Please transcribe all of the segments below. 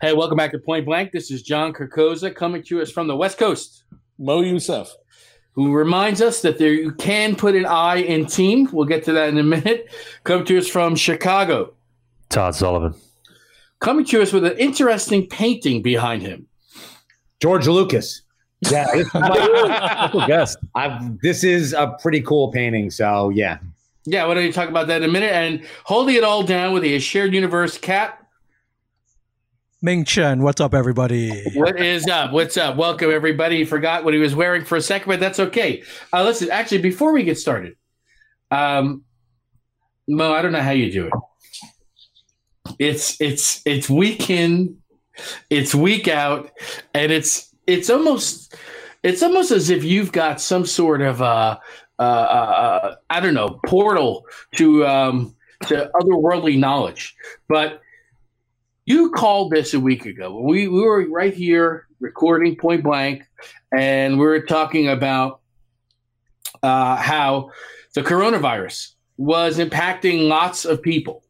Hey, welcome back to Point Blank. This is John Kirkoza coming to us from the West Coast. Mo Youssef. Who reminds us that there you can put an I in team. We'll get to that in a minute. Come to us from Chicago. Todd Sullivan. Coming to us with an interesting painting behind him. George Lucas. Yeah, this is, my, guest. I've, this is a pretty cool painting. So yeah, Yeah, why don't you talk about that in a minute? And holding it all down with a shared universe cat. Ming Chen, what's up, everybody? What is up? What's up? Welcome, everybody. He forgot what he was wearing for a second, but that's okay. Uh, listen, actually, before we get started, um, Mo, I don't know how you do it. It's it's it's week in, it's week out, and it's it's almost it's almost as if you've got some sort of uh, uh, uh, I don't know portal to um, to otherworldly knowledge, but you called this a week ago. We, we were right here recording point blank, and we were talking about uh, how the coronavirus was impacting lots of people,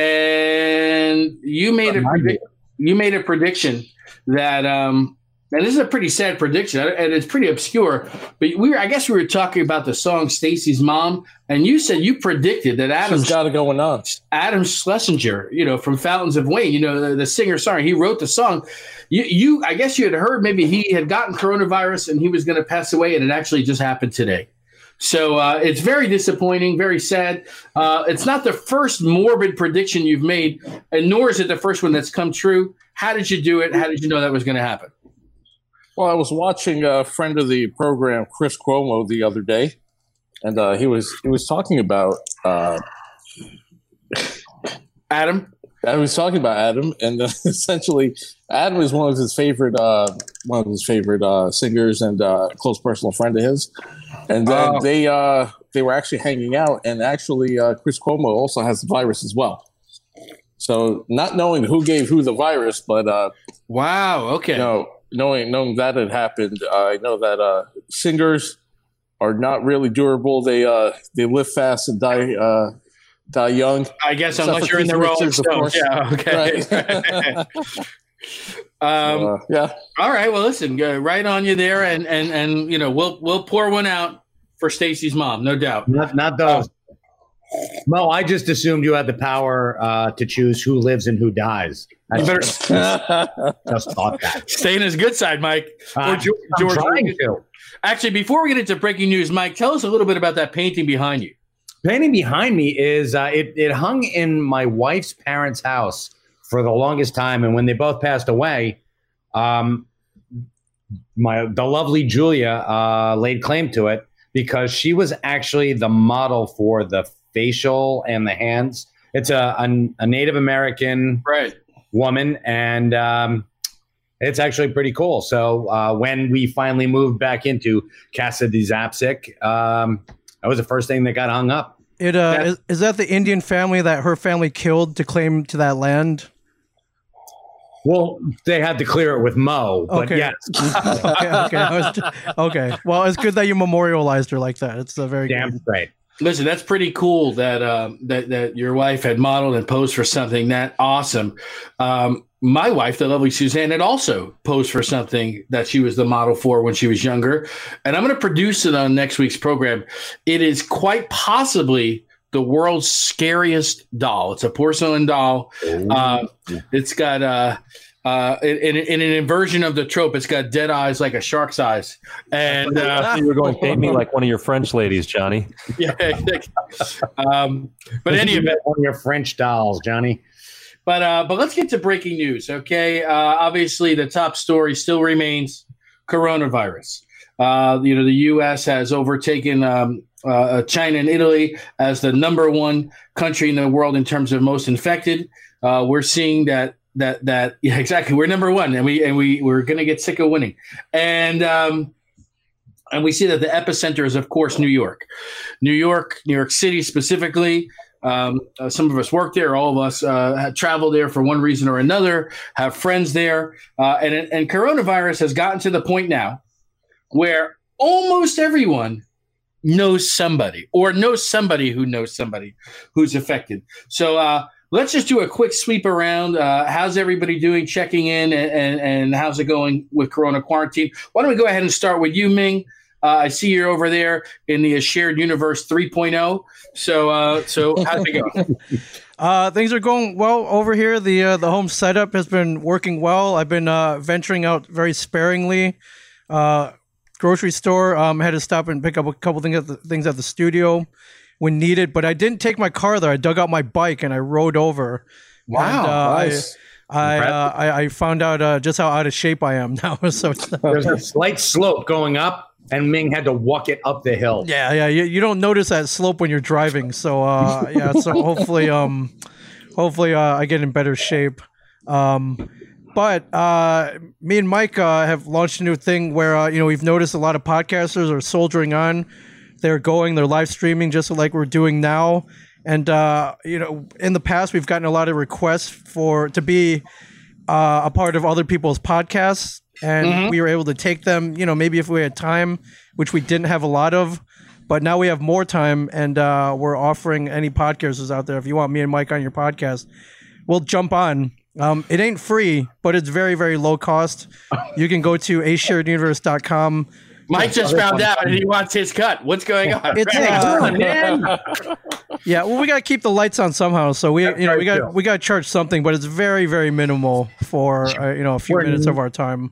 and you made a predi- you made a prediction that um, and this is a pretty sad prediction, and it's pretty obscure. But we were, I guess, we were talking about the song "Stacy's Mom," and you said you predicted that Adam got it going on. Adam Schlesinger, you know, from Fountains of Wayne, you know, the, the singer song, he wrote the song. You, you, I guess you had heard maybe he had gotten coronavirus and he was going to pass away, and it actually just happened today. So uh, it's very disappointing, very sad. Uh, it's not the first morbid prediction you've made, and nor is it the first one that's come true. How did you do it? How did you know that was going to happen? Well, I was watching a friend of the program, Chris Cuomo, the other day, and uh, he was he was talking about uh, Adam. I was talking about Adam, and uh, essentially, Adam is one of his favorite uh, one of his favorite uh, singers and uh, close personal friend of his. And then Oh. they uh, they were actually hanging out, and actually, uh, Chris Cuomo also has the virus as well. So, not knowing who gave who the virus, but uh, Wow. Okay. you know, knowing knowing that had happened, I know that uh, singers are not really durable. They uh, they live fast and die uh, die young. I guess Except unless for you're in the Keith Rolling Richards, of Stones. course. Yeah. Okay. Right. um, So, uh, yeah. All right. Well, listen, go right on you there, and and and you know we'll we'll pour one out for Stacy's mom, no doubt. not not those. Mo, I just assumed you had the power uh, to choose who lives and who dies. I You better just thought that. stay in his good side, Mike. Uh, Or George. I'm George trying to. Actually, before we get into breaking news, Mike, tell us a little bit about that painting behind you. Painting behind me is uh, it. It hung in my wife's parents' house for the longest time, and when they both passed away, um, my the lovely Julia uh, laid claim to it because she was actually the model for the facial and the hands. It's a a, a Native American Right. woman, and um, it's actually pretty cool. So uh, when we finally moved back into Casa de Zapcic, um, that was the first thing that got hung up. It uh, That- is, is that the Indian family that her family killed to claim to that land? Well, they had to clear it with Mo, but Okay. yes, okay, okay, I okay. Well, it's good that you memorialized her like that. It's a very damn good. straight. Listen, that's pretty cool that um, that that your wife had modeled and posed for something that awesome. Um, my wife, the lovely Suzanne, had also posed for something that she was the model for when she was younger, and I'm going to produce it on next week's program. It is quite possibly the world's scariest doll. It's a porcelain doll. Uh, it's got uh, uh, in, in, in an inversion of the trope, it's got dead eyes like a shark's eyes, and uh, you were going to paint me like one of your French ladies, Johnny. yeah. um, but any event. one of your French dolls, Johnny. But uh, but let's get to breaking news. Okay, uh, obviously the top story still remains coronavirus. Uh, you know, the U.S. has overtaken um, uh, China and Italy as the number one country in the world in terms of most infected. Uh, we're seeing that that that yeah, exactly. We're number one, and we and we we're to get sick of winning. And um, and we see that the epicenter is, of course, New York, New York, New York City specifically. Um, uh, some of us work there. All of us uh, have traveled there for one reason or another. Have friends there, uh, and and coronavirus has gotten to the point now where almost everyone knows somebody or knows somebody who knows somebody who's affected. So uh, let's just do a quick sweep around. Uh, how's everybody doing? Checking in, and, and, and how's it going with Corona quarantine? Why don't we go ahead and start with you, Ming? Uh, I see you're over there in the shared universe 3.0. So, uh, so how's it going? Uh, things are going well over here. The uh, the home setup has been working well. I've been uh, venturing out very sparingly. Uh, grocery store. Um, had to stop and pick up a couple things at the, things at the studio when needed, but I didn't take my car there. I dug out my bike and I rode over. Wow, And, uh, nice. I I, uh, I I found out uh, just how out of shape I am now. so There's a slight slope going up, and Ming had to walk it up the hill. yeah, yeah. You, you don't notice that slope when you're driving. So uh, yeah. So hopefully um, hopefully uh, I get in better shape. Um, but uh, me and Mike uh, have launched a new thing where uh, you know we've noticed a lot of podcasters are soldiering on. They're going, they're live streaming just like we're doing now. And uh, you know, in the past, we've gotten a lot of requests for to be uh, a part of other people's podcasts, and we were able to take them. You know, maybe if we had time, which we didn't have a lot of, but now we have more time, and uh, we're offering any podcasters out there. If you want me and Mike on your podcast, we'll jump on. Um, it ain't free, but it's very, very low cost. You can go to ashareduniverse.com. Mike just found out and he wants his cut. What's going on? It's, Right. Man, Yeah, well, we got to keep the lights on somehow, so we, you know, we got we got to charge something, but it's very, very minimal for uh, you know a few We're- minutes of our time.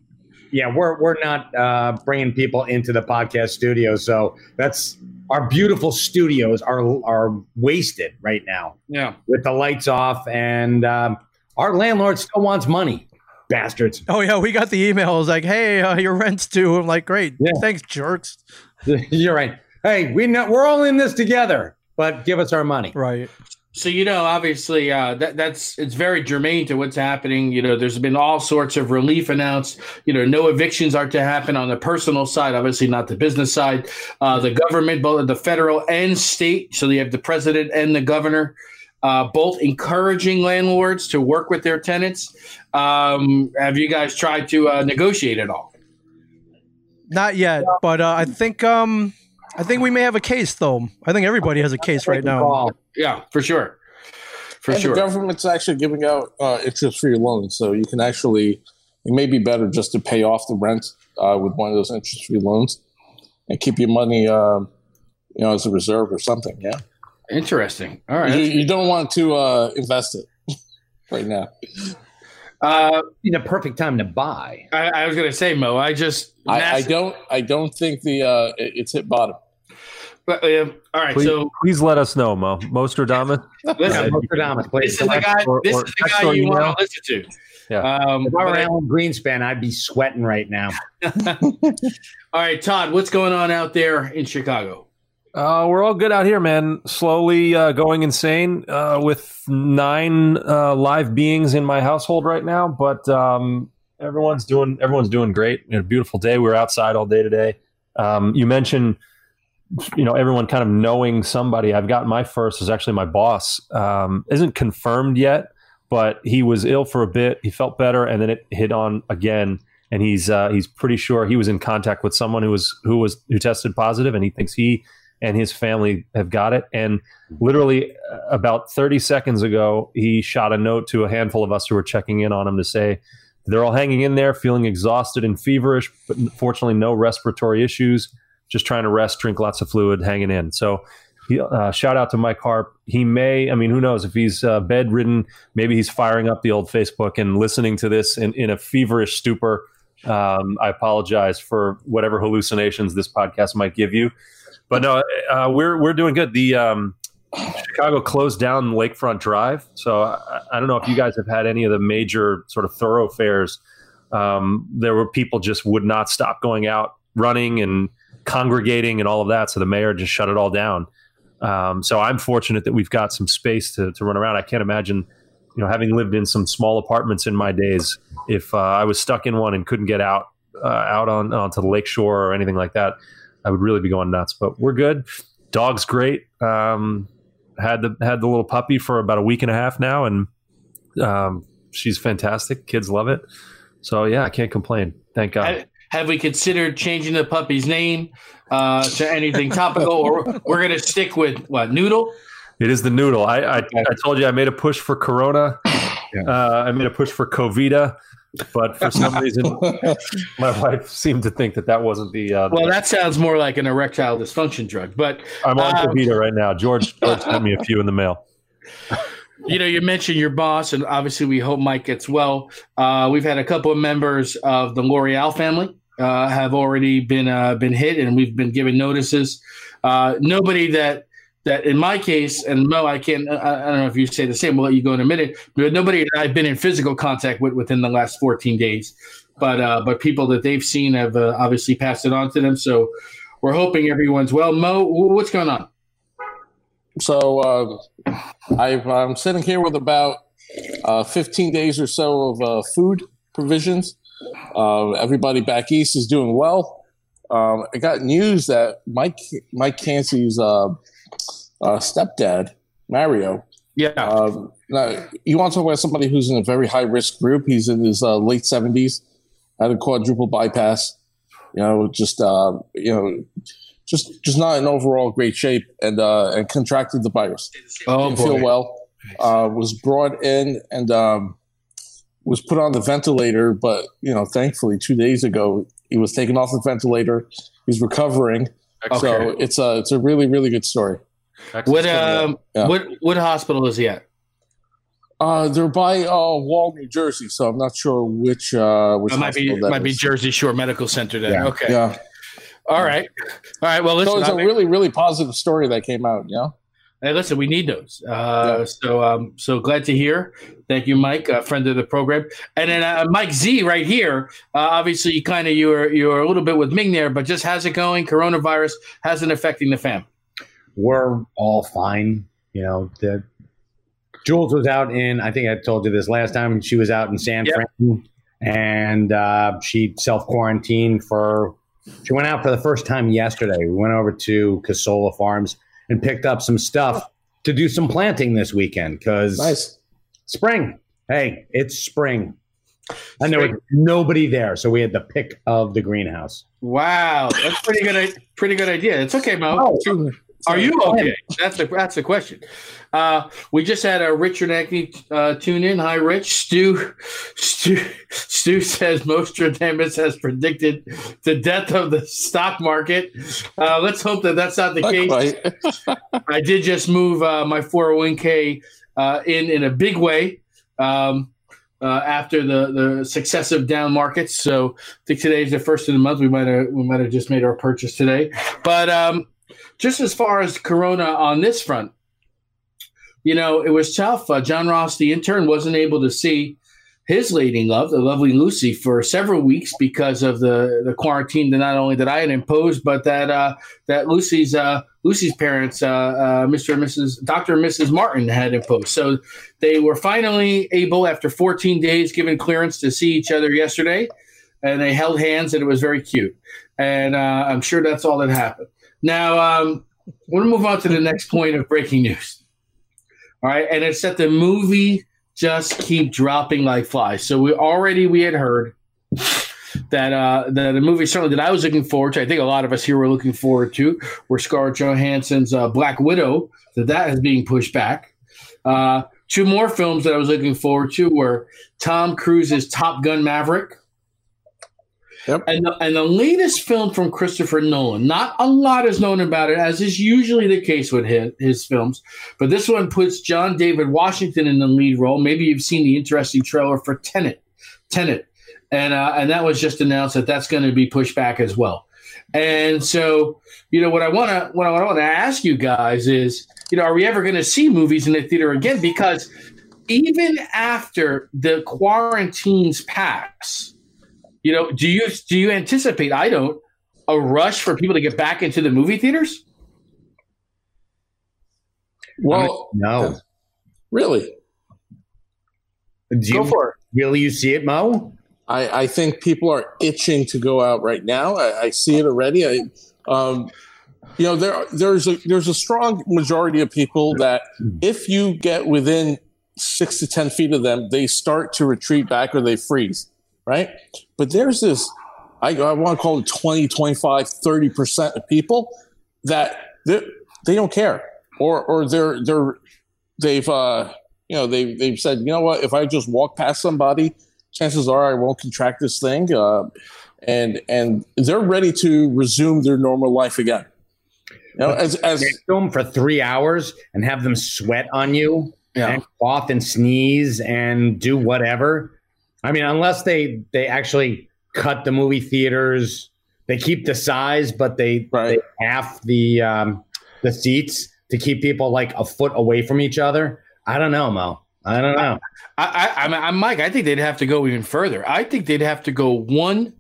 yeah, we're we're not uh, bringing people into the podcast studio, so that's our beautiful studios are are wasted right now yeah. with the lights off, and um, our landlord still wants money, bastards. Oh yeah, we got the emails like, "Hey, uh, your rent's due." I'm like, "Great, Yeah. thanks, jerks." You're right. Hey, we know we're all in this together, but give us our money. Right. So you know, obviously, uh, that that's it's very germane to what's happening. You know, there's been all sorts of relief announced. You know, no evictions are to happen on the personal side, obviously not the business side. Uh, the government, both the federal and state, so you have the president and the governor, uh, both encouraging landlords to work with their tenants. Um, have you guys tried to uh, negotiate at all? Not yet, but uh, I think um, I think we may have a case though. I think everybody has a case right now. Yeah, for sure, for and sure. the government's actually giving out uh, interest-free loans, so you can actually. It may be better just to pay off the rent uh, with one of those interest-free loans, and keep your money, um, you know, as a reserve or something. Yeah, Interesting. All right. you, you don't want to uh, invest it right now. Uh, Be the perfect time to buy. I, I was going to say, Mo. I just I, I don't. I don't think the uh, it's hit bottom. But, uh, all right, Please, so please let us know, Mo. Mostradamus. listen, Nostradamus, please. this is the guy. or- This or is the guy or you want to listen to. Yeah. Um, If I were Alan Greenspan, I'd be sweating right now. all right, Todd, what's going on out there in Chicago? Uh, we're all good out here, man. Slowly uh, going insane uh, with nine uh, live beings in my household right now, but um, everyone's doing everyone's doing great. Beautiful day. We were outside all day today. Um, you mentioned, you know, everyone kind of knowing somebody. I've got my first is actually my boss. Um, isn't confirmed yet, but he was ill for a bit. He felt better, and then it hit on again. And he's uh, he's pretty sure he was in contact with someone who was who was who tested positive, and he thinks he and his family have got it. And literally uh, about 30 seconds ago, he shot a note to a handful of us who were checking in on him to say they're all hanging in there, feeling exhausted and feverish, but fortunately, no respiratory issues. Just trying to rest, drink lots of fluid, hanging in. So, uh, shout out to Mike Harp. He may, I mean, who knows if he's uh, bedridden? Maybe he's firing up the old Facebook and listening to this in, in a feverish stupor. Um, I apologize for whatever hallucinations this podcast might give you but no, uh, we're we're doing good. The um, Chicago closed down Lakefront Drive, so I, I don't know if you guys have had any of the major sort of thoroughfares. Um, there were people just would not stop going out, running and congregating and all of that. So the mayor just shut it all down. Um, so I'm fortunate that we've got some space to to run around. I can't imagine, you know, having lived in some small apartments in my days, if uh, I was stuck in one and couldn't get out uh, out on onto the lakeshore or anything like that. I would really be going nuts. But we're good. Dog's great. Um, had the had the little puppy for about a week and a half now, and um, she's fantastic. Kids love it. So yeah, I can't complain. Thank God. Have, have we considered changing the puppy's name uh, to anything topical, or we're going to stick with what Noodle? It is the noodle. I, I, I told you I made a push for Corona. Yeah. Uh, I made a push for Covita, but for some reason, my wife seemed to think that that wasn't the. Uh, Well, that sounds more like an erectile dysfunction drug. But I'm on um, right now. George, George sent me a few in the mail. you know, you mentioned your boss, and obviously we hope Mike gets well. Uh, we've had a couple of members of the L'Oreal family uh, have already been uh, been hit, and we've been given notices. Uh, nobody that that in my case, and Mo, I can't. I, I don't know if you say the same. We'll let you go in a minute. But nobody I've been in physical contact with within the last 14 days. But uh, but people that they've seen have uh, obviously passed it on to them. So we're hoping everyone's well. Mo, what's going on? So uh, I've, I'm sitting here with about uh, 15 days or so of uh, food provisions. Uh, everybody back east is doing well. Um, I got news that Mike Mike Cansey's uh, stepdad Mario. Yeah. Um, now, you want to talk about somebody who's in a very high risk group? He's in his uh, late 70s, had a quadruple bypass. You know, just uh, you know, just just not in overall great shape, and uh, and contracted the virus oh didn't feel boy. well. Uh, was brought in and um, was put on the ventilator, but you know, thankfully, two days ago he was taken off the ventilator. He's recovering, so it's a it's a really really good story. What um Yeah. what what hospital is he at? Uh, they're by uh, Wall, New Jersey, so I'm not sure which uh, which It might be hospital that might be. Jersey Shore Medical Center then. Yeah. Okay. Yeah, All right. All right. Well, listen. so it's I a mean- really really positive story that came out. Yeah, hey, listen. We need those. Uh, So um so glad to hear. Thank you, Mike, a friend of the program, and then uh, Mike Z right here. Uh, obviously, you kind of you were you were a little bit with Ming there, but just how's it going? Coronavirus hasn't affecting the fam. we're all fine. You know, the Jules was out in. I think I told you this last time. She was out in San Yep. Fran, and uh, she self quarantined for. She went out for the first time yesterday. We went over to Casola Farms and picked up some stuff to do some planting this weekend because nice. spring. Hey, it's spring. And there was nobody there, so we had the pick of the greenhouse. Wow, that's pretty good. Pretty good idea. It's okay, Mo. Oh, Are you okay? That's the that's the question. Uh, we just had a Richard Ackney uh, tune in. Hi, Rich. Stu, Stu, Stu says Nostradamus has predicted the death of the stock market. Uh, let's hope that that's not the Not case. quite. I did just move uh, my 401k uh, in in a big way um, uh, after the the successive down markets. So I think today is the first of the month. We might have we might have just made our purchase today. But um, just as far as Corona on this front, you know, it was tough. Uh, John Ross, the intern, wasn't able to see his leading love, the lovely Lucy, for several weeks because of the, the quarantine that not only that I had imposed, but that uh, that Lucy's uh, Lucy's parents, uh, uh, Mr. and Mrs. Dr. and Mrs. Martin, had imposed. So they were finally able, after 14 days, given clearance to see each other yesterday, and they held hands, and it was very cute. And uh, I'm sure that's all that happened. Now, um, we're going to move on to the next point of breaking news. All right, and it's that the movie just keep dropping like flies. So we already we had heard that uh, that the movie certainly that I was looking forward to. I think a lot of us here were looking forward to were Scarlett Johansson's uh, Black Widow. That that is being pushed back. Uh, two more films that I was looking forward to were Tom Cruise's Top Gun Maverick. Yep. And the, and the latest film from Christopher Nolan. Not a lot is known about it, as is usually the case with his, his films. But this one puts John David Washington in the lead role. Maybe you've seen the interesting trailer for Tenet. Tenet, and uh, and that was just announced that that's going to be pushed back as well. And so, you know, what I want to what I want to ask you guys is, you know, are we ever going to see movies in the theater again? Because even after the quarantines pass, you know, do you do you anticipate? I don't a rush for people to get back into the movie theaters. Well, no. really, Do you, go for it. Really, you see it, Mo? I, I think people are itching to go out right now. I, I see it already. I, um, you know, there there's a there's a strong majority of people that if you get within six to ten feet of them, they start to retreat back or they freeze, right? But there's this, I, I want to call it 20, 25, 30 percent of people that they, they don't care. or or they're they're they've uh, you know they've they've said you know what if I just walk past somebody, chances are I won't contract this thing, uh, and and they're ready to resume their normal life again. You know, as as film for three hours and have them sweat on you Yeah. and cough and sneeze and do whatever. I mean, unless they they actually cut the movie theaters, they keep the size, but they, Right. they half the um, the seats to keep people like a foot away from each other. I don't know, Mo. I don't know. I, I, I'm, I'm Mike. I think they'd have to go even further. I think they'd have to go one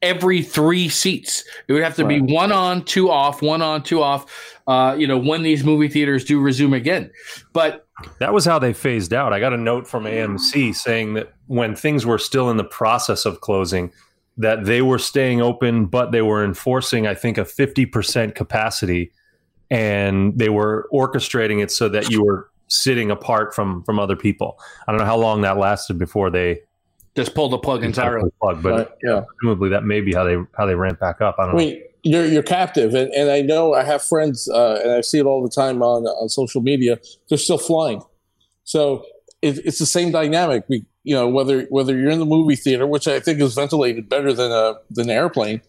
every three seats. It would have to Right. be one on, two off, one on, two off. Uh, you know, when these movie theaters do resume again. But That was how they phased out. I got a note from AMC saying that when things were still in the process of closing, that they were staying open, but they were enforcing, I think, a 50% capacity. And they were orchestrating it so that you were sitting apart from from other people. I don't know how long that lasted before they just pulled the plug entirely. plug, but Right, yeah. presumably that may be how they how they ramp back up. I don't I know. You're you're captive, and, and I know I have friends, uh, and I see it all the time on on social media. They're still flying, so it, it's the same dynamic. We, you know, whether whether you're in the movie theater, which I think is ventilated better than a than an airplane,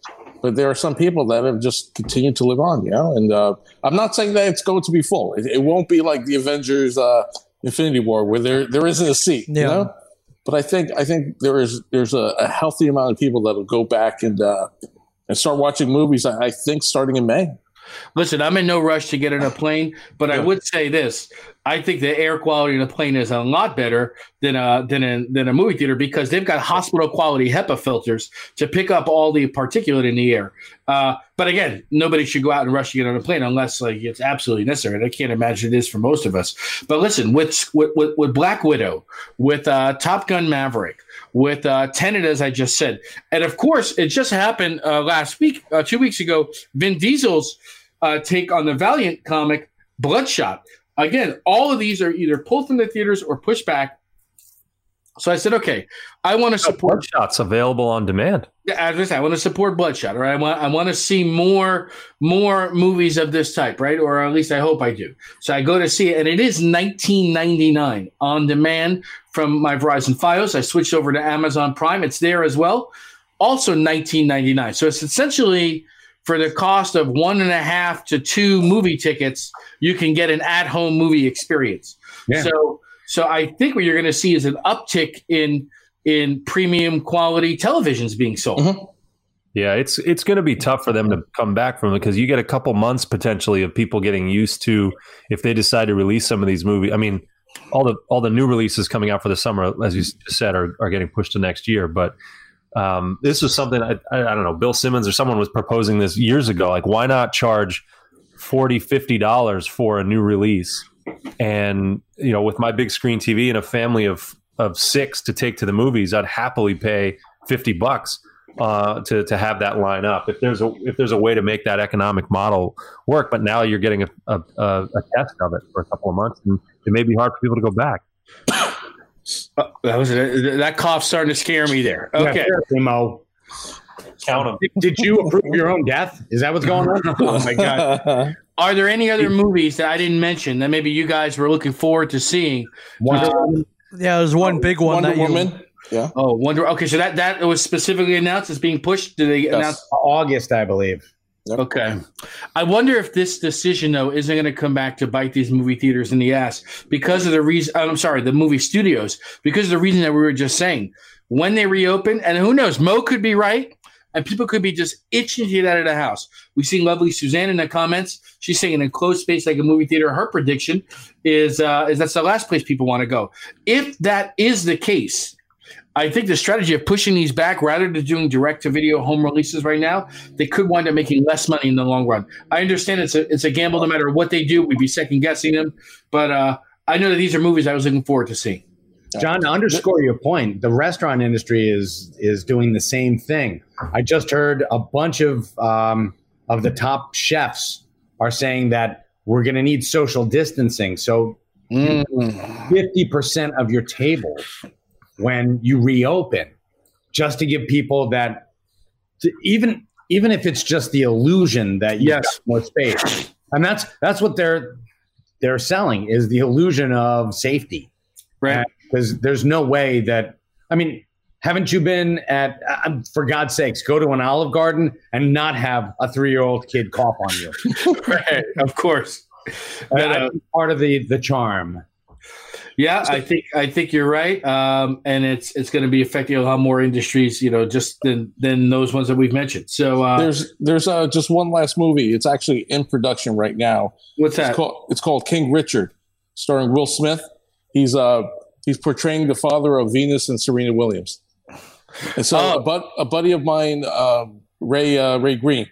but there are some people that have just continued to live on. You know, and uh, I'm not saying that it's going to be full. It, it won't be like the Avengers uh, Infinity War where there there isn't a seat. Yeah. You know. But I think I think there is there's a, a healthy amount of people that will go back and uh, and start watching movies. I I think starting in May. Listen, I'm in no rush to get in a plane, but I would say this: I think the air quality in a plane is a lot better than a than a, than a movie theater because they've got hospital quality HEPA filters to pick up all the particulate in the air. Uh, but again, nobody should go out and rush to get on a plane unless like it's absolutely necessary. And I can't imagine it is for most of us. But listen, with with, with, with Black Widow, with uh, Top Gun Maverick, with uh, Tenet, as I just said, and of course, it just happened uh, last week, uh, two weeks ago. Vin Diesel's uh, take on the Valiant comic Bloodshot. Again, all of these are either pulled from the theaters or pushed back. So I said, okay, I want to support. shots available on demand. As I said, I want to support Bloodshot, or I want I want to see more more movies of this type, right? Or at least I hope I do. So I go to see it, and it is 19.99 on demand from my Verizon FiOS. I switched over to Amazon Prime; it's there as well. Also 19.99. So it's essentially for the cost of one and a half to two movie tickets, you can get an at-home movie experience. Yeah. So so I think what you're going to see is an uptick in in premium quality televisions being sold. Mhm. Yeah, it's it's going to be tough for them to come back from it because you get a couple months potentially of people getting used to if they decide to release some of these movies. I mean, all the all the new releases coming out for the summer, as you said, are, are getting pushed to next year. But um, this was something I, I, I don't know. Bill Simmons or someone was proposing this years ago. Like, why not charge 40 50 dollars for a new release? And you know, with my big screen TV and a family of of six to take to the movies, I'd happily pay fifty bucks uh, to to have that line up. If there's a if there's a way to make that economic model work, but now you're getting a a, a, a test of it for a couple of months, and it may be hard for people to go back. Uh, that was that cough starting to scare me there. Okay. seriously, Mo. Count them. Did, did you approve your own death? Is that what's going on? Oh my god. Are there any other movies that I didn't mention that maybe you guys were looking forward to seeing? Wonder Uh, Woman? Yeah, there's one big one Wonder that you. Woman. Yeah. Oh, Wonder. Okay, so that that was specifically announced as being pushed. Did they Yes. announce? August, I believe. Okay. I wonder if this decision though isn't going to come back to bite these movie theaters in the ass because of the reason. I'm sorry, the movie studios because of the reason that we were just saying when they reopen, and who knows, Mo could be right. And people could be just itching to get out of the house. We see lovely Suzanne in the comments. She's saying an closed space like a movie theater. Her prediction is uh, is that's the last place people want to go. If that is the case, I think the strategy of pushing these back rather than doing direct to video home releases right now, they could wind up making less money in the long run. I understand it's a it's a gamble no matter what they do. We'd be second guessing them, but uh, I know that these are movies I was looking forward to seeing. John, to underscore your point, the restaurant industry is is doing the same thing. I just heard a bunch of um, of the top chefs are saying that we're going to need social distancing. So fifty percent of your table when you reopen, just to give people that, to even even if it's just the illusion that you Yes. got more space, and that's that's what they're they're selling is the illusion of safety. Right. Because there's no way that I mean, haven't you been at uh, for God's sakes, go to an Olive Garden and not have a three year old kid cough on you? right. Of course. But, uh, part of the the charm. Yeah, I think I think you're right, um, and it's it's going to be affecting a lot more industries, you know, just than than those ones that we've mentioned. So uh, there's there's uh, just one last movie. It's actually in production right now. what's that? It's called, it's called King Richard, starring Will Smith. He's uh he's portraying the father of Venus and Serena Williams. And so Oh. a, bud, a buddy of mine, um, Ray uh, Ray Green,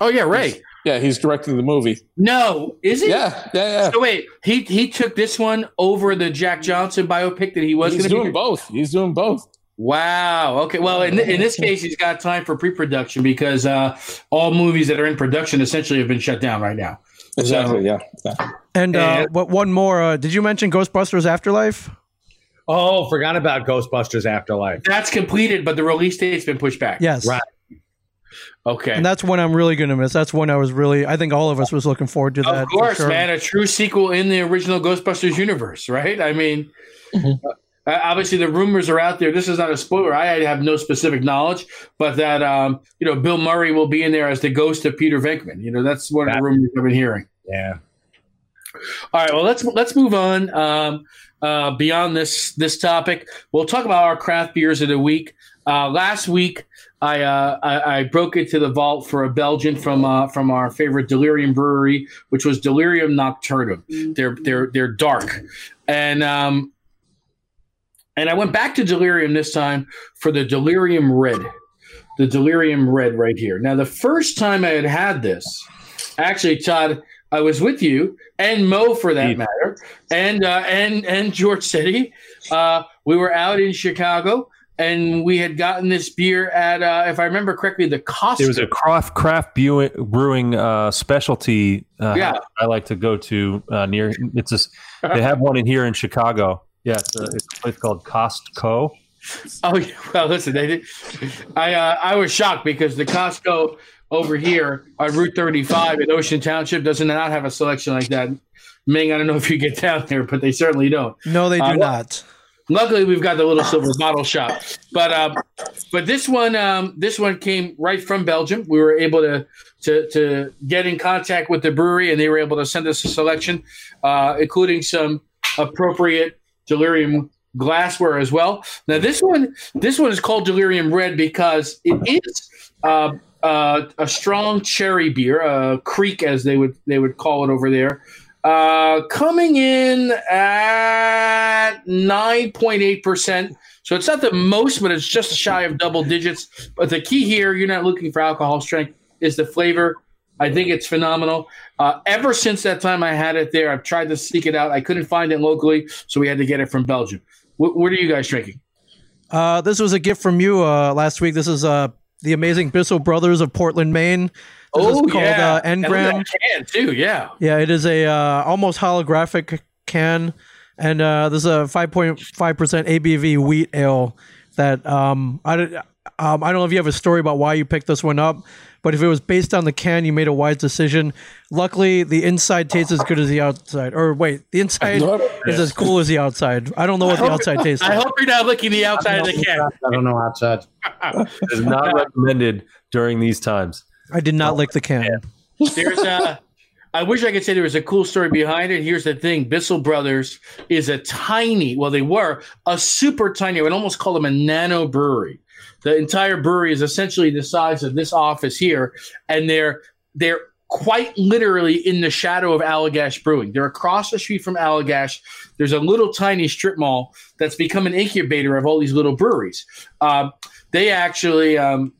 oh yeah, Ray. Yeah, he's directing the movie. No, is it? Yeah, yeah, yeah. So wait, he he took this one over the Jack Johnson biopic that he was going to doing be. both. He's doing both. Wow. Okay. Well, in, in this case, he's got time for pre-production because uh, all movies that are in production essentially have been shut down right now. Exactly. Yeah. yeah. And uh, what one more? Uh, did you mention Ghostbusters Afterlife? Oh, forgot about Ghostbusters Afterlife. That's completed, but the release date's been pushed back. Yes. Right. Okay. And that's one I'm really gonna miss. That's one I was really. I think all of us was looking forward to that. of course, sure. man, a true sequel in the original Ghostbusters universe, right? I mean, Mhm. uh, obviously the rumors are out there. This is not a spoiler. I have no specific knowledge, but that um, you know Bill Murray will be in there as the ghost of Peter Venkman. You know, that's one of the rumors I've been hearing. Yeah. All right, well let's let's move on. Um, uh, beyond this this topic, we'll talk about our craft beers of the week. Uh, last week, I, uh, I I broke into the vault for a Belgian from uh, from our favorite Delirium brewery, which was Delirium Nocturnum. They're they're they're dark, and um, and I went back to Delirium this time for the Delirium Red, the Delirium Red right here. Now, the first time I had had this, actually, Todd, I was with you and Mo for that matter, and uh, and and George City. Uh, we were out in Chicago, and we had gotten this beer at, uh, if I remember correctly, the Costco. It was a craft craft brewing, brewing uh, specialty. Uh, Yeah. I like to go to uh, near. It's just they have one in here in Chicago. Yeah, it's a, it's a place called Costco. Oh yeah. Well, listen, they did. I uh, I was shocked because the Costco over here on Route 35 in Ocean Township does not not have a selection like that. Ming, I don't know if you get down there, but they certainly don't. No, they do Uh, not. Luckily, we've got the little silver bottle shop, but um, but this one um, this one came right from Belgium. We were able to to to get in contact with the brewery, and they were able to send us a selection, uh, including some appropriate delirium glassware as well. Now this one this one is called Delirium Red because it is uh, uh, a strong cherry beer, a kriek as they would they would call it over there. Uh, coming in at 9.8%. So it's not the most, but it's just shy of double digits. But the key here, you're not looking for alcohol strength, is the flavor. I think it's phenomenal. Uh, ever since that time I had it there, I've tried to seek it out. I couldn't find it locally, so we had to get it from Belgium. Wh- what are you guys drinking? Uh, this was a gift from you uh, last week. This is uh, the amazing Bissell Brothers of Portland, Maine. This is called uh, And look Engram. that can too. Yeah. Yeah, it is a uh, almost holographic can, and uh, this is a 5.5 percent ABV wheat ale. That um, I don't, um, I don't know if you have a story about why you picked this one up, but if it was based on the can, you made a wise decision. Luckily, the inside tastes as good as the outside. Or wait, the inside is as cool as the outside. I don't know what the outside tastes I like. hope you're not licking the outside of the can. I don't know outside. It is not recommended during these times. I did not lick the can. There's a. I wish I could say there was a cool story behind it. Here's the thing: Bissell Brothers is a tiny. Well, they were a super tiny. I would almost call them a nano brewery. The entire brewery is essentially the size of this office here, and they're they're quite literally in the shadow of Allagash Brewing. They're across the street from Allagash. There's a little tiny strip mall that's become an incubator of all these little breweries. Um, they actually um,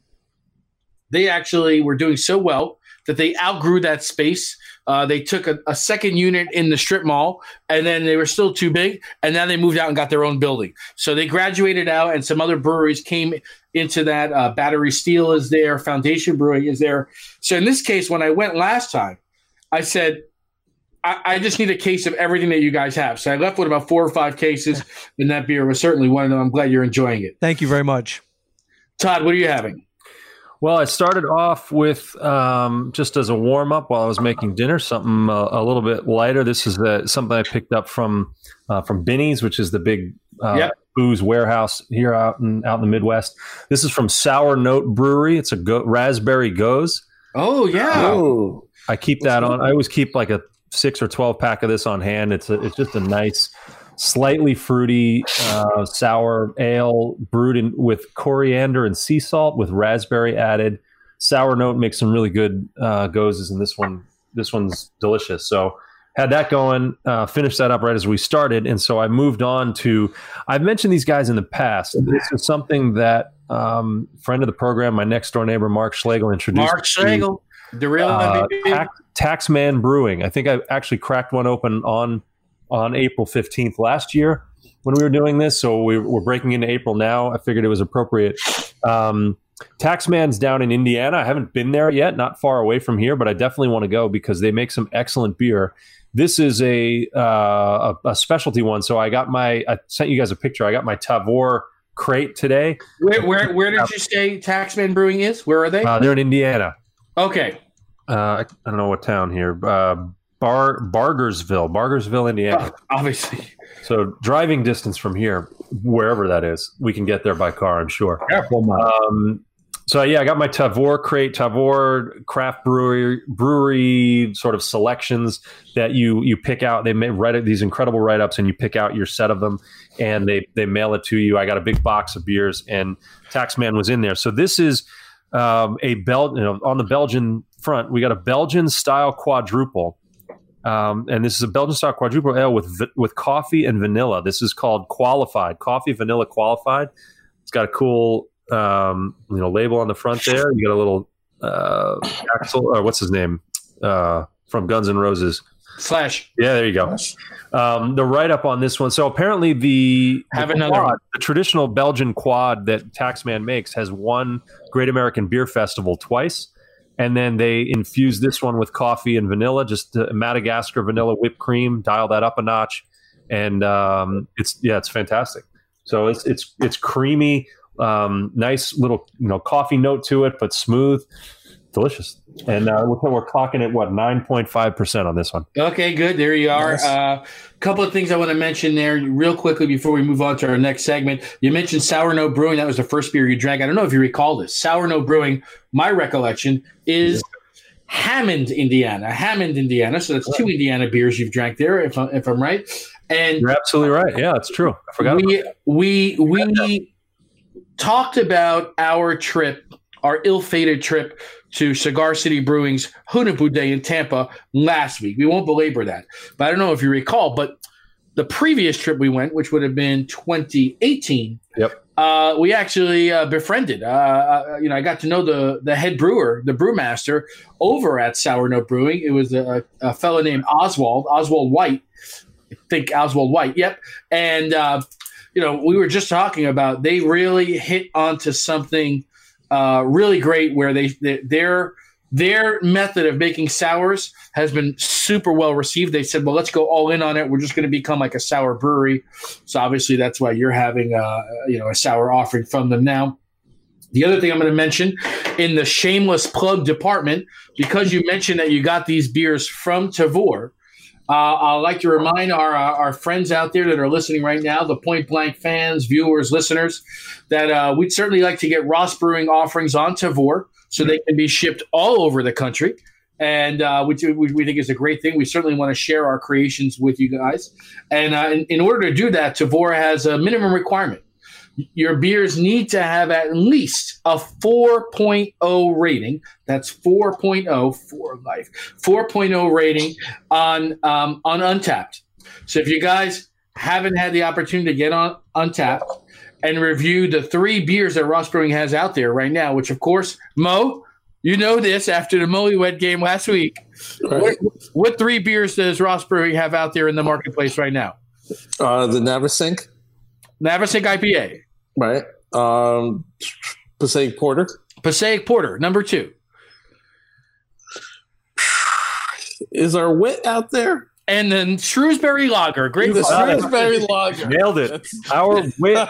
they actually were doing so well that they outgrew that space. Uh, they took a, a second unit in the strip mall, and then they were still too big, and then they moved out and got their own building. So they graduated out, and some other breweries came into that. Uh, Battery Steele is there, Foundation Brewing is there. So in this case, when I went last time, I said. I, I just need a case of everything that you guys have. So I left with about four or five cases, and that beer was certainly one of them. I'm glad you're enjoying it. Thank you very much. Todd, what are you having? Well, I started off with um, just as a warm up while I was making dinner, something uh, a little bit lighter. This is uh, something I picked up from uh, from Binny's, which is the big uh, Yep. booze warehouse here out in out in the Midwest. This is from Sour Note Brewery. It's a go- raspberry gose. Oh yeah. Oh, I keep that on. I always keep like a six or twelve pack of this on hand. It's a, it's just a nice, slightly fruity uh, sour ale brewed in, with coriander and sea salt with raspberry added. Sour note makes some really good uh, goses, and this one this one's delicious. So had that going. Uh, finished that up right as we started, and so I moved on to. I've mentioned these guys in the past. This is something that um, friend of the program, my next door neighbor Mark Schlegel introduced. Mark Schlegel, the real uh. Tax, Taxman Brewing. I think I actually cracked one open on on April fifteenth last year when we were doing this. So we, we're breaking into April now. I figured it was appropriate. Um, Taxman's down in Indiana. I haven't been there yet, not far away from here, but I definitely want to go because they make some excellent beer. This is a, uh, a a specialty one. So I got my. I sent you guys a picture. I got my Tavour crate today. where, where where did you say Taxman Brewing is? Where are they? Uh, they're in Indiana. okay. Uh, I, I don't know what town here. Uh, Bar Bargersville, Bargersville, Indiana. Obviously. So driving distance from here, wherever that is, we can get there by car. I'm sure. Careful, Mike. Um, so yeah, I got my Tavour crate, Tavour craft brewery brewery sort of selections that you you pick out. They write these incredible write ups, and you pick out your set of them, and they they mail it to you. I got a big box of beers, and Taxman was in there. So this is um, a Bel you know, on the Belgian front. We got a Belgian style quadruple. Um, and this is a Belgian style quadruple ale with with coffee and vanilla. This is called qualified coffee vanilla qualified. It's got a cool um, you know label on the front there. You got a little uh, Axel or what's his name uh, from Guns N' Roses. Slash. Yeah, there you go. Um, the write up on this one. So apparently the Have the another quad, the traditional Belgian quad that Taxman makes has won Great American Beer Festival twice. And then they infuse this one with coffee and vanilla, just uh, Madagascar vanilla whipped cream. Dial that up a notch, and um, it's yeah, it's fantastic. So it's it's it's creamy, um, nice little you know coffee note to it, but smooth, delicious. And uh, we're, we're clocking at what nine point five percent on this one. Okay, good. There you are. A Nice. uh, couple of things I want to mention there real quickly before we move on to our next segment. You mentioned Sour Note Brewing. That was the first beer you drank. I don't know if you recall this. Sour Note Brewing, my recollection, is Hammond, Indiana. Hammond, Indiana. So that's two Indiana beers you've drank there, if, I, if I'm right. And You're absolutely right. Yeah, it's true. I forgot. about we we we talked about our trip, our ill-fated trip to Cigar City Brewing's Hunahpu Day in Tampa last week. We won't belabor that, but I don't know if you recall. But the previous trip we went, which would have been 2018, Yep. uh, we actually uh, befriended. Uh, uh, you know, I got to know the the head brewer, the brewmaster over at Sour Note Brewing. It was a, a fellow named Oswald, Oswald White. I think Oswald White. Yep. And uh, you know, we were just talking about they really hit onto something uh, really great where they, they their their method of making sours has been super well received. They said, "Well, let's go all in on it. We're just going to become like a sour brewery." So obviously, that's why you're having a, you know a sour offering from them now. The other thing I'm going to mention in the shameless plug department, because you mentioned that you got these beers from Tavour, uh, I'd like to remind our, our our friends out there that are listening right now, the Point Blank fans, viewers, listeners, that uh, we'd certainly like to get Ross Brewing offerings on Tavour so they can be shipped all over the country. And uh, which we, we think is a great thing. We certainly want to share our creations with you guys. And uh, in, in order to do that, Tavour has a minimum requirement. Your beers need to have at least a 4.0 rating. That's 4.0 for life. 4.0 rating on um, on Untappd. So if you guys haven't had the opportunity to get on Untappd and review the three beers that Ross Brewing has out there right now, which of course, Mo, you know this after the Molywed game last week. Right. What, what three beers does Ross Brewing have out there in the marketplace right now? Uh, the Navesink, Navesink IPA, right? Um, Passaic Porter. Passaic Porter, number two. Is our wit out there? and then Shrewsbury Lager. Great. The Shrewsbury Lager. Nailed it. That's- Our wit.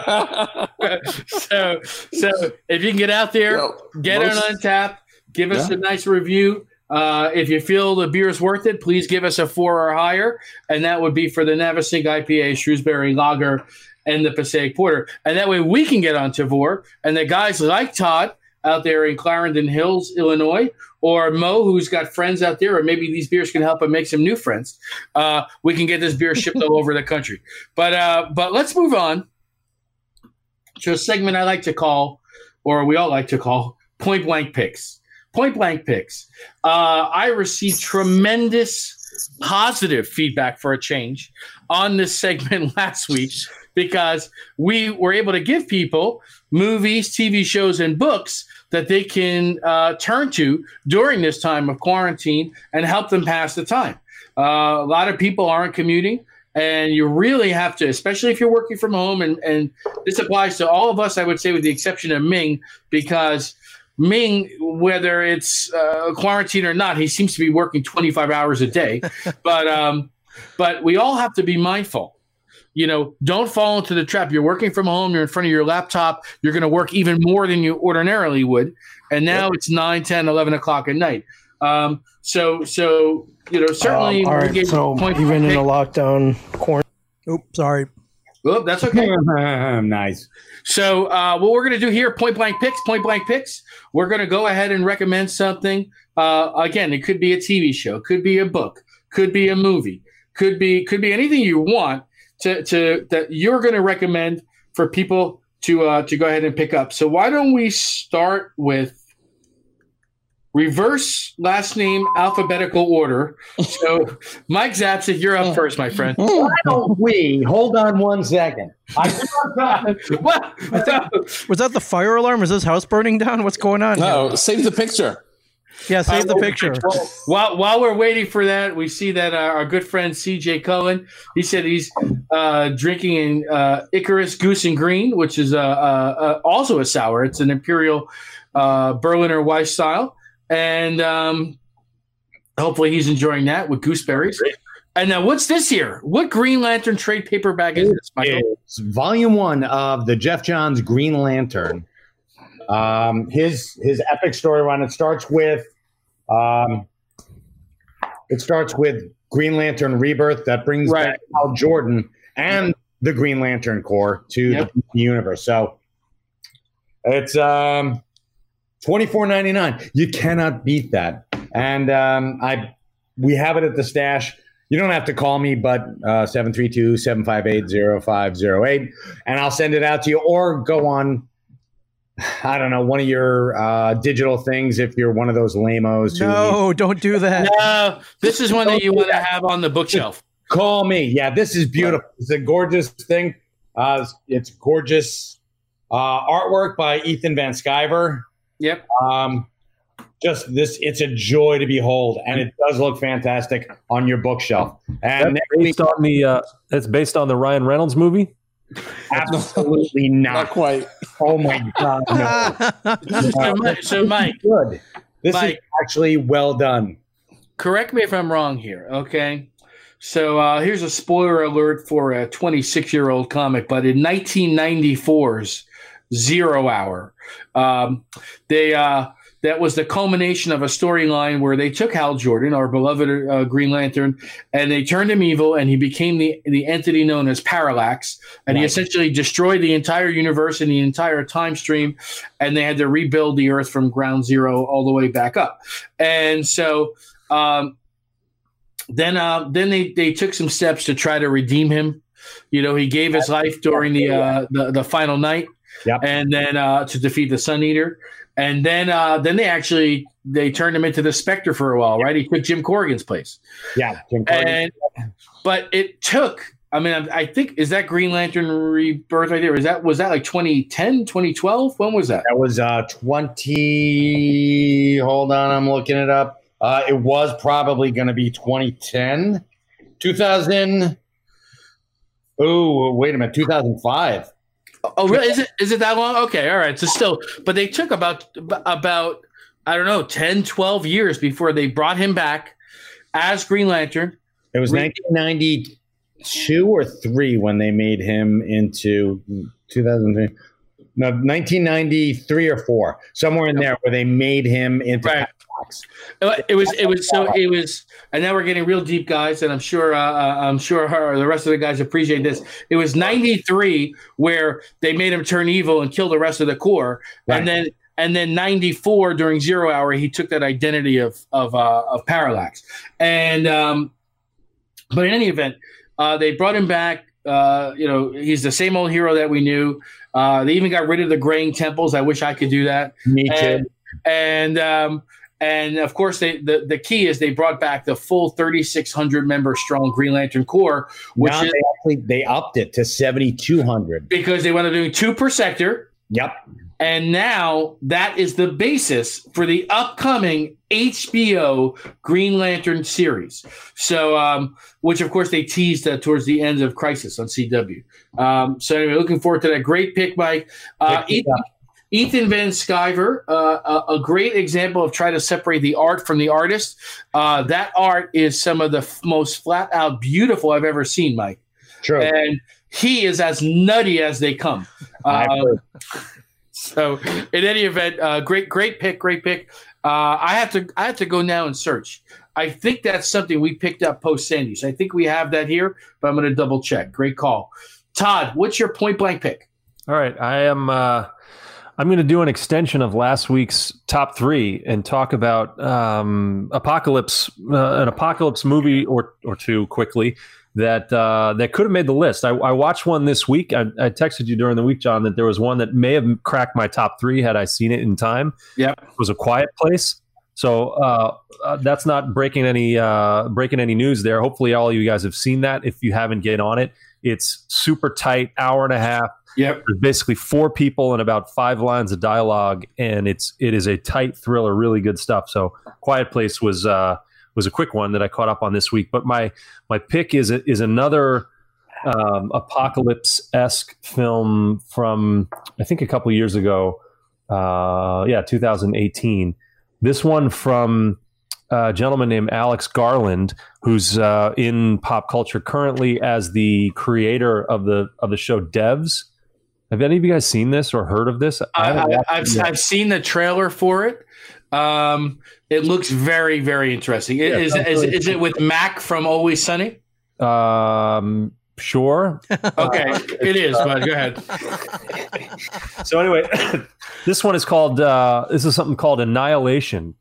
so, so if you can get out there, Yo, get most- on Untappd, give us Yeah. a nice review. Uh, if you feel the beer is worth it, please give us a four or higher, and that would be for the Navesink IPA, Shrewsbury Lager, and the Passaic Porter, and that way we can get on Tavour, and the guys like Todd out there in Clarendon Hills, Illinois, or Mo, who's got friends out there, or maybe these beers can help him make some new friends. Uh, we can get this beer shipped all over the country. But uh, but let's move on to a segment I like to call, or we all like to call, point blank picks. Point blank picks. Uh, I received tremendous positive feedback for a change on this segment last week because we were able to give people movies, TV shows, and books that they can uh, turn to during this time of quarantine and help them pass the time. Uh, a lot of people aren't commuting, and you really have to, especially if you're working from home. And, and this applies to all of us, I would say, with the exception of Ming, because Ming, whether it's uh, quarantine or not, he seems to be working 25 hours a day. but um, but we all have to be mindful. You know, don't fall into the trap. You're working from home, you're in front of your laptop, you're going to work even more than you ordinarily would. And now it's 9, 10, 11 o'clock at night. Um, so, so you know, certainly. Um, all we right, gave so point even in a lockdown quarantine. Oops, sorry. Oh, that's okay. nice. So, uh, what we're going to do here, point blank picks, point blank picks. We're going to go ahead and recommend something. Uh, again, it could be a TV show, could be a book, could be a movie, could be could be anything you want to to that you're going to recommend for people to uh, to go ahead and pick up. So, why don't we start with reverse last name alphabetical order? So, Mike Zapcic, you're up first, my friend. Why don't we hold on one second? I Well, Was that the fire alarm? Is this house burning down? What's going on? No, save the picture. Yeah, save the picture. While while we're waiting for that, we see that uh, our good friend CJ Cohen. He said he's uh, drinking in uh, Icarus Goose and Green, which is uh, uh, uh, also a sour. It's an imperial uh, Berliner Weisse style, and um, hopefully he's enjoying that with gooseberries. And now, what's this here? What Green Lantern trade paperback is this, Michael? It's volume one of the Geoff Johns Green Lantern. Um, his his epic story run. It starts with, um, it starts with Green Lantern Rebirth that brings Right. back Hal Jordan and the Green Lantern Corps to Yep. the universe. So it's um, twenty four ninety nine. You cannot beat that. And um, I we have it at the stash. You don't have to call me, but uh, 732 758 0508, and I'll send it out to you or go on, I don't know, one of your uh, digital things if you're one of those lamos. who No, don't do that. No, this is one that you want to have on the bookshelf. Call me. Yeah, this is beautiful. It's a gorgeous thing. Uh, it's gorgeous uh, artwork by Ethan Van Sciver. Yep. Um, just this, it's a joy to behold, and it does look fantastic on your bookshelf. And That's based on the. Uh, it's based on the Ryan Reynolds movie. Absolutely Not not. quite. Oh my god, no. So, Mike, so Mike, good. This Mike. is actually well done. correct me if I'm wrong here, okay? So uh, here's a spoiler alert for a 26 year old comic, but in 1994's Zero Hour, um, they uh, that was the culmination of a storyline where they took Hal Jordan, our beloved uh, Green Lantern, and they turned him evil, and he became the the entity known as Parallax, and he essentially destroyed the entire universe and the entire time stream, and they had to rebuild the Earth from ground zero all the way back up, and so. Um, then uh, then they, they took some steps to try to redeem him. You know, he gave his life during the uh, the, the final night, Yep. and then uh, to defeat the Sun Eater, and then uh, then they actually they turned him into the Spectre for a while, right? He took Jim Corrigan's place, Yeah, Jim Corrigan. and but it took. I mean, I, I think is that Green Lantern Rebirth right there? Is that was that like 2010, 2012? When was that? That was uh, 20. Hold on, I'm looking it up. Uh, it was probably going to be 2010. 2000. Oh, wait a minute. 2005. Oh, really? Is it is it that long? Okay, all right. So still, but they took about about I don't know 10, 12 years before they brought him back as Green Lantern It was Re- 1992 or three when they made him into 2003. No, 1993 or four, somewhere in there where they made him into Right. Parallax. Uh, It was it was so it was and now we're getting real deep guys and I'm sure uh, uh, I'm sure her, the rest of the guys appreciate this. It was 93 where they made him turn evil and kill the rest of the Corps Right. and then and then 94 during 0 hour he took that identity of of uh, of parallax. And um but in any event, uh, they brought him back uh, you know, he's the same old hero that we knew. Uh, they even got rid of the graying temples. I wish I could do that Me too. and and um, and of course they the, the key is they brought back the full 3600 member strong green lantern corps which now is they actually they upped it to 7200. because they want to do two per sector Yep. and now that is the basis for the upcoming HBO Green Lantern series. So, um, which of course they teased uh, towards the end of Crisis on CW. Um, so, anyway, looking forward to that. Great pick, Mike. Uh, Ethan, Ethan Van Sciver, uh, a, a great example of trying to separate the art from the artist. Uh, that art is some of the f- most flat out beautiful I've ever seen, Mike. True. And he is as nutty as they come. I've Um, so, in any event, uh, great, great pick, great pick. Uh, I have to, I have to go now and search. I think that's something we picked up post Sandy's. I think we have that here, but I'm going to double check. Great call, Todd. What's your point blank pick? All right, I am. I'm going to do an extension of last week's top three and talk about um, apocalypse, uh, an apocalypse movie or or two quickly that uh, that could have made the list. I, I watched one this week. I, I texted you during the week, John, that there was one that may have cracked my top three had I seen it in time. Yeah, It was a Quiet Place. So uh, uh, that's not breaking any uh, breaking any news there. Hopefully, all of you guys have seen that. If you haven't, get on it. It's super tight, hour and a half. Yep. There's basically four people and about five lines of dialogue, and it's it is a tight thriller, really good stuff. So, Quiet Place was uh, was a quick one that I caught up on this week. But my my pick is is another um, apocalypse esque film from I think a couple years ago. Uh, yeah, 2018. This one from a gentleman named Alex Garland, who's uh, in pop culture currently as the creator of the of the show Devs. Have any of you guys seen this or heard of this? I, I, I've. I've seen the trailer for it. Um, it looks very, very interesting. Yeah, is, is, is it with Mac from Always Sunny? Um, sure. Okay, it is. But go ahead. so anyway, this one is called. Uh, this is something called Annihilation.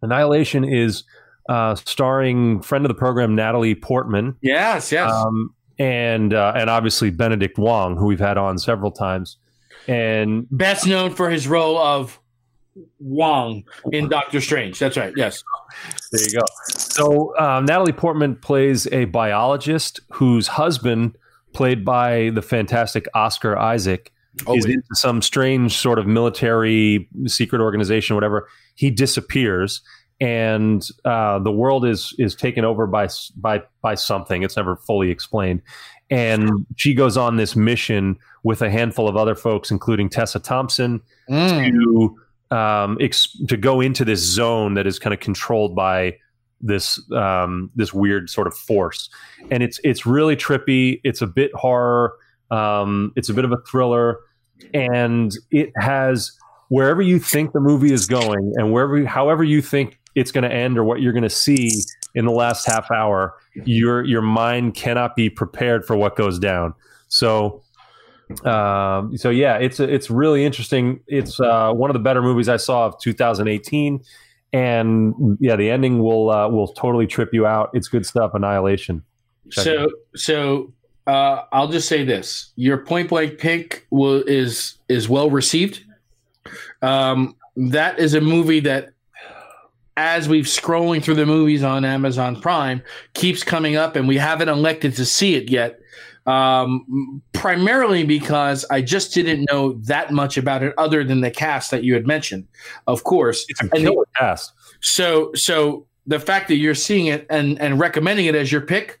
Annihilation is uh, starring friend of the program Natalie Portman. Yes, yes. um, and uh, and obviously Benedict Wong, who we've had on several times. And Best known for his role of Wong in Doctor Strange. That's right. Yes. there you go. So um, Natalie Portman plays a biologist whose husband, played by the fantastic Oscar Isaac, is into some strange sort of military secret organization, whatever. He disappears, and uh, the world is is taken over by by by something. It's never fully explained. And she goes on this mission with a handful of other folks, including Tessa Thompson, Mm. to um, ex- to go into this zone that is kind of controlled by this um, this weird sort of force, and it's it's really trippy. It's a bit horror. Um, it's a bit of a thriller, and it has wherever you think the movie is going, and wherever however you think it's going to end or what you're going to see in the last half hour, your your mind cannot be prepared for what goes down. So um, so yeah, it's it's really interesting. It's uh, one of the better movies I saw of 2018, and yeah, the ending will uh, will totally trip you out. It's good stuff. Annihilation. Check So, so uh, I'll just say this: your point blank pick will, is is well received. Um, that is a movie that, as we've scrolling through the movies on Amazon Prime, keeps coming up, and we haven't elected to see it yet. Um, primarily because I just didn't know that much about it, other than the cast that you had mentioned, of course. It's a And the- killer cast. So, so the fact that you're seeing it and and recommending it as your pick,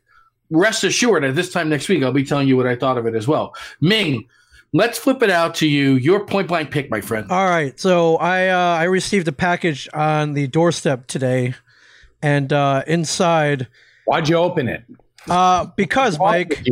rest assured, at this time next week, I'll be telling you what I thought of it as well. Ming, let's flip it out to you. Your point blank pick, my friend. All right, so I uh, I received a package on the doorstep today, and uh, inside Why'd you open it? Uh, because Mike,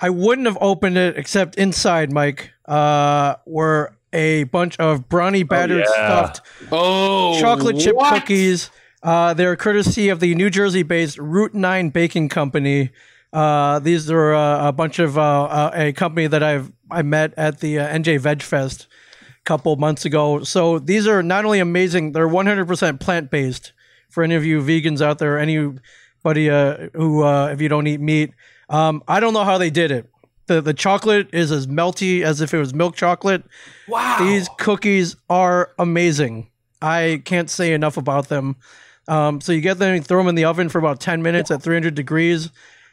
I wouldn't have opened it except inside, Mike, uh, were a bunch of brownie battered yeah. stuffed Oh, chocolate chip what? cookies. Uh, they're courtesy of the New Jersey based Root 9 Baking Company. Uh, these are uh, a bunch of uh, uh, a company that I've I met at the uh, NJ Veg Fest a couple months ago. So these are not only amazing, they're 100% plant based. For any of you vegans out there, anybody uh, who uh, if you don't eat meat, um, I don't know how they did it. The the chocolate is as melty as if it was milk chocolate. Wow. These cookies are amazing. I can't say enough about them. Um, so you get them, you throw them in the oven for about ten minutes at 300 degrees,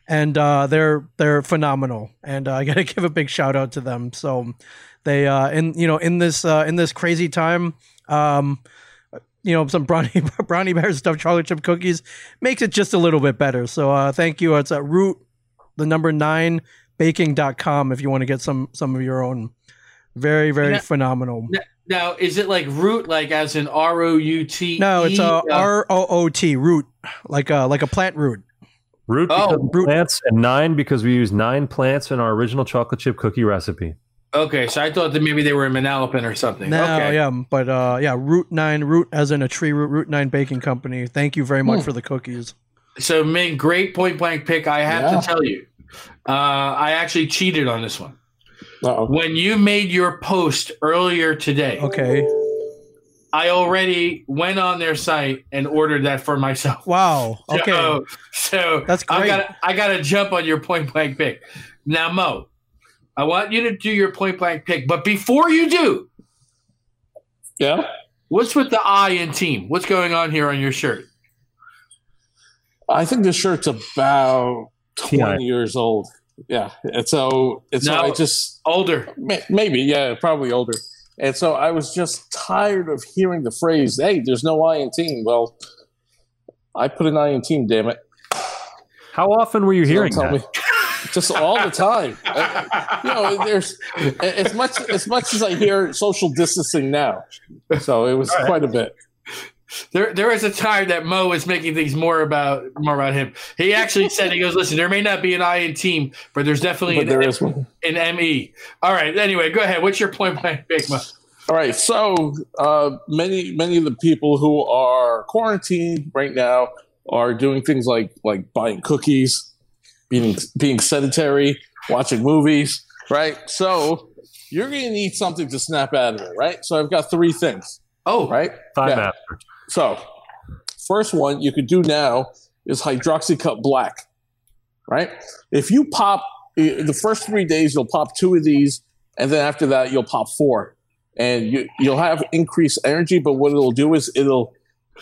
and uh, they're they're phenomenal. And uh, I got to give a big shout out to them. So they uh, in you know in this uh, in this crazy time, um, you know some brownie brownie bear stuffed chocolate chip cookies makes it just a little bit better. So uh, thank you. It's at root the number nine baking.com if you want to get some some of your own. Very very Yeah. phenomenal. Now, is it like root, like as in R O U T? No, it's uh, uh, R O O T root, like a like a plant root. Root Oh, because of root. plants and nine because we use nine plants in our original chocolate chip cookie recipe. Okay, so I thought that maybe they were in Manalapan or something. No, okay. yeah, but uh, yeah, root nine root as in a tree root. Root nine baking company. Thank you very much Hmm. for the cookies. So, Ming, great point blank pick. I have Yeah. to tell you, uh, I actually cheated on this one. Uh-oh. When you made your post earlier today, Okay. I already went on their site and ordered that for myself. Wow. Okay. So, so That's I great. got I got to jump on your point blank pick. Now, Mo, I want you to do your point blank pick, but before you do, Yeah. what's with the I in team? What's going on here on your shirt? I think this shirt's about Yeah. 20 years old. Yeah. And so, and so No. I just, Older. may- maybe, yeah, probably older. And so I was just tired of hearing the phrase, hey, there's no I in team. Well, I put an I in team, damn it. How often were you So hearing tell that? me- Just all the time. You know, there's as much as much as I hear social distancing now. So it was quite a bit. There, there was a time that Mo was making things more about more about him. He actually said, "He goes, listen, there may not be an I in team, but there's definitely But an, there is one. an ME." All right. Anyway, go ahead. What's your point blank pick, Mo? All right, so uh, many many of the people who are quarantined right now are doing things like like buying cookies, being being sedentary, watching movies, right? So you're going to need something to snap out of it, right? So I've got three things, Oh, right? Time Yeah. after. So first one you could do now is hydroxycut black, right? If you pop the first three days, you'll pop two of these, and then after that, you'll pop four, and you, you'll have increased energy. But what it'll do is it'll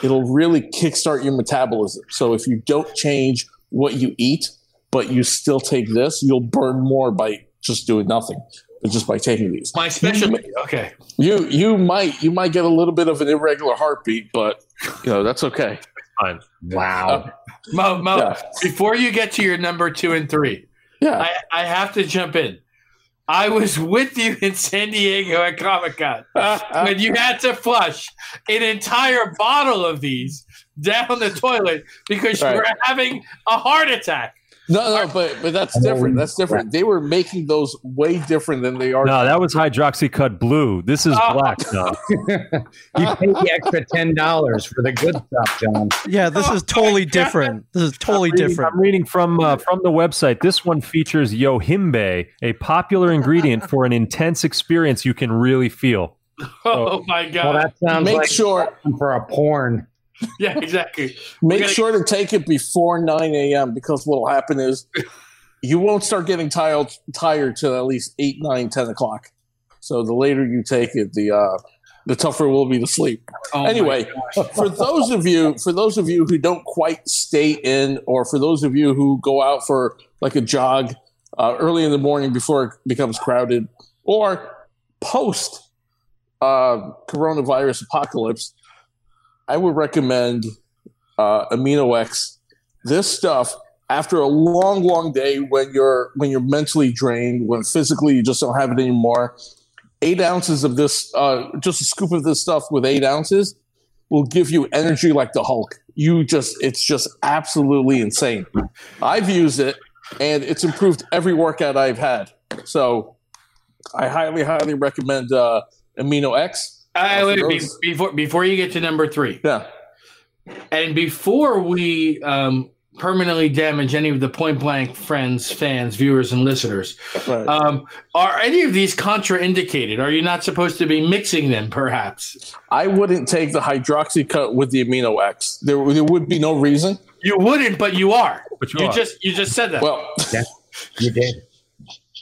it'll really kickstart your metabolism. So if you don't change what you eat, but you still take this, you'll burn more by just doing nothing, just by taking these. my specialty. Okay. You you might you might get a little bit of an irregular heartbeat, but you know that's okay. Fine. Wow. Mo, Mo, Yeah. before you get to your number two and three, Yeah. I, I have to jump in. I was with you in San Diego at Comic Con when you had to flush an entire bottle of these down the toilet because you Right. were having a heart attack. No, no, but but that's different. That's different. They were making those way different than they are. No, that was hydroxycut blue. This is Oh. black. John. You paid the extra ten dollars for the good stuff, John. Yeah, this is totally different. This is totally I'm reading, different. I'm reading from uh, from the website. This one features yohimbe, a popular ingredient for an intense experience you can really feel. Oh, my Well, God. that sounds make like sure for a porn. yeah, exactly. make sure to take it before nine a.m. because what will happen is you won't start getting tired tired till at least eight, nine, ten o'clock. So the later you take it, the uh, the tougher will be to sleep. Oh, anyway, for those of you for those of you who don't quite stay in, or for those of you who go out for like a jog uh, early in the morning before it becomes crowded, or post uh, coronavirus apocalypse, I would recommend uh, Amino X. This stuff after a long, long day when you're when you're mentally drained, when physically you just don't have it anymore. Eight ounces of this, uh, just a scoop of this stuff with eight ounces will give you energy like the Hulk. you just it's just absolutely insane. I've used it and it's improved every workout I've had. So I highly, highly recommend uh, Amino X. I, Uh, wait, be- before before you get to number three, Yeah. and before we um, permanently damage any of the point blank friends, fans, viewers, and listeners, Right. um, are any of these contraindicated? Are you not supposed to be mixing them? Perhaps I wouldn't take the hydroxy cut with the Amino X. There, there would be no reason. you wouldn't, but you are. But you You are. just you just said that. Well, You did.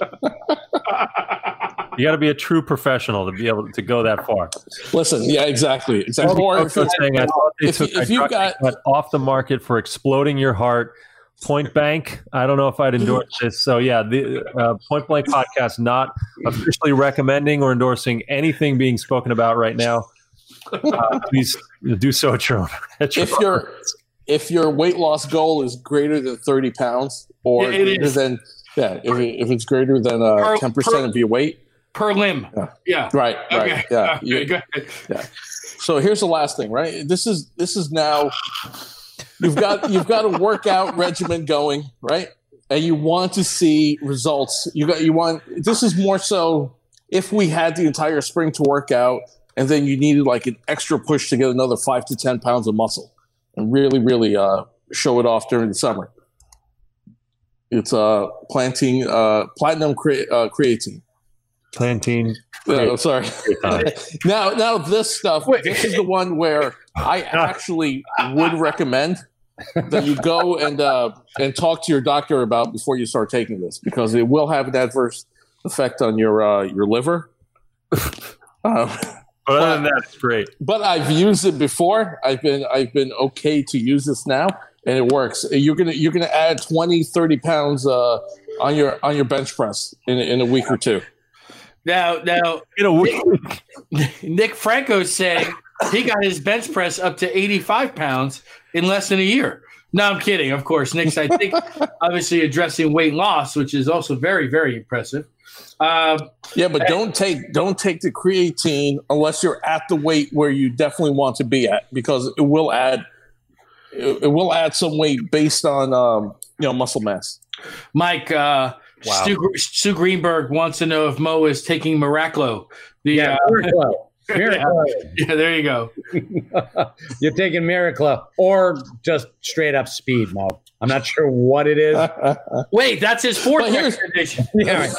You got to be a true professional to be able to go that far. listen. Yeah, exactly. Exactly. Or if saying I if- took if you've got- off the market for exploding your heart. Point Blank. I don't know if I'd endorse this. So yeah, the uh, Point Blank podcast not officially recommending or endorsing anything being spoken about right now. Uh, please do so at your own. At your if your if your weight loss goal is greater than thirty pounds, or It- it greater is. than yeah, if, it, if it's greater than uh, ten percent of your weight, per limb. Yeah. Yeah. right, right, yeah. Okay, ahead. So here's the last thing, right? This is this is now you've got you've got a workout regimen going, right? And you want to see results. You got you want this is more so if we had the entire spring to work out and then you needed like an extra push to get another five to ten pounds of muscle and really, really uh, show it off during the summer. It's uh planting uh platinum cre- uh, creatine. Plantain. Uh, sorry. Now, now this stuff. Wait. This is the one where I actually would recommend that you go and uh, and talk to your doctor about before you start taking this because it will have an adverse effect on your uh, your liver. Um, but other than that, it's great. but I've used it before. I've been I've been okay to use this now, and it works. You're gonna you're gonna add 20, 30 pounds uh, on your on your bench press in in a week or two. Now, now, In a week, Nick Franco's saying he got his bench press up to 85 pounds in less than a year. No, I'm kidding. Of course, Nick's, I think, obviously addressing weight loss, which is also very, very impressive. Um, Yeah, but don't take don't take the creatine unless you're at the weight where you definitely want to be at because it will add it, it will add some weight based on um, you know muscle mass. Mike, uh, Wow. Stu, Stu Greenberg wants to know if Mo is taking Miraclo. The, Yeah, uh, Miraclo. Miraclo. yeah, there you go. You're taking Miraclo or just straight up speed, Mo. I'm not sure what it is. Wait, that's his fourth But recommendation. yeah.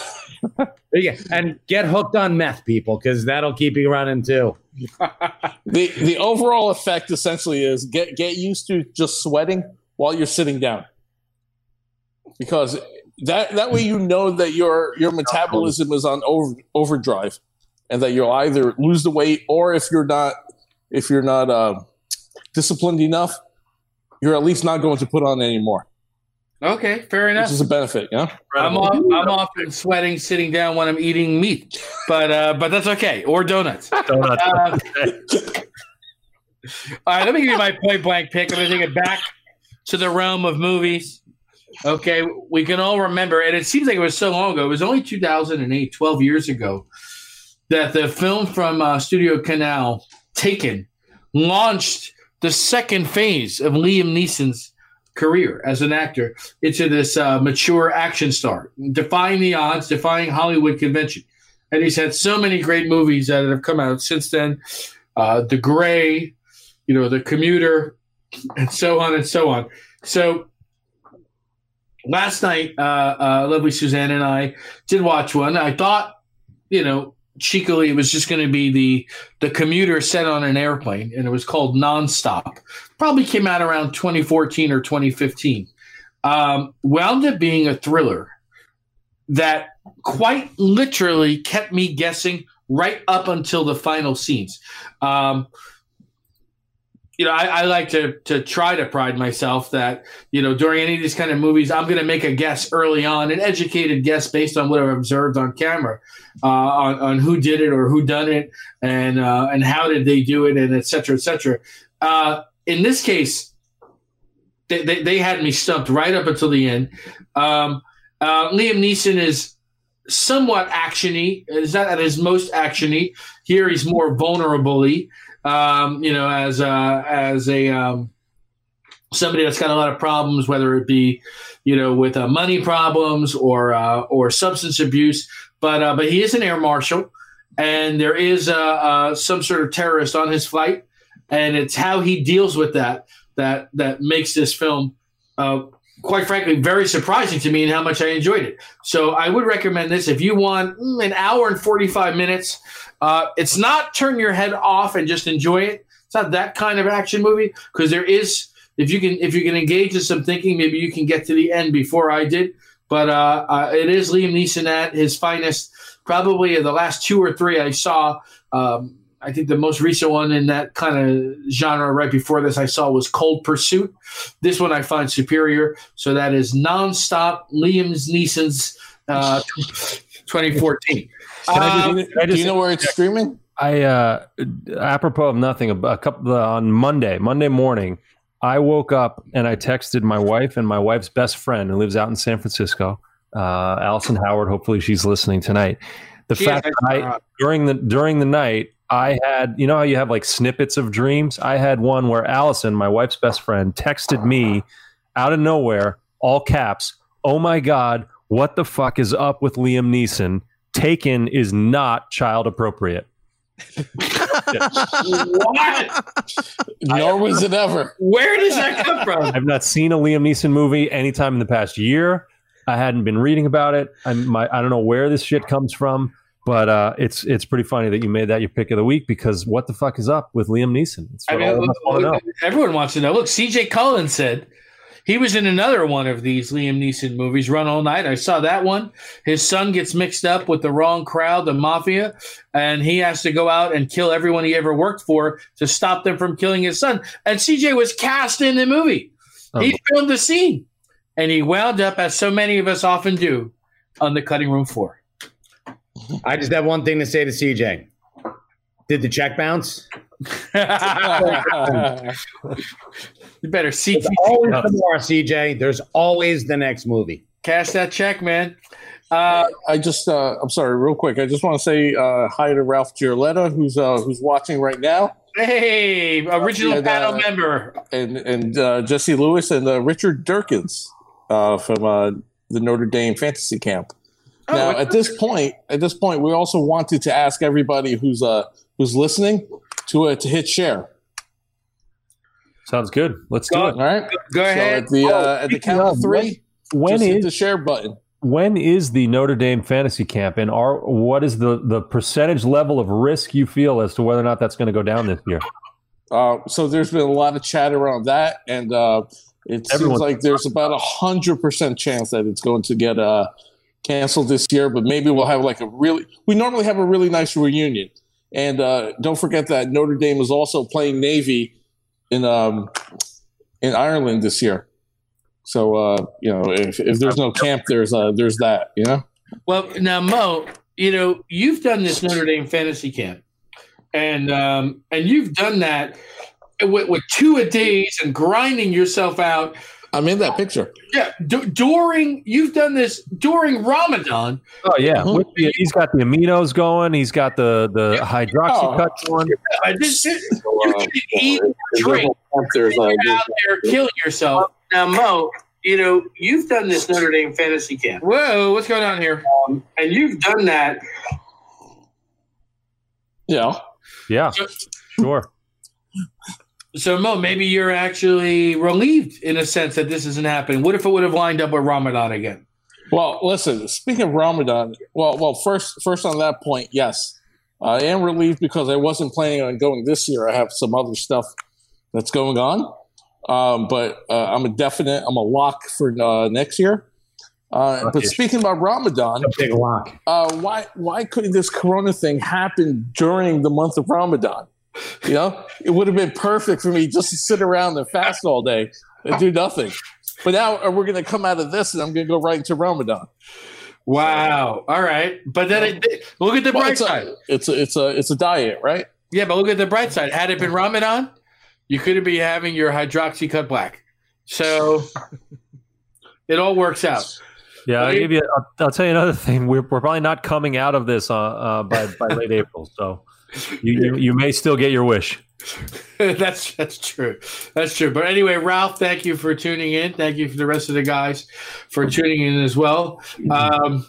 right. yeah. And get hooked on meth, people, because that'll keep you running too. the the overall effect essentially is get get used to just sweating while you're sitting down because that that way you know that your your metabolism is on over, overdrive and that you'll either lose the weight or if you're not if you're not uh, disciplined enough you're at least not going to put on any more Okay, fair enough. This is a benefit yeah I'm off, I'm often sweating sitting down when I'm eating meat, but uh, but that's okay. Or donuts. Donuts. Uh, all right, let me give you my point blank pick. I'm going to take it back to the realm of movies. Okay, we can all remember, and it seems like it was so long ago. It was only 2008, 12 years ago, that the film from uh, Studio Canal, Taken, launched the second phase of Liam Neeson's career as an actor into this uh, mature action star, defying the odds, defying Hollywood convention. And he's had so many great movies that have come out since then. Uh, the Grey, you know, The Commuter, and so on and so on. So last night, uh, uh, lovely Suzanne and I did watch one. I thought, you know, cheekily it was just going to be the the commuter set on an airplane, and it was called Nonstop. Probably came out around 2014 or 2015. Um, wound up being a thriller that quite literally kept me guessing right up until the final scenes. Um, you know, I, I like to to try to pride myself that you know during any of these kind of movies, I'm going to make a guess early on, an educated guess based on what I've observed on camera, uh, on on who did it or who done it, and uh, and how did they do it, and et cetera, et cetera. Uh, in this case, they, they, they had me stumped right up until the end. Um, uh, Liam Neeson is somewhat actiony. Is not at his most actiony. Here he's more vulnerably, um, you know, as uh, as a um, somebody that's got a lot of problems, whether it be, you know, with uh, money problems or uh, or substance abuse. But uh, but he is an air marshal, and there is uh, uh, some sort of terrorist on his flight, and it's how he deals with that that that makes this film. Quite frankly, very surprising to me and how much I enjoyed it. So I would recommend this if you want mm, an hour and 45 minutes. Uh, it's not turn your head off and just enjoy it. It's not that kind of action movie because there is if you can if you can engage in some thinking, maybe you can get to the end before I did. But uh, uh, it is Liam Neeson at his finest. Probably of the last two or three I saw. Um, I think the most recent one in that kind of genre right before this I saw was Cold Pursuit. This one I find superior. So that is nonstop Liam Neeson's uh, 2014. Can I just- Um, do you, do you know where it's streaming? I uh apropos of nothing a, a couple on Monday Monday morning I woke up and I texted my wife and my wife's best friend who lives out in San Francisco uh Allison Howard hopefully she's listening tonight the She fact that I, during the during the night I had you know how you have like snippets of dreams I had one where Allison my wife's best friend texted me out of nowhere all caps oh my god what the fuck is up with Liam Neeson Taken is not child appropriate what? Nor was it ever. Where does that come from? I've not seen a Liam Neeson movie anytime in the past year. I hadn't been reading about it. I'm, my, I don't know where this shit comes from, but uh, it's it's pretty funny that you made that your pick of the week because what the fuck is up with Liam Neeson? It's I mean, us know. everyone wants to know. Look, CJ Cullen said he was in another one of these Liam Neeson movies, Run All Night. I saw that one. His son gets mixed up with the wrong crowd, the mafia, and he has to go out and kill everyone he ever worked for to stop them from killing his son. And CJ was cast in the movie. He filmed the scene, and he wound up, as so many of us often do, on the cutting room floor. I just have one thing to say to CJ. Did the check bounce? you better see There's always tomorrow, CJ. There's always the next movie. cash that check, man. Uh, I just, uh, I'm sorry, real quick. I just want to say uh, hi to Ralph Giorletta, who's uh, who's watching right now, hey, original Yeah, panel the- member. and and uh, Jesse Lewis and uh, Richard Durkins uh, from uh, the Notre Dame Fantasy Camp. Oh, now, at this point, at this point, we also wanted to ask everybody who's uh, who's listening to uh, to hit share. Sounds good. Let's do it. All right. Go So ahead. at the uh, at the count of of, three, When just hit the share button. when is the Notre Dame fantasy camp, and are what is the the percentage level of risk you feel as to whether or not that's going to go down this year? Uh, so there's been a lot of chat around that, and uh, it Everyone- seems like there's about a hundred percent chance that it's going to get uh, canceled this year. But maybe we'll have like a really. We normally have a really nice reunion, and uh, don't forget that Notre Dame is also playing Navy in um, in Ireland this year. So uh, you know, if, if there's no camp, there's uh, there's that. You know. Well, now Mo, you know you've done this Notre Dame fantasy camp, and um, and you've done that with, with two a days and grinding yourself out. I'm in that picture. Yeah, d- during you've done this during Ramadan. Oh yeah, Mhm. With the- he's got the aminos going. He's got the the hydroxy cut going. I just you uh, can eat, drink, There's, uh, you're out there killing yourself. Now, Mo, you know you've done this Notre Dame fantasy camp. Whoa, what's going on here? Um, and you've done that. yeah. Yeah, sure. So, Mo, maybe you're actually relieved in a sense that this isn't happening. What if it would have lined up with Ramadan again? Well, listen. Speaking of Ramadan, well, well, first, first on that point, yes, I am relieved because I wasn't planning on going this year. I have some other stuff that's going on, um, but uh, I'm a definite. I'm a lock for uh, next year. Uh, but speaking about Ramadan, A big lock. uh, why why couldn't this Corona thing happen during the month of Ramadan? You know, it would have been perfect for me just to sit around and fast all day and do nothing. But now uh, we're going to come out of this, and I'm going to go right into Ramadan. Wow. All right. But then it, look at the Well, bright it's side. a, it's a it's a it's a diet, right? Yeah, but look at the bright side. Had it been Ramadan, you couldn't be having your hydroxy cut black. So it all works out. Yeah, I'll give you. I'll, I'll tell you another thing. We're, we're probably not coming out of this uh, uh, by by late April. So You, you, you may still get your wish. that's that's true. That's true. But anyway, Ralph, thank you for tuning in. Thank you for the rest of the guys for tuning in as well. Um,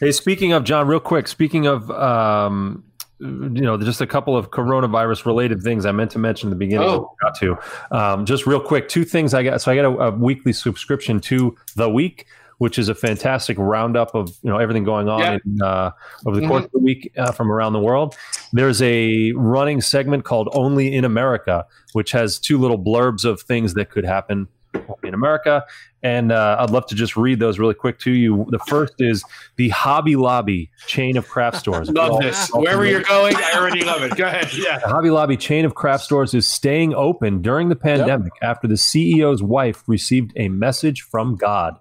Hey, speaking of John, real quick. Speaking of, um, you know, just a couple of coronavirus related things I meant to mention at the beginning. Oh. Forgot to. Um, just real quick, two things I got. So I got a, a weekly subscription to the Week, which is a fantastic roundup of you know everything going on Yeah. in, uh, over the course of the week uh, from around the world. There's a running segment called Only in America, which has two little blurbs of things that could happen in America. And uh, I'd love to just read those really quick to you. The first is the Hobby Lobby chain of craft stores. love this. Wherever you're going, I already love it. Go ahead. Yeah. The Hobby Lobby chain of craft stores is staying open during the pandemic after the CEO's wife received a message from God.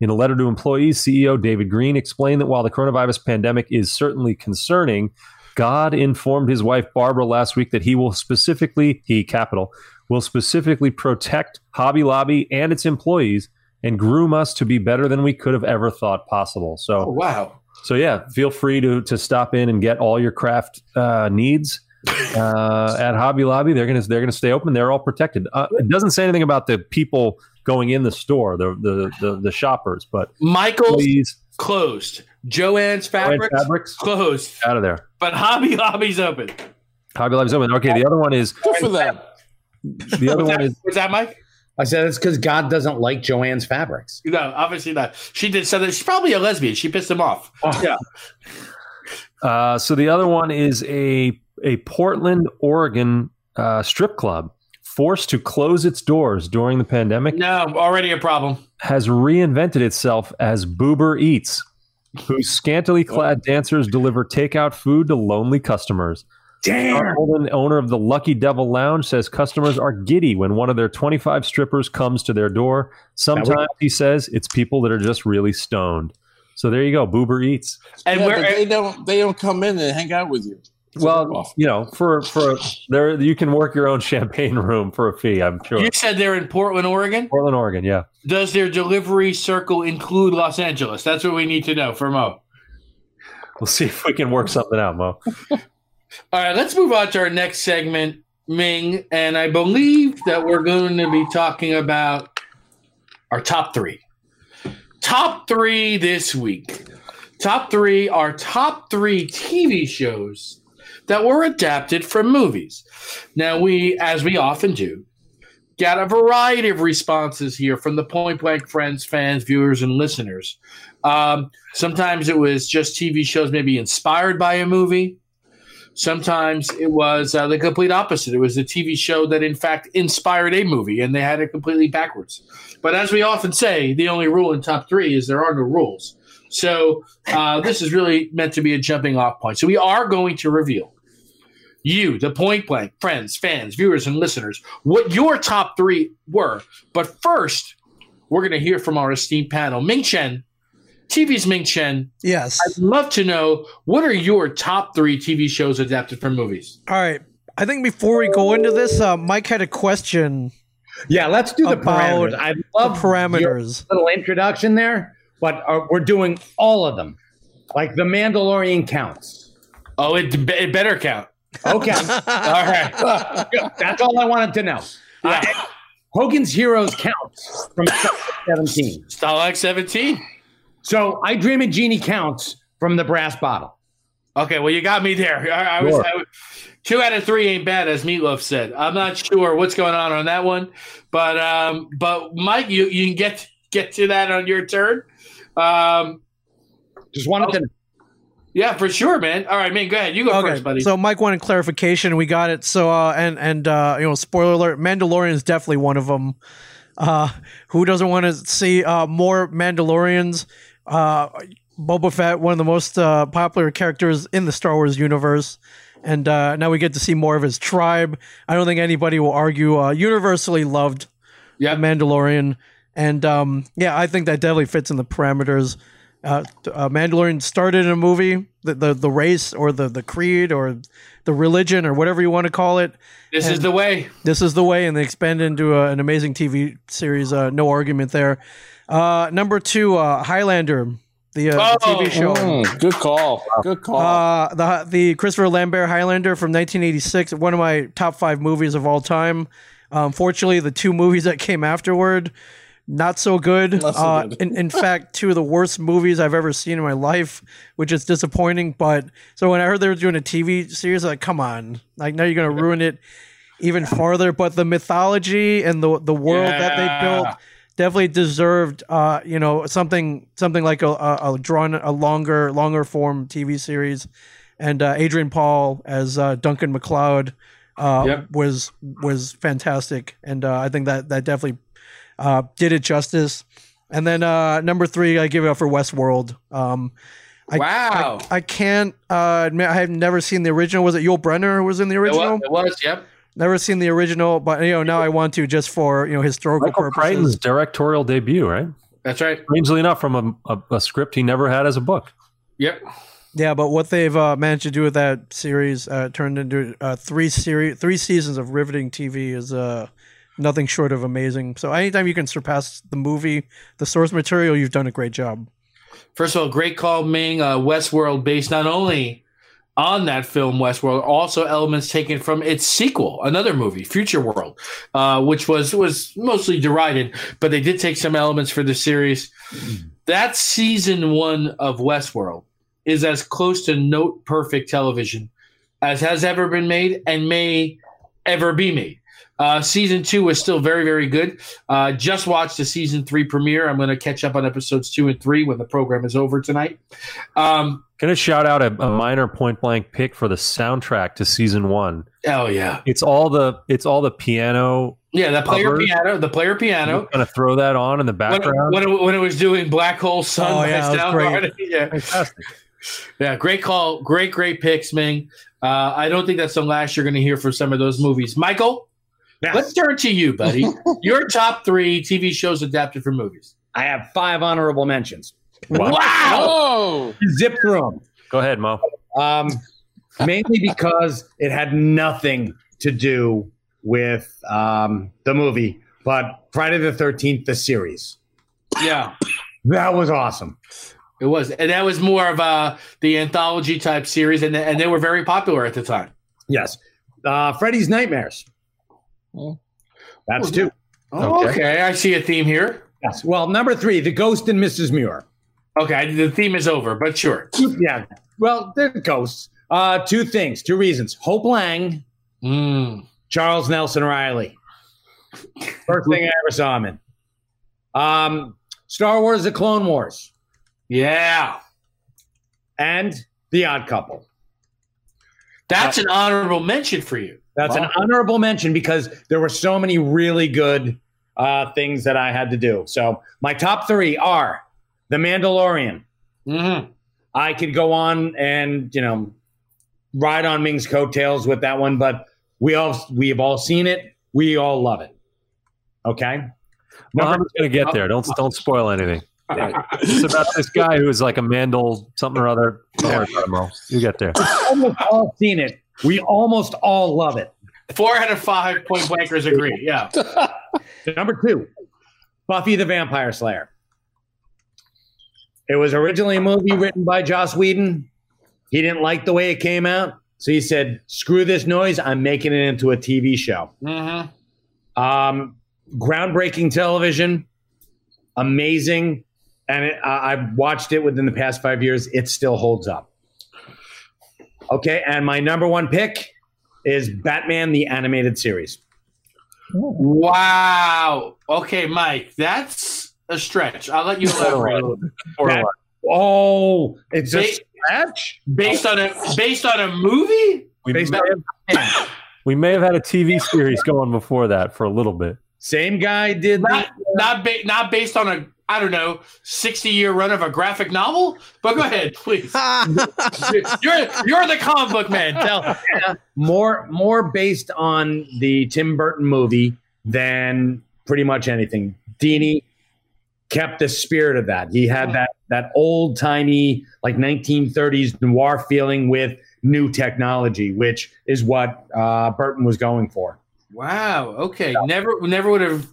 In a letter to employees, CEO David Green explained that while the coronavirus pandemic is certainly concerning, God informed his wife Barbara last week that he will specifically, he capital, will specifically protect Hobby Lobby and its employees and groom us to be better than we could have ever thought possible. So Oh, wow. so yeah, feel free to to stop in and get all your craft uh, needs uh, at Hobby Lobby. They're gonna they're gonna stay open. They're all protected. Uh, it doesn't say anything about the people going in the store, the the the, the shoppers, but Michael's please closed. Joann's Fabrics, fabrics closed. out of there. But Hobby Lobby's open. Hobby Lobby's open. Okay, the other one is Good for them. the other What's one that, is what's that, Mike? I said it's because God doesn't like Joann's fabrics. No, obviously not. She did something. She's probably a lesbian. She pissed him off. Yeah. uh, so the other one is a a Portland, Oregon uh, strip club forced to close its doors during the pandemic. No, already a problem. has reinvented itself as Boober Eats, whose scantily clad dancers deliver takeout food to lonely customers. Damn. Holden, owner of the Lucky Devil Lounge, says customers are giddy when one of their 25 strippers comes to their door. Sometimes, he says, it's people that are just really stoned. So there you go, Boober Eats. And yeah, where they don't they don't come in and hang out with you. It's Well, you know, for for there, you can work your own champagne room for a fee. I'm sure. you said they're in Portland, Oregon. Portland, Oregon, yeah. Does their delivery circle include Los Angeles? That's what we need to know for Mo. We'll see if we can work something out, Mo. All right, let's move on to our next segment, Ming. And I believe that we're going to be talking about our top three. Top three this week. Top three are top three TV shows that were adapted from movies. Now, we, as we often do, got a variety of responses here from the Point Blank friends, fans, viewers, and listeners. Um, sometimes it was just TV shows maybe inspired by a movie. Sometimes it was uh, the complete opposite. It was a TV show that, in fact, inspired a movie, and they had it completely backwards. But as we often say, the only rule in top three is there are no rules. So uh, this is really meant to be a jumping off point. So we are going to reveal you, the point blank, friends, fans, viewers, and listeners, what your top three were. But first, we're going to hear from our esteemed panel. Ming Chen, TV's Ming Chen, Yes. I'd love to know what are your top three TV shows adapted from movies? All right. I think before we go into this, uh, Mike had a question. Yeah, let's do the About parameters. I The love your parameters. little introduction there, but uh, we're doing all of them. Like the Mandalorian counts. Oh, it, it better count. Okay, All right. that's all I wanted to know. Uh, Hogan's Heroes counts from 17. Stalag 17. So I Dream of Jeannie counts from the brass bottle. Okay, well, you got me there. I, I was, I two out of three ain't bad, as Meatloaf said. I'm not sure what's going on on that one, but um, but Mike, you you can get get to that on your turn. Um, Just wanted to. Yeah, for sure, man. All right, man, go ahead. You go first, buddy. So Mike wanted clarification. We got it. So uh, and and uh, you know, spoiler alert: Mandalorian is definitely one of them. Uh, who doesn't want to see uh, more Mandalorians? Uh, Boba Fett, one of the most uh, popular characters in the Star Wars universe, and uh, now we get to see more of his tribe. I don't think anybody will argue. Uh, universally loved, Yeah. The Mandalorian, and um, yeah, I think that definitely fits in the parameters. Uh, uh, Mandalorian started in a movie, the, the the race or the the creed or the religion or whatever you want to call it. this is the way. This is the way, and they expand into a, an amazing TV series. Uh, no argument there. Uh, number two, uh, Highlander, the, uh, the Oh, TV show. Mm, good call. Good call. Uh, the the Christopher Lambert Highlander from 1986, one of my top five movies of all time. Unfortunately, the two movies that came afterward, not so good. Not so uh, good. in, in fact, two of the worst movies I've ever seen in my life, which is disappointing. But so when I heard they were doing a TV series, like, come on, like now you're gonna ruin it even farther. But the mythology and the the world that they built definitely deserved uh you know something something like a, a, a drawn a longer longer form tv series and uh adrian paul as uh duncan macleod uh Yep. was was fantastic and uh i think that that definitely uh did it justice and then uh number three i give it up for westworld um I, Wow. I, I can't uh admit i have never seen the original was it yul brynner who was in the It original was, it was, yep. never seen the original but you know now i want to just for you know historical Michael purposes Crichton's directorial debut, right? That's right. Strangely enough, from a, a, a script he never had as a book. Yep. Yeah, but what they've uh, managed to do with that series uh, turned into uh, three series, three seasons of riveting TV is uh, nothing short of amazing. So anytime you can surpass the movie, the source material, you've done a great job. First of all, great call, Ming. Uh, Westworld, based not only on that film Westworld, also elements taken from its sequel, another movie, Future World, uh, which was was mostly derided, but they did take some elements for the series. That season one of Westworld is as close to note perfect television as has ever been made and may ever be made. Uh, season two was still very, very good. Uh, just watched the season three premiere. I'm going to catch up on episodes two and three when the program is over tonight. Um, Can I shout out a, a minor point blank pick for the soundtrack to season one? oh yeah, It's all the it's all the piano. yeah. The player Cover. piano, the player piano. I'm gonna throw that on in the When, background. when, it, when it was doing Black Hole Sun, Oh, yeah, that great. yeah, Fantastic. yeah. Great call, great, great picks, Ming. Uh, I don't think that's the last you're going to hear for some of those movies. Michael, Yes. let's turn to you, buddy. Your top three TV shows adapted for movies. I have five honorable mentions. Wow. oh, Zip through them. Go ahead, Mo. Um, mainly because it had nothing to do with um, the movie, but Friday the 13th, the series. Yeah. That was awesome. It was, and that was more of a, the anthology type series, and and they were very popular at the time. Yes. Uh, Freddy's Nightmares. That's two. Oh, Okay. okay. I see a theme here. Yes. Well, number three, The Ghost and Mrs. Muir. Okay, the theme is over, but sure. Yeah. Well, they're ghosts. Uh, two things, two reasons. Hope Lange, Mm. Charles Nelson Reilly. First thing I ever saw him in. Um, Star Wars: The Clone Wars Yeah, and The Odd Couple. that's an honorable mention for you. That's an honorable mention because there were so many really good uh, things that I had to do. So my top three are The Mandalorian. Mm-hmm. I could go on and you know ride on Ming's coattails with that one, but we all we have all seen it. We all love it. Okay. Well, I'm just gonna get there. Don't don't spoil anything. It's about this guy who's like a Mandel something or other. Don't worry about it, You get there. almost all seen it. We almost all love it. Four out of five point blankers agree. Yeah. Number two, Buffy the Vampire Slayer. It was originally a movie written by Joss Whedon. He didn't like the way it came out, so he said, "Screw this noise! I'm making it into a TV show." Mm-hmm. Um, groundbreaking television, amazing, and it, I, I've watched it within the past five years. It still holds up. Okay, and my number one pick is Batman the animated series. Wow. Okay, Mike, that's a stretch. I'll let you elaborate. a little bit. Or That- Oh, it's a Ba- stretch. Based on a based on a movie. we, Based may on- have, we may have had a TV series going before that for a little bit. Same guy did the, Not not ba- not based on a I don't know sixty year run of a graphic novel. But go ahead, please. you're you're the comic book man. Tell. more more based on the Tim Burton movie than pretty much anything. Dini kept the spirit of that. He had that that old timey like 1930s noir feeling with new technology, which is what uh, Burton was going for. Wow. Okay. Never never would have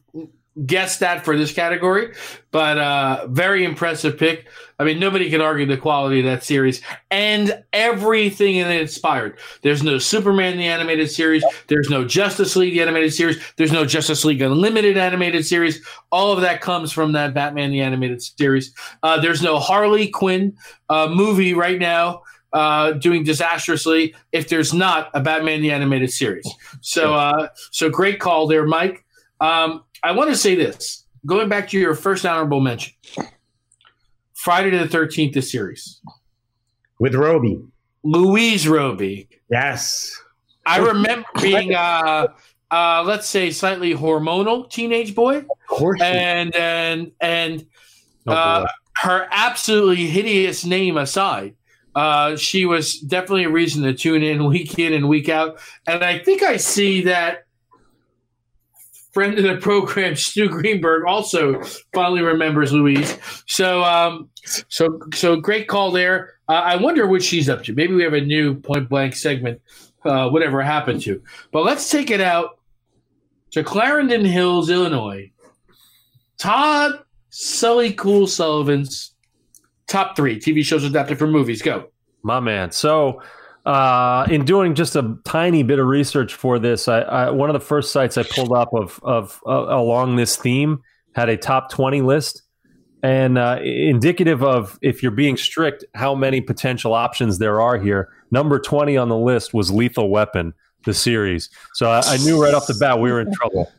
guessed that for this category, but uh, very impressive pick. I mean, nobody can argue the quality of that series and everything in it inspired. There's no Superman the animated series. There's no Justice League the animated series. There's no Justice League Unlimited animated series. All of that comes from that Batman the animated series. Uh, there's no Harley Quinn uh, movie right now. Uh, doing disastrously if there's not a Batman the animated series. So, uh, so great call there, Mike. Um, I want to say this. Going back to your first honorable mention, Friday the Thirteenth, the series with Robey. Louise Robey. Yes, I remember being, uh, uh, let's say, slightly hormonal teenage boy, of course. and and and Oh, uh, her absolutely hideous name aside. Uh, she was definitely a reason to tune in week in and week out. And I think I see that friend of the program, Stu Greenberg, also finally remembers Louise. So, um, so, so great call there. Uh, I wonder what she's up to. Maybe we have a new point blank segment, uh, whatever happened to. But let's take it out to Clarendon Hills, Illinois. Todd Sully Cool Sullivan's top three TV shows adapted from movies. Go. My man. So, uh, in doing just a tiny bit of research for this, I, I one of the first sites I pulled up of of uh, along this theme had a top twenty list, and uh, indicative of if you're being strict, how many potential options there are here. Number twenty on the list was Lethal Weapon, the series. So I, I knew right off the bat we were in trouble.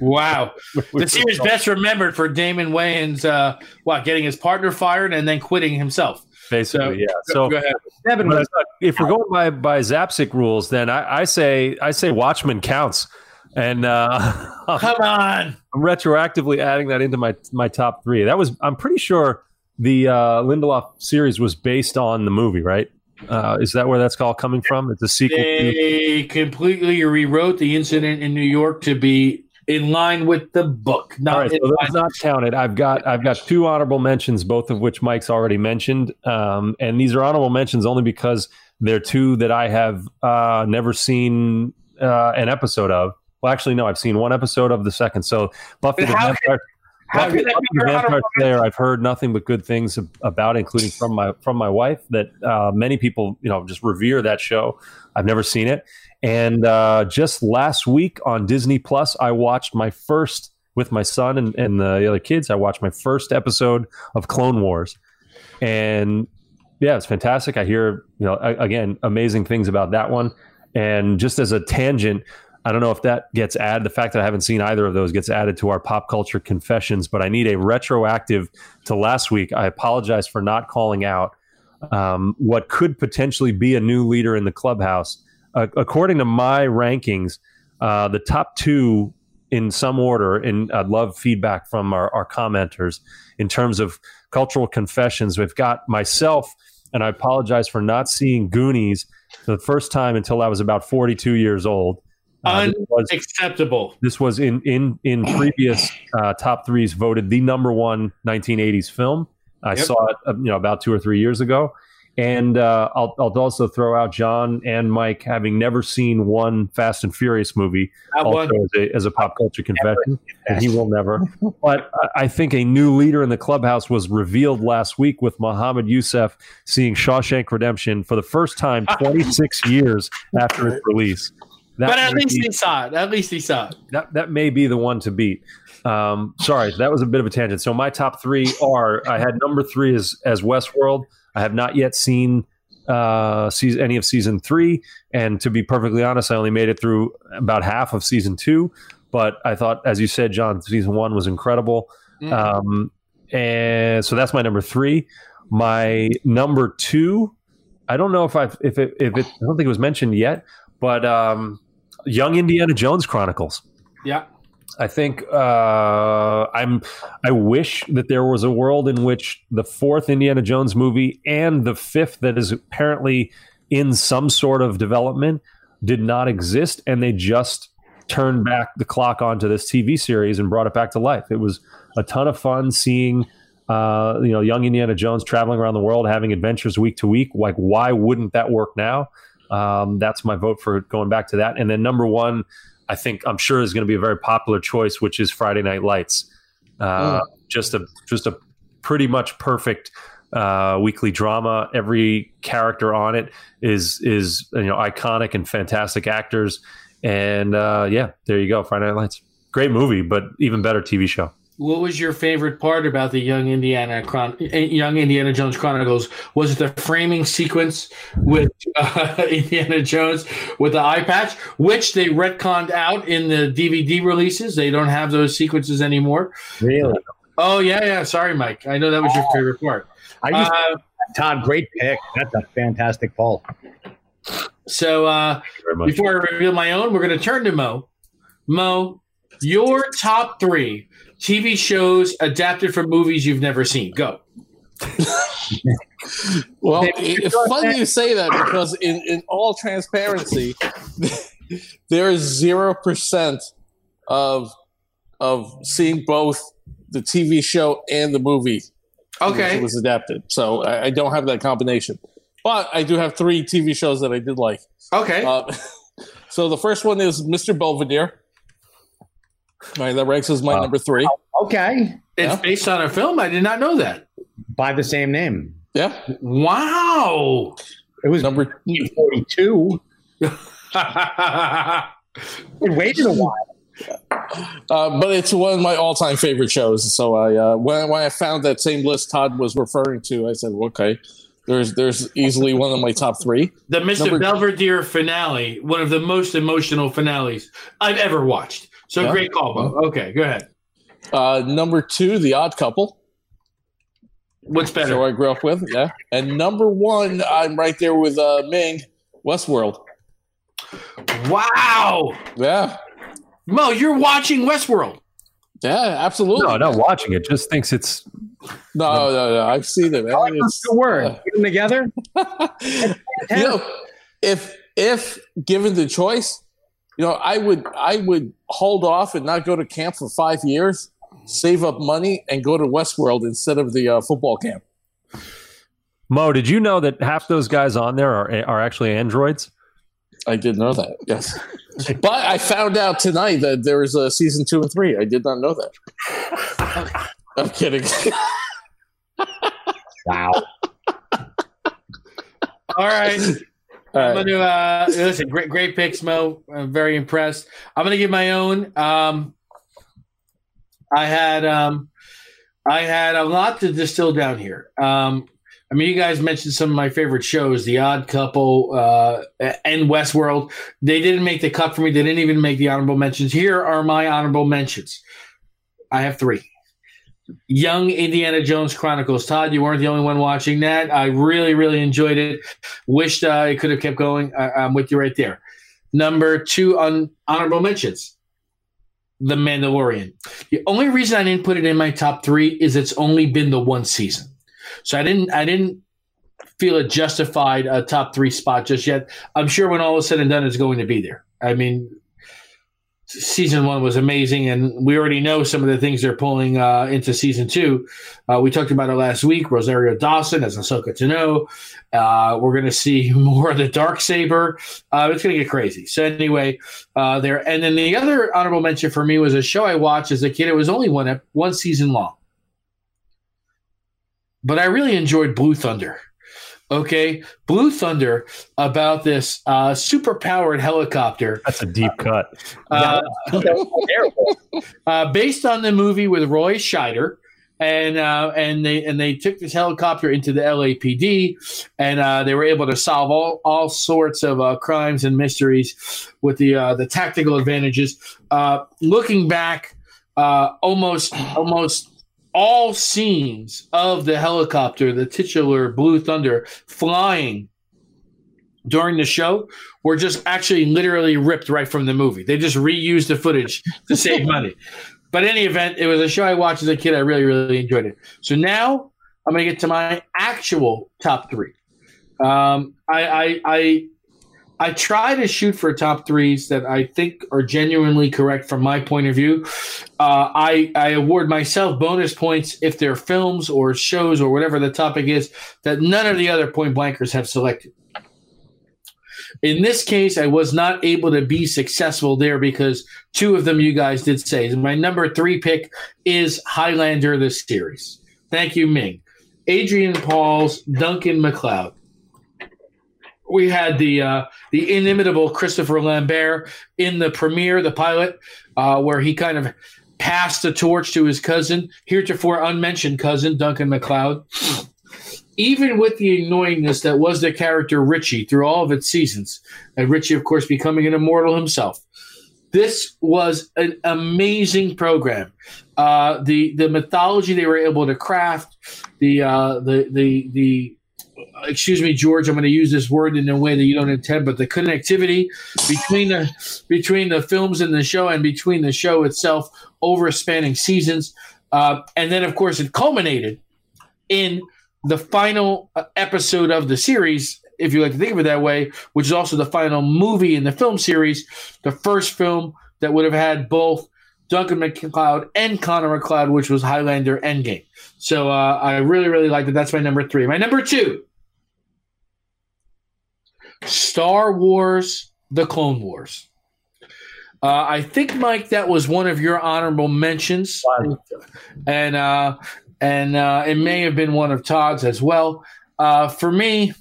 Wow. The series best remembered for Damon Wayans, uh, what, getting his partner fired and then quitting himself. Basically, yeah. So go ahead. Devin But was if we're going by by Zapcic rules, then I, I say I say Watchmen counts, and uh, I'm retroactively adding that into my my top three. That was I'm pretty sure the uh, Lindelof series was based on the movie, right? Uh, is that where that's all coming from? It's a sequel. to, They completely rewrote the incident in New York to be in line with the book. Not all right, so that's not counted. I've got I've got two honorable mentions, both of which Mike's already mentioned, um, and these are honorable mentions only because they're two that I have uh, never seen uh, an episode of. Well, actually, no, I've seen one episode of the second. So Buffy the Vampire, how Buffy, that Buffy the Vampire Slayer. I've heard nothing but good things about, including from my from my wife. That uh, many people, you know, just revere that show. I've never seen it, and uh, just last week on Disney Plus, I watched my first with my son and, and the other kids. I watched my first episode of Clone Wars, and yeah, it's fantastic. I hear you know again amazing things about that one. And just as a tangent, I don't know if that gets added. The fact that I haven't seen either of those gets added to our pop culture confessions, but I need a retroactive to last week. I apologize for not calling out um, what could potentially be a new leader in the clubhouse. Uh, according to my rankings, uh, the top two in some order, and I'd love feedback from our, our commenters in terms of cultural confessions. We've got myself, and I apologize for not seeing Goonies for the first time until I was about 42 years old. Uh, this was Acceptable. this was in in in previous uh, top threes voted the number one 1980s film. I Yep. saw it, uh, you know, about two or three years ago, and uh, I'll I'll also throw out John and Mike having never seen one Fast and Furious movie, also as a, as a pop culture confession, and he will never. But I- think a new leader in the clubhouse was revealed last week with Mohammed Youssef seeing Shawshank Redemption for the first time 26 years after its release. That But at least be- he saw it. At least he saw it. that that may be the one to beat. Um, sorry, that was a bit of a tangent. So my top three are: I had number three as as Westworld. I have not yet seen uh, season, any of season three, and to be perfectly honest, I only made it through about half of season two. But I thought, as you said, John, season one was incredible. Mm. Um, and so that's my number three. My number two, I don't know if I've if it if it I don't think it was mentioned yet, but um, Young Indiana Jones Chronicles. yeah. I think uh, I'm. I wish that there was a world in which the fourth Indiana Jones movie and the fifth that is apparently in some sort of development did not exist, and they just turned back the clock onto this TV series and brought it back to life. It was a ton of fun seeing. Uh, you know, young Indiana Jones traveling around the world, having adventures week to week. Like, why wouldn't that work now? Um, that's my vote for going back to that. And then number one, I think I'm sure is going to be a very popular choice, which is Friday Night Lights. Uh, Mm. Just a just a pretty much perfect uh, weekly drama. Every character on it is is you know iconic and fantastic actors. And uh, yeah, there you go. Friday Night Lights, great movie, but even better TV show. What was your favorite part about the Young Indiana Chron- Young Indiana Jones Chronicles? Was it the framing sequence with uh, Indiana Jones with the eye patch, which they retconned out in the DVD releases? They don't have those sequences anymore. Really? Oh yeah, yeah. Sorry, Mike. I know that was your favorite part. I used Uh, Todd, great pick. That's a fantastic poll. so uh, before I reveal my own, we're going to turn to Mo. Mo, your top three TV shows adapted from movies you've never seen. Go. Well, it- it's funny you say that because in, in all transparency, there is zero percent of of seeing both the TV show and the movie Okay. that was adapted. So I, I don't have that combination, but I do have three TV shows that I did like. Okay. Uh, so the first one is Mr. Belvedere. All right, that ranks as my Wow. number three. Okay. it's yeah. based on a film. I did not know that. By the same name. Yeah, Wow. It was number 42. It waited a while. Uh, but it's one of my all-time favorite shows. So I, uh, when when I found that same list Todd was referring to, I said, okay, there's there's easily one of my top three. the Mr. Number- Belvedere finale, one of the most emotional finales I've ever watched. So Yeah. great call, Bo. Okay, go ahead. Uh, number two, The Odd Couple, What's better? show I grew up with. Yeah, and number one, I'm right there with uh, Ming, Westworld. Wow. Yeah, Mo, you're watching Westworld. yeah, absolutely. No, not watching it. Just thinks it's no, no, no. I've seen it. Man. I like those It's- two words. uh, Put together. you know, if if given the choice, you know, I would I would hold off and not go to camp for five years, save up money, and go to Westworld instead of the uh, football camp. Mo. Did you know that half those guys on there are are actually androids? I did know that. Yes, but I found out tonight that there is a season two and three. I did not know that. I'm kidding. Wow. All right. I'm gonna uh, listen. Great, great picks, Mo. I'm very impressed. I'm gonna give my own. Um, I had um, I had a lot to distill down here. Um, I mean, you guys mentioned some of my favorite shows, The Odd Couple uh, and Westworld. They didn't make the cut for me. They didn't even make the honorable mentions. Here are my honorable mentions. I have three. Young Indiana Jones Chronicles. Todd, you weren't the only one watching that. I really, really enjoyed it. Wished uh, it could have kept going. I, I'm with you right there. Number two on honorable mentions. The Mandalorian. The only reason I didn't put it in my top three is it's only been the one season, so I didn't. I didn't feel it justified a top three spot just yet. I'm sure when all is said and done, it's going to be there. I mean, season one was amazing, and we already know some of the things they're pulling uh, into season two. Uh, we talked about it last week. Rosario Dawson as Ahsoka Tano. Uh, we're going to see more of the dark saber. Uh, it's going to get crazy. So anyway, uh, there. And then the other honorable mention for me was a show I watched as a kid. It was only one one season long, but I really enjoyed Blue Thunder. Okay, Blue Thunder about this uh, super powered helicopter That's a deep cut. uh, Terrible. uh, based on the movie with Roy Scheider. And uh, and they and they took this helicopter into the LAPD, and uh, they were able to solve all, all sorts of uh, crimes and mysteries with the uh, the tactical advantages. Uh, looking back, uh, almost almost all scenes of the helicopter, the titular Blue Thunder, flying during the show were just actually literally ripped right from the movie. They just reused the footage to save money. But in any event, it was a show I watched as a kid. I really, really enjoyed it. So now I'm going to get to my actual top three. Um, I, I, I, I try to shoot for top threes that I think are genuinely correct from my point of view. Uh, I, I award myself bonus points if they're films or shows or whatever the topic is that none of the other point blankers have selected. In this case, I was not able to be successful there because two of them you guys did say. My number three pick is Highlander the series. Thank you, Ming. Adrian Paul's, Duncan MacLeod. We had the uh, the inimitable Christopher Lambert in the premiere, the pilot, uh, where he kind of passed the torch to his cousin, heretofore unmentioned cousin, Duncan MacLeod. Even with the annoyingness that was the character Richie through all of its seasons, and Richie, of course, becoming an immortal himself, this was an amazing program. Uh, the the mythology they were able to craft, the uh, the the the excuse me, George, I'm going to use this word in a way that you don't intend, but the connectivity between the between the films and the show, and between the show itself over spanning seasons, uh, and then of course it culminated in the final uh, episode of the series, if you like to think of it that way, which is also the final movie in the film series, the first film that would have had both Duncan MacLeod and Connor MacLeod, which was Highlander Endgame. So uh, I really, really like that. That's my number three. My number two, Star Wars: The Clone Wars. Uh, I think, Mike, that was one of your honorable mentions, and uh, and uh, it may have been one of Todd's as well. Uh, for me,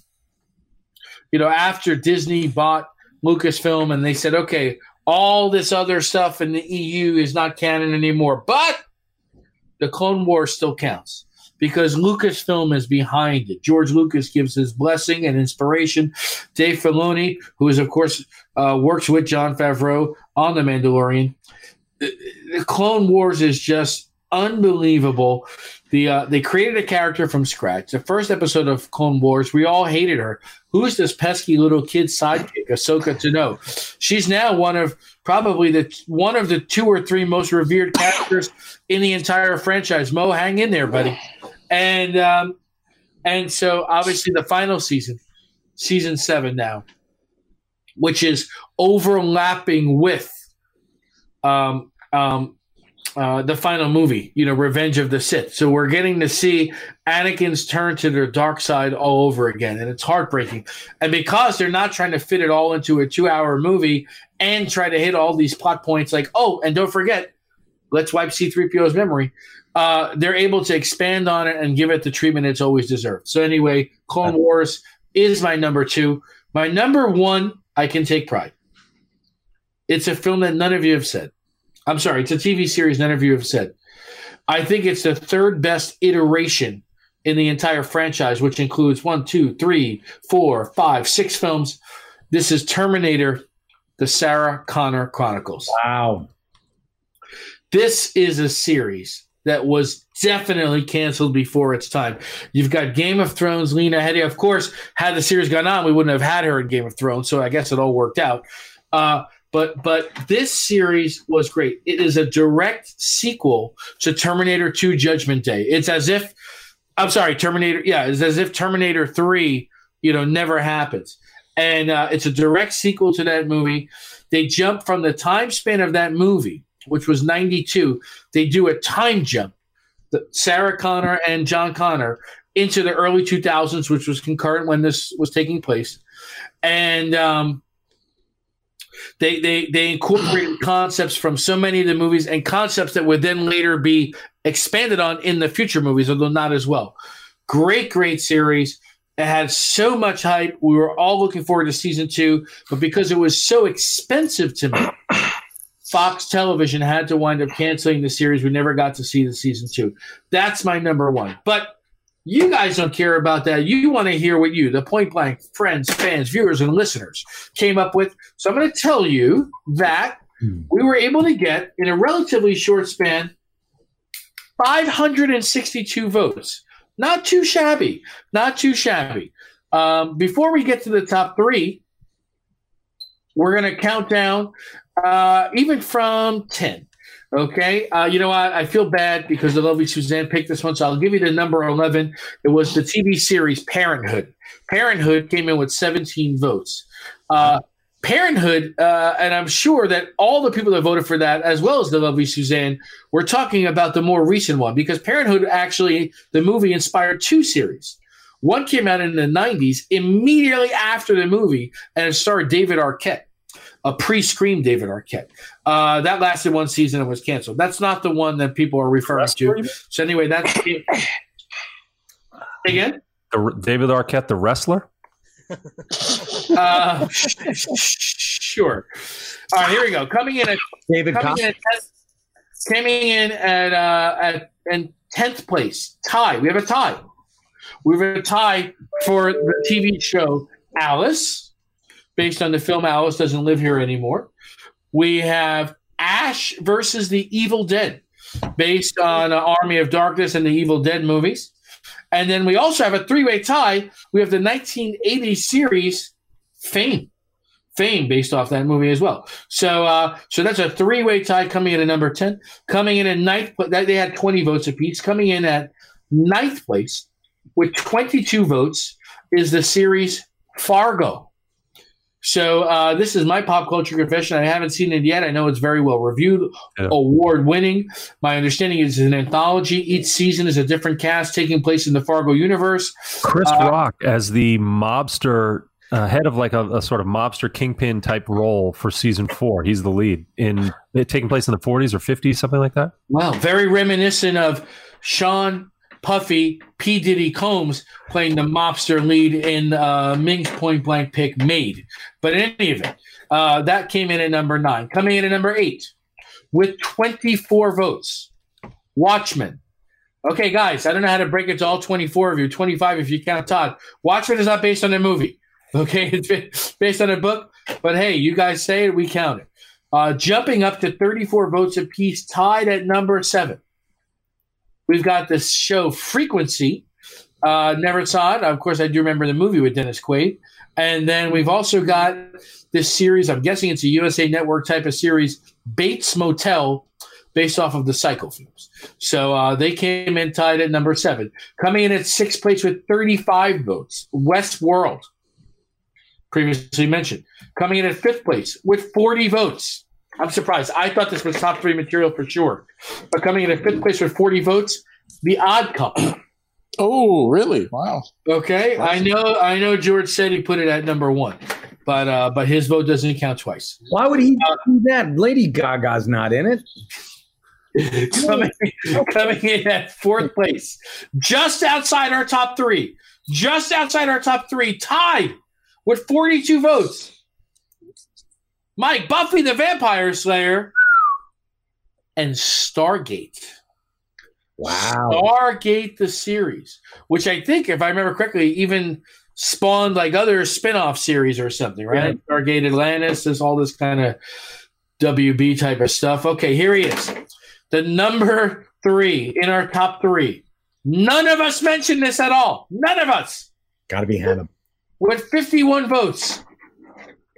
you know, after Disney bought Lucasfilm and they said, okay, all this other stuff in the EU is not canon anymore, but the Clone Wars still counts because Lucasfilm is behind it. George Lucas gives his blessing and inspiration. Dave Filoni, who is of course uh, works with Jon Favreau on The Mandalorian. The Clone Wars is just unbelievable. The uh, they created a character from scratch. The first episode of Clone Wars, we all hated her. Who's this pesky little kid sidekick, Ahsoka Tano? She's now one of probably the one of the two or three most revered characters in the entire franchise. Mo, hang in there, buddy. And um, and so obviously the final season, season seven now, which is overlapping with um, um, uh, the final movie, you know, Revenge of the Sith. So we're getting to see Anakin's turn to the dark side all over again, and it's heartbreaking. And because they're not trying to fit it all into a two-hour movie and try to hit all these plot points, like oh, and don't forget, let's wipe C-3PO's memory. Uh, they're able to expand on it and give it the treatment it's always deserved. So anyway, Clone Wars is my number two. My number one, I can take pride. It's a film that none of you have said. I'm sorry, it's a TV series none of you have said. I think it's the third best iteration in the entire franchise, which includes one, two, three, four, five, six films. This is Terminator, the Sarah Connor Chronicles. Wow. This is a series that was definitely canceled before its time. You've got Game of Thrones, Lena Headey. Of course, had the series gone on, we wouldn't have had her in Game of Thrones, so I guess it all worked out. Uh, but but this series was great. It is a direct sequel to Terminator 2 Judgment Day. It's as if I'm sorry, Terminator, yeah, it's as if Terminator 3, you know, never happens. And uh, it's a direct sequel to that movie. They jump from the time span of that movie, which was 92, they do a time jump. Sarah Connor and John Connor into the early 2000s, which was concurrent when this was taking place. And um, they they they incorporated concepts from so many of the movies and concepts that would then later be expanded on in the future movies, although not as well. Great, great series. It had so much hype. We were all looking forward to season two, but because it was so expensive to me, Fox Television had to wind up canceling the series. We never got to see the season two. That's my number one. But you guys don't care about that. You want to hear what you, the point blank friends, fans, viewers, and listeners came up with. So I'm going to tell you that we were able to get, in a relatively short span, 562 votes. Not too shabby. Not too shabby. Um, before we get to the top three, we're going to count down uh, even from 10. Okay. Uh, you know what? I feel bad because the lovely Suzanne picked this one. So I'll give you the number 11. It was the TV series Parenthood. Parenthood came in with 17 votes. Uh, Parenthood, uh, and I'm sure that all the people that voted for that, as well as the lovely Suzanne, were talking about the more recent one because Parenthood actually, the movie inspired two series. One came out in the 90s, immediately after the movie, and it starred David Arquette, a pre Scream David Arquette. Uh, that lasted one season and was canceled. That's not the one that people are referring to. So, anyway, that's. Again? The, David Arquette, the wrestler? Uh, sure. All right, here we go. Coming in at David coming in at, coming in at uh, at in tenth place, tie. We have a tie. We have a tie for the TV show Alice, based on the film Alice doesn't live here anymore. We have Ash versus the Evil Dead, based on uh, Army of Darkness and the Evil Dead movies. And then we also have a three-way tie. We have the 1980 series Fame, Fame, based off that movie as well. So, uh, so that's a three-way tie coming in at number ten. Coming in at ninth, but they had 20 votes apiece. Coming in at ninth place with 22 votes is the series Fargo. So uh, this is my pop culture confession. I haven't seen it yet. I know it's very well reviewed, Yeah. award winning. My understanding is it's an anthology. Each season is a different cast taking place in the Fargo universe. Chris Uh, Rock as the mobster, uh, head of like a, a sort of mobster kingpin type role for season four. He's the lead in it taking place in the 40s or 50s, something like that. Wow, very reminiscent of Sean Puffy P Diddy Combs playing the mobster lead in uh, Ming's Point Blank pick Made. But in any event, uh, that came in at number nine. Coming in at number eight with 24 votes, Watchmen. Okay, guys, I don't know how to break it to all 24 of you, 25 if you count Todd. Watchmen is not based on a movie. Okay, it's based on a book. But hey, you guys say it, we count it. Uh, jumping up to 34 votes apiece, tied at number seven. We've got this show Frequency. Uh, never saw it. Of course, I do remember the movie with Dennis Quaid. And then we've also got this series. I'm guessing it's a USA Network type of series, Bates Motel, based off of the Psycho films. So uh, they came in tied at number seven. Coming in at sixth place with 35 votes, Westworld, previously mentioned. Coming in at fifth place with 40 votes. I'm surprised. I thought this was top three material for sure. But coming in at fifth place with 40 votes, The Odd Couple. Oh, really? Wow. Okay, I know. I know. George said he put it at number one, but uh, but his vote doesn't count twice. Why would he do that? Lady Gaga's not in it. coming, coming in at fourth place, just outside our top three, just outside our top three, tied with 42 votes. Mike Buffy the Vampire Slayer and Stargate. Wow. Stargate the series, which I think, if I remember correctly, even spawned like other spin-off series or something, right? Stargate Atlantis, there's all this kind of WB type of stuff. Okay, here he is. The number three in our top three. None of us mentioned this at all. None of us. Got to be Hannah. With 51 votes.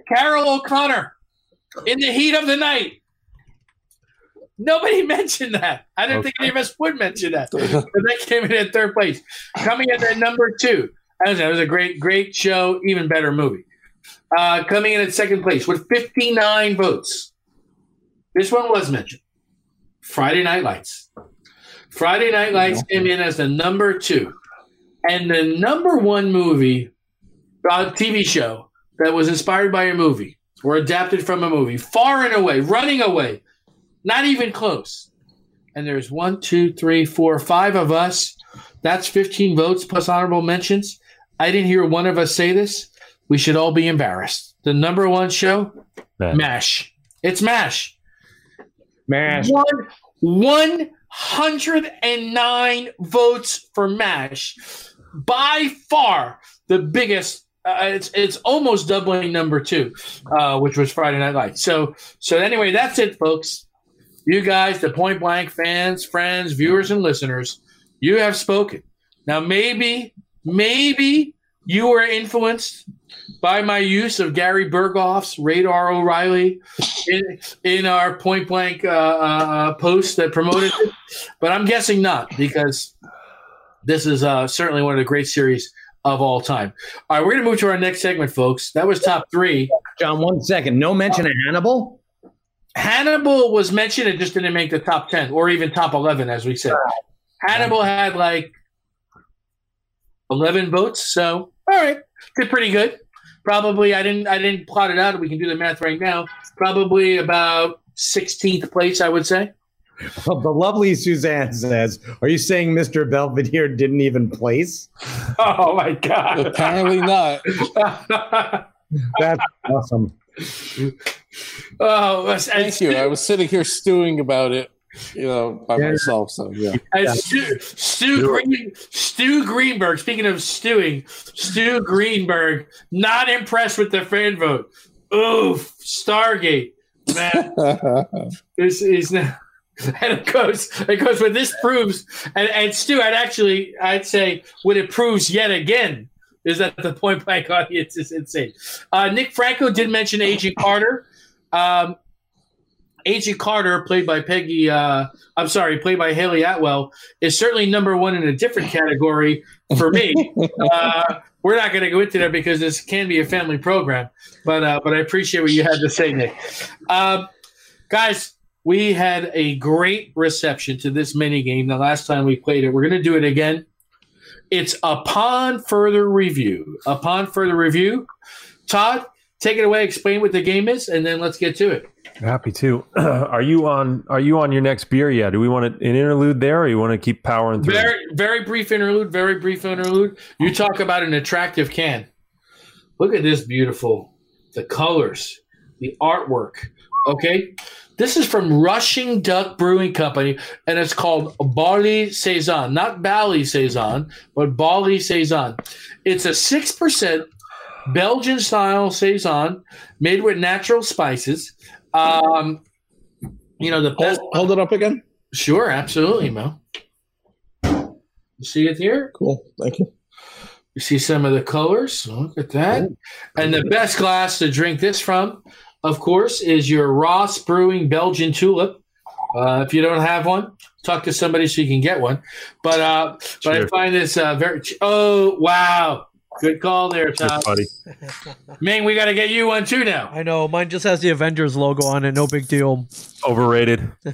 Carroll O'Connor in the heat of the night. Nobody mentioned that. I didn't think any of us would mention that. But that came in at third place. Coming in at number two. As It was a great, great show, even better movie. Uh, coming in at second place with 59 votes. This one was mentioned. Friday Night Lights. Friday Night Lights came in as the number two. And the number one movie, uh, TV show that was inspired by a movie or adapted from a movie, far and away, running away, not even close. And there's one, two, three, four, five of us. That's 15 votes plus honorable mentions. I didn't hear one of us say this. We should all be embarrassed. The number one show, Man. MASH. It's MASH. MASH. One, 109 votes for MASH. By far the biggest. Uh, it's it's almost doubling number two, uh, which was Friday Night Lights. So so anyway, that's it, folks. You guys, the Point Blank fans, friends, viewers, and listeners, you have spoken. Now maybe maybe you were influenced by my use of Gary Burghoff's Radar O'Reilly in, in our point blank uh, uh, post that promoted it, but I'm guessing not because this is uh, certainly one of the great series of all time. All right, we're going to move to our next segment, folks. That was top three. John, one second. No mention of Hannibal? Hannibal was mentioned; it just didn't make the top ten or even top eleven, as we said. Hannibal had like 11 votes. So, all right, did pretty good. Probably, I didn't, I didn't plot it out. We can do the math right now. Probably about 16th place, I would say. Well, the lovely Suzanne says, "Are you saying Mr. Belvedere didn't even place?" Oh my god! Apparently not. That's awesome. oh, and Thank you. I was sitting here stewing about it, you know, by Yeah. myself. So yeah. And Stu, Stu, Green, Stu Greenberg, speaking of stewing, Stu Greenberg, not impressed with the fan vote. Oof, Stargate. Man, this is not. And it goes, it goes, what this proves, and, and Stu, I'd actually, I'd say, what it proves yet again is that the point blank audience is insane. Uh, Nick Franco did mention Agent Carter. Um, Agent Carter, played by Peggy, uh, I'm sorry, played by Hayley Atwell, is certainly number one in a different category for me. uh, we're not going to go into that because this can be a family program, but uh, but I appreciate what you had to say, Nick. Um, guys, we had a great reception to this mini game the last time we played it. We're going to do it again. It's upon further review. Upon further review, Todd, take it away. Explain what the game is, and then let's get to it. Happy to. are you on? Are you on your next beer yet? Do we want an interlude there, or you want to keep powering through? Very, very brief interlude. Very brief interlude. You talk about an attractive can. Look at this beautiful, the colors, the artwork. Okay, this is from Rushing Duck Brewing Company, and it's called Barley Saison, not Bally Saison, but Barley Saison. It's a six percent Belgian style saison made with natural spices. Um, you know the best. Hold, hold it up again. Sure, absolutely, Mo. You see it here? Cool. Thank you. You see some of the colors. Look at that. And the best glass to drink this from, of course, is your Ross Brewing Belgian Tulip. Uh, if you don't have one, talk to somebody so you can get one. But uh, but I find this uh, very. Oh wow, good call there, Cheers, Tom. buddy. Ming, we got to get you one too now. I know mine just has the Avengers logo on it. No big deal. Overrated.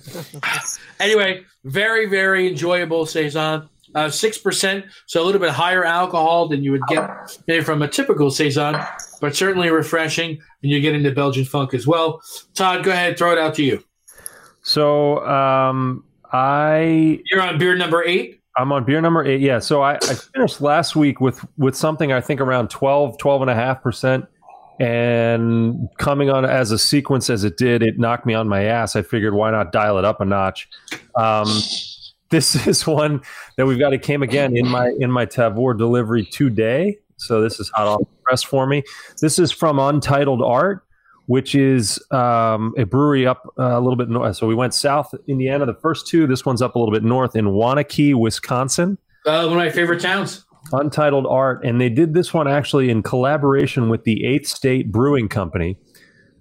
Anyway, very very enjoyable saison. Uh, Six percent, so a little bit higher alcohol than you would get maybe from a typical saison, but certainly refreshing, and you get into Belgian funk as well. Todd, go ahead, throw it out to you. So um, I You're on beer number eight. I'm on beer number eight. Yeah. So I, I finished last week with with something I think around 12, 12 and a half percent. And coming on as a sequence as it did, it knocked me on my ass. I figured why not dial it up a notch. Um, this is one that we've got. It came again in my in my Tavour delivery today. So this is hot off the press for me. This is from Untitled Art, which is um, a brewery up uh, a little bit north. So we went south Indiana. The first two. This one's up a little bit north in Waunakee, Wisconsin. Uh, one of my favorite towns. Untitled Art, and they did this one actually in collaboration with the Eighth State Brewing Company.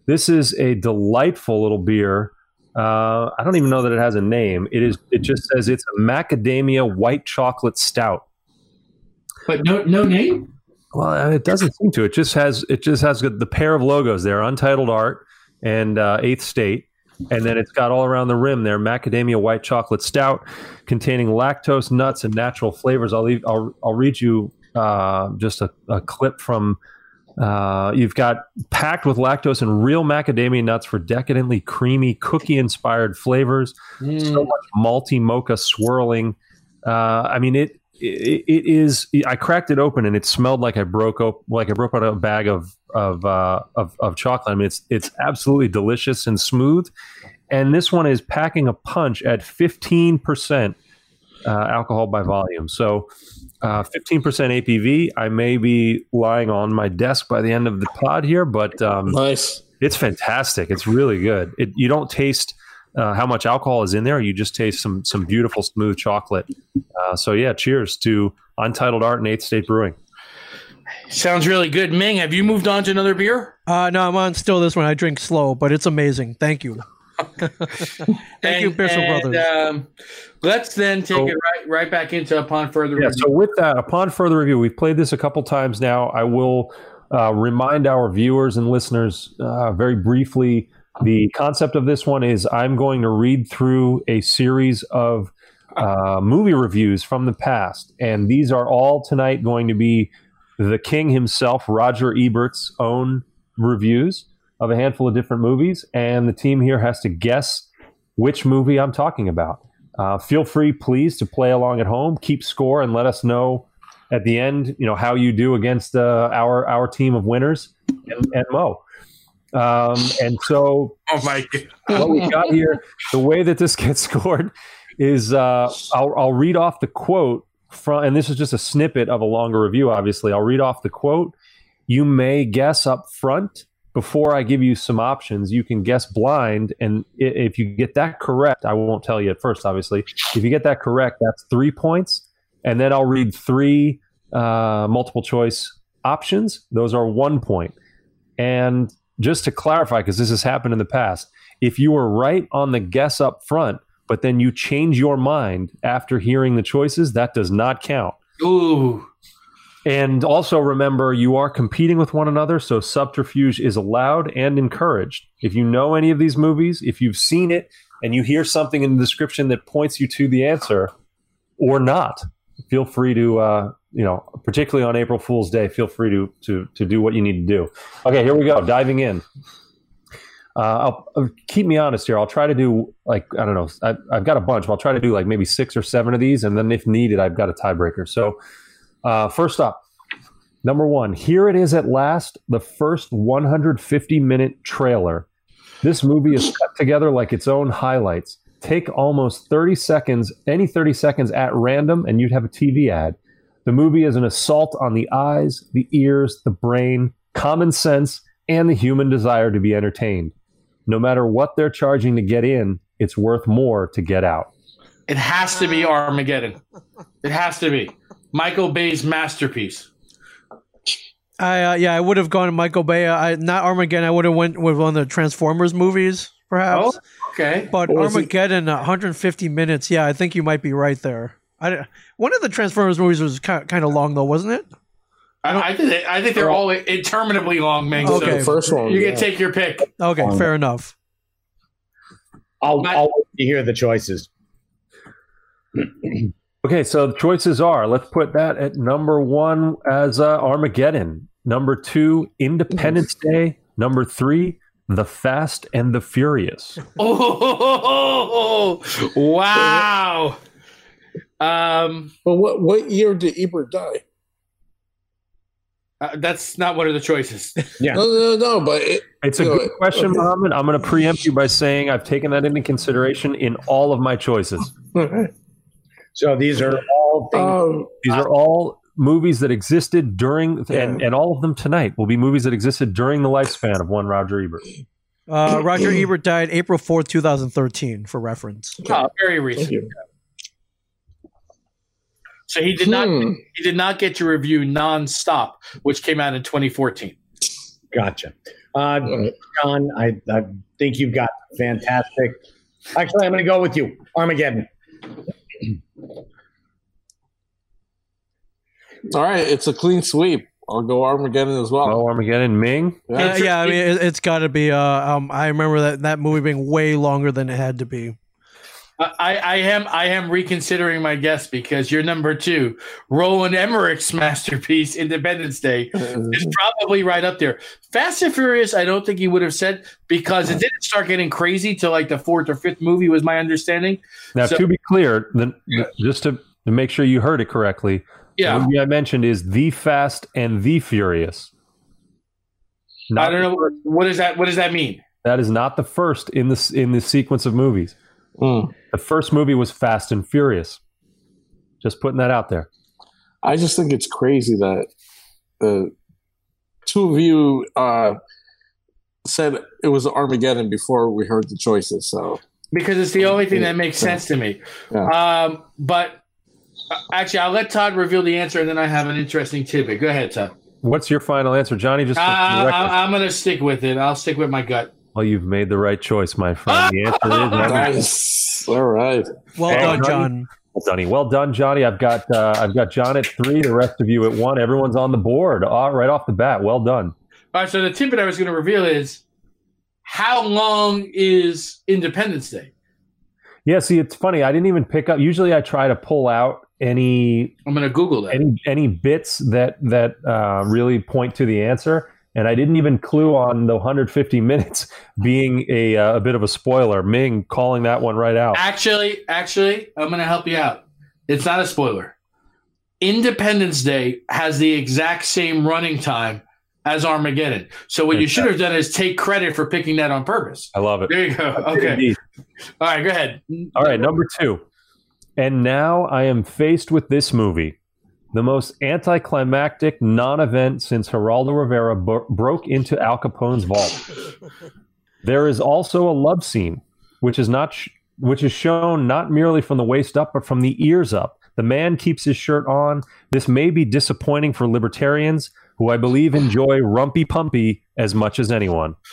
This is a delightful little beer. Uh, I don't even know that it has a name. It is. It just says it's a macadamia white chocolate stout. But no, no name. Well, it doesn't seem to. It just has. It just has the pair of logos there: Untitled Art and uh, Eighth State, and then it's got all around the rim there macadamia white chocolate stout, containing lactose, nuts, and natural flavors. I'll leave. I'll, I'll read you uh, just a, a clip from. Uh, you've got packed with lactose and real macadamia nuts for decadently creamy cookie-inspired flavors so much malty mocha swirling. Uh, I mean, it, it it is. I cracked it open and it smelled like I broke op- like I broke out a bag of of, uh, of of chocolate. I mean, it's it's absolutely delicious and smooth. And this one is packing a punch at fifteen percent uh, alcohol by volume. So. Uh, 15% ABV. I may be lying on my desk by the end of the pod here, but um, Nice. it's fantastic. It's really good. It, you don't taste uh, how much alcohol is in there. You just taste some some beautiful smooth chocolate. Uh, so yeah, cheers to Untitled Art and Eighth State Brewing. Sounds really good. Ming, have you moved on to another beer? Uh, no, I'm on still this one. I drink slow, but it's amazing. Thank you. Thank you, Bishop Brothers. Um, let's then take So- it right right back into upon further Yeah. review. So with that, upon further review, we've played this a couple times now. I will uh, remind our viewers and listeners uh, very briefly. The concept of this one is I'm going to read through a series of uh, movie reviews from the past, and these are all tonight going to be the king himself, Roger Ebert's own reviews of a handful of different movies, and the team here has to guess which movie I'm talking about. Uh, feel free, please, to play along at home, keep score, and let us know at the end, you know, how you do against uh, our our team of winners and, and Mo. Um, and so, Oh my god. what we got here, the way that this gets scored is uh, I'll, I'll read off the quote from, and this is just a snippet of a longer review. Obviously, I'll read off the quote. You may guess up front before I give you some options. You can guess blind, and if you get that correct, I won't tell you at first. Obviously, if you get that correct, that's three points, and then I'll read three uh, multiple choice options. Those are one point. And just to clarify, because this has happened in the past, if you were right on the guess up front, but then you change your mind after hearing the choices, that does not count. Ooh. And also remember, you are competing with one another, so subterfuge is allowed and encouraged. If you know any of these movies, if you've seen it and you hear something in the description that points you to the answer or not, feel free to, uh, you know, particularly on April Fool's Day, feel free to, to, to do what you need to do. Okay, here we go, diving in. Uh, I'll, uh, keep me honest here. I'll try to do like I don't know. I, I've got a bunch. But I'll try to do like maybe six or seven of these, and then if needed, I've got a tiebreaker. So, uh, first up, number one. Here it is at last. The first 150 minute trailer. This movie is cut together like its own highlights. Take almost 30 seconds, any 30 seconds at random, and you'd have a TV ad. The movie is an assault on the eyes, the ears, the brain, common sense, and the human desire to be entertained. No matter what they're charging to get in, it's worth more to get out. It has to be Armageddon. It has to be Michael Bay's masterpiece. I uh, yeah, I would have gone to Michael Bay. I not Armageddon. I would have went with one of the Transformers movies, perhaps. Oh, okay. But What was it? Armageddon, 150 minutes. Yeah, I think you might be right there. I, one of the Transformers movies was kind kind of long though, wasn't it? I, I think they- I think they're all interminably long, man. Okay. The So first one. you yeah. can take your pick. Okay, Um, fair enough. I'll, My- I'll wait to hear the choices. Okay, so the choices are let's put that at number one as uh, Armageddon. Number two, Independence Day. Number three, The Fast and the Furious. Oh, wow. Um, But what what year did Ebert die? uh, that's not one of the choices. Yeah. No, no, no. But it, It's a you know, good question, okay. Mohammed. I'm going to preempt you by saying I've taken that into consideration in all of my choices. So these are all things. um, These are all movies that existed during, and, and all of them tonight will be movies that existed during the lifespan of one Roger Ebert. Uh, Roger Ebert died April 4th, 2013, for reference. Oh, very thank recent. You. So he did not Hmm. he did not get to review nonstop, which came out in 2014. Gotcha. Uh, John, I, I think you've got fantastic. Actually, I'm going to go with you. Armageddon. All right, it's a clean sweep. I'll go Armageddon as well. Oh, Armageddon, Ming. Yeah. Yeah, I mean, it, it's got to be. Uh, um, I remember that that movie being way longer than it had to be. I, I am I am reconsidering my guess because you're number two. Roland Emmerich's masterpiece, Independence Day, is probably right up there. Fast and Furious, I don't think he would have said because it didn't start getting crazy till like the fourth or fifth movie, was my understanding. Now, So- to be clear, the, the- just to, to make sure you heard it correctly, the Yeah, movie I mentioned is The Fast and the Furious. I don't know what does that what does that mean. That is not the first in this in the sequence of movies. Hmm. The first movie was Fast and Furious. Just putting that out there. I just think it's crazy that the two of you uh, said it was Armageddon before we heard the choices. So because it's the only thing that makes sense to me. Yeah. Um, but uh, actually, I'll let Todd reveal the answer, and then I have an interesting tidbit. Go ahead, Todd. What's your final answer, Johnny? Just Uh, for the record. I, I'm going to stick with it. I'll stick with my gut. Well, you've made the right choice, my friend. The answer is nice. All right. Well Hey, done, honey. John. Well done, well done, Johnny. I've got uh, I've got John at three. The rest of you at one. Everyone's on the board. right off the bat. Well done. All right, so the tidbit I was going to reveal is how long is Independence Day? Yeah, see, it's funny. I didn't even pick up. Usually, I try to pull out any I'm gonna Google that. any any bits that that uh, really point to the answer. And I didn't even clue on the 150 minutes being a, uh, a bit of a spoiler. Ming calling that one right out. Actually, actually, I'm gonna help you out. It's not a spoiler. Independence Day has the exact same running time as Armageddon. So what you should have done is take credit for picking that on purpose. I love it. There you go. Okay. Indeed. All right, go ahead. All right, number two. And now I am faced with this movie, the most anticlimactic non-event since Geraldo Rivera bro- broke into Al Capone's vault. There is also a love scene, which is not sh- which is shown not merely from the waist up, but from the ears up. The man keeps his shirt on. This may be disappointing for libertarians, who I believe enjoy rumpy pumpy as much as anyone.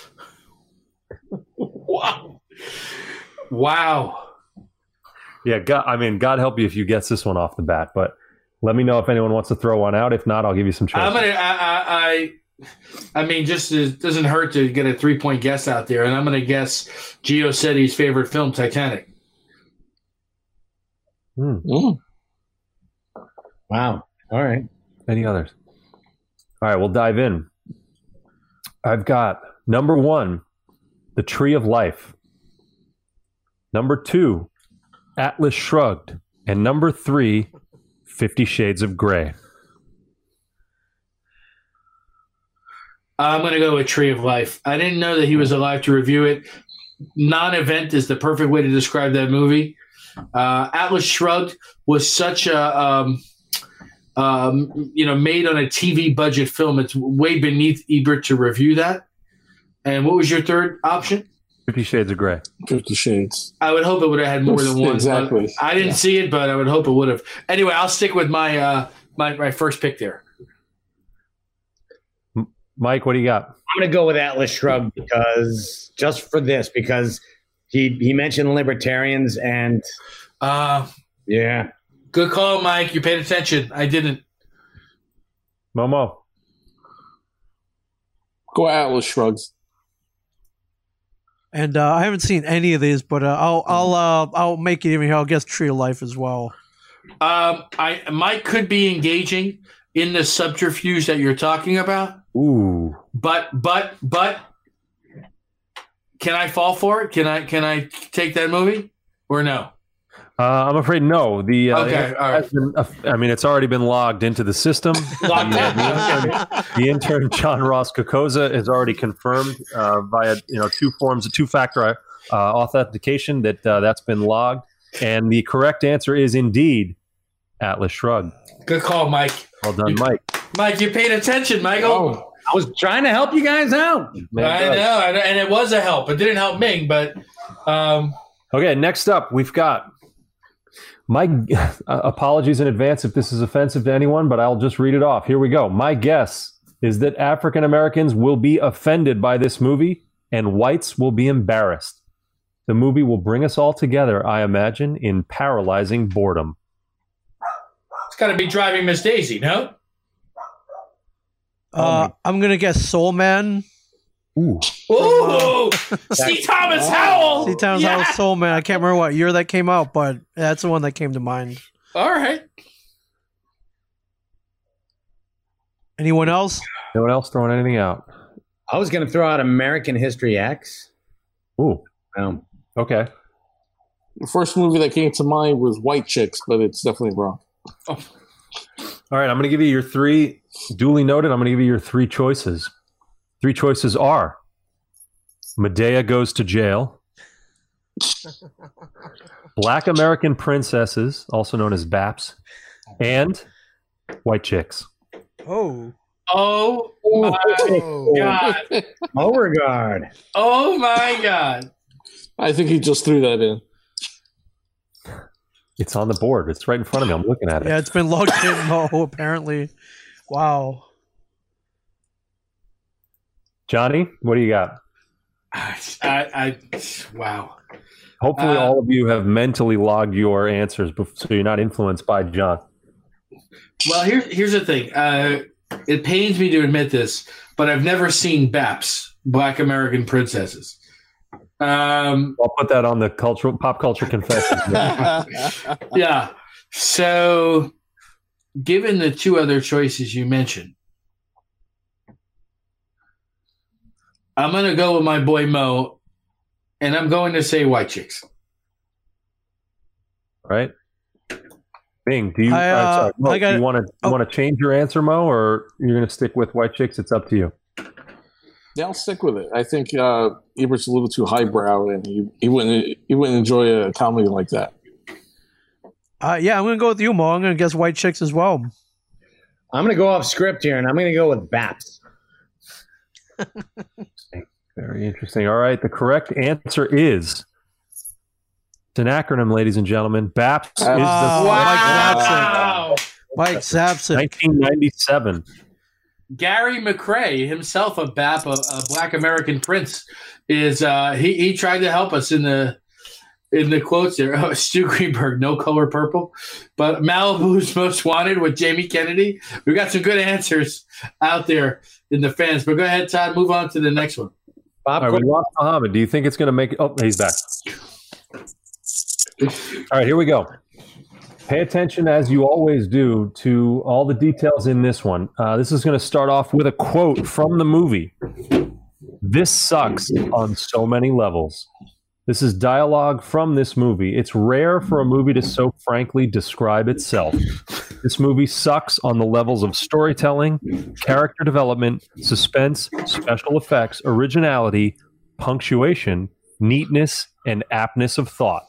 Wow. Wow. Yeah, God, I mean, God help you if you guess this one off the bat. But let me know if anyone wants to throw one out. If not, I'll give you some choices. I'm gonna. I. I. I I mean, just it doesn't hurt to get a three point guess out there, and I'm going to guess Gio Setti's favorite film, Titanic. Hmm. Mm. Wow. All right. Any others? All right, we'll dive in. I've got number one, The Tree of Life. Number two, Atlas Shrugged. And number three, Fifty Shades of Grey. I'm going to go with Tree of Life. I didn't know that he was alive to review it. Non event is the perfect way to describe that movie. Uh, Atlas Shrugged was such a, um, um, you know, made on a TV budget film. It's way beneath Ebert to review that. And what was your third option? Fifty Shades of Grey. Fifty Shades. I would hope it would have had more than one. Exactly. I didn't Yeah. see it, but I would hope it would have. Anyway, I'll stick with my uh, my my first pick there. Mike, what do you got? I'm going to go with Atlas Shrugged because just for this, because he he mentioned libertarians and Uh, yeah, good call, Mike. You paid attention. I didn't. Momo. Go Atlas shrugs. And uh, I haven't seen any of these, but uh, I'll I'll uh, I'll make it even here. I'll guess Tree of Life as well. Um, I Mike could be engaging in the subterfuge that you're talking about, Ooh. but but but can I fall for it? Can I can I take that movie or no? Uh, I'm afraid no. The uh, Okay, it all right. been- uh, I mean, it's already been logged into the system. The, uh, the intern, the intern John Ross Kokoza has already confirmed uh, via you know two forms of two-factor uh, authentication that uh, that's been logged, and the correct answer is indeed Atlas Shrugged. Good call, Mike. Well done, Mike. Mike, you paid attention, Michael. Oh, I was trying to help you guys out. Man, I does. know, I know, and it was a help. It didn't help Ming, but um, Okay, next up, we've got my uh, apologies in advance if this is offensive to anyone, but I'll just read it off. Here we go. My guess is that African Americans will be offended by this movie and whites will be embarrassed. The movie will bring us all together, I imagine, in paralyzing boredom. it's got to be driving Miss Daisy, no? Uh, I'm gonna guess Soul Man. Ooh. Ooh, C. Thomas Howell. See, Thomas Yeah. House Soul Man. I can't remember what year that came out, but that's the one that came to mind. All right. Anyone else? No one else throwing anything out? I was going to throw out American History X. Ooh. Um, Okay. the first movie that came to mind was White Chicks, but it's definitely wrong. All right, I'm going to give you your three, duly noted, I'm going to give you your three choices. Three choices are Madea goes to jail, Black American Princesses, also known as BAPs, and White Chicks. Oh. oh. Oh my god. Beauregard. Oh my god. I think he just threw that in. It's on the board. It's right in front of me. I'm looking at it. Yeah, it's been logged in. Oh, apparently. Wow. Johnny, what do you got? I, I, wow. Hopefully, Uh, all of you have mentally logged your answers so you're not influenced by John. Well, here's here's the thing. Uh, it pains me to admit this, but I've never seen BAPS, Black American Princesses. Um, I'll put that on the cultural pop culture confession. yeah. So, given the two other choices you mentioned, I'm going to go with my boy Mo, and I'm going to say White Chicks. right? Bing, do you? I, uh, uh, sorry, Mo, I got- do you want to oh. want to change your answer, Mo, or you're going to stick with White Chicks? It's up to you. Yeah, I'll stick with it. I think uh, Ebert's a little too highbrow, and he, he wouldn't he wouldn't enjoy a comedy like that. Uh, yeah, I'm gonna go with you, Mo. I'm gonna guess White Chicks as well. I'm going to go off script here, and I'm going to go with Baps. Very interesting. All right, the correct answer is it's an acronym, ladies and gentlemen. BAPS is Oh, the wow. Mike Zapcic. 1997. Gary McRae himself, a BAP, a, a Black American Prince, is uh, he he tried to help us in the in the quotes there. Oh, Stu Greenberg, no color purple, but Malibu's most wanted with Jamie Kennedy. We got some good answers out there in the fans. But go ahead, Todd. Move on to the next one. Bob right, we lost Muhammad. Do you think it's going to make? Oh, he's back. All right, here we go. Pay attention, as you always do, to all the details in this one. Uh, this is going to start off with a quote from the movie. This sucks on so many levels. This is dialogue from this movie. It's rare for a movie to so frankly describe itself. This movie sucks on the levels of storytelling, character development, suspense, special effects, originality, punctuation, neatness, and aptness of thought.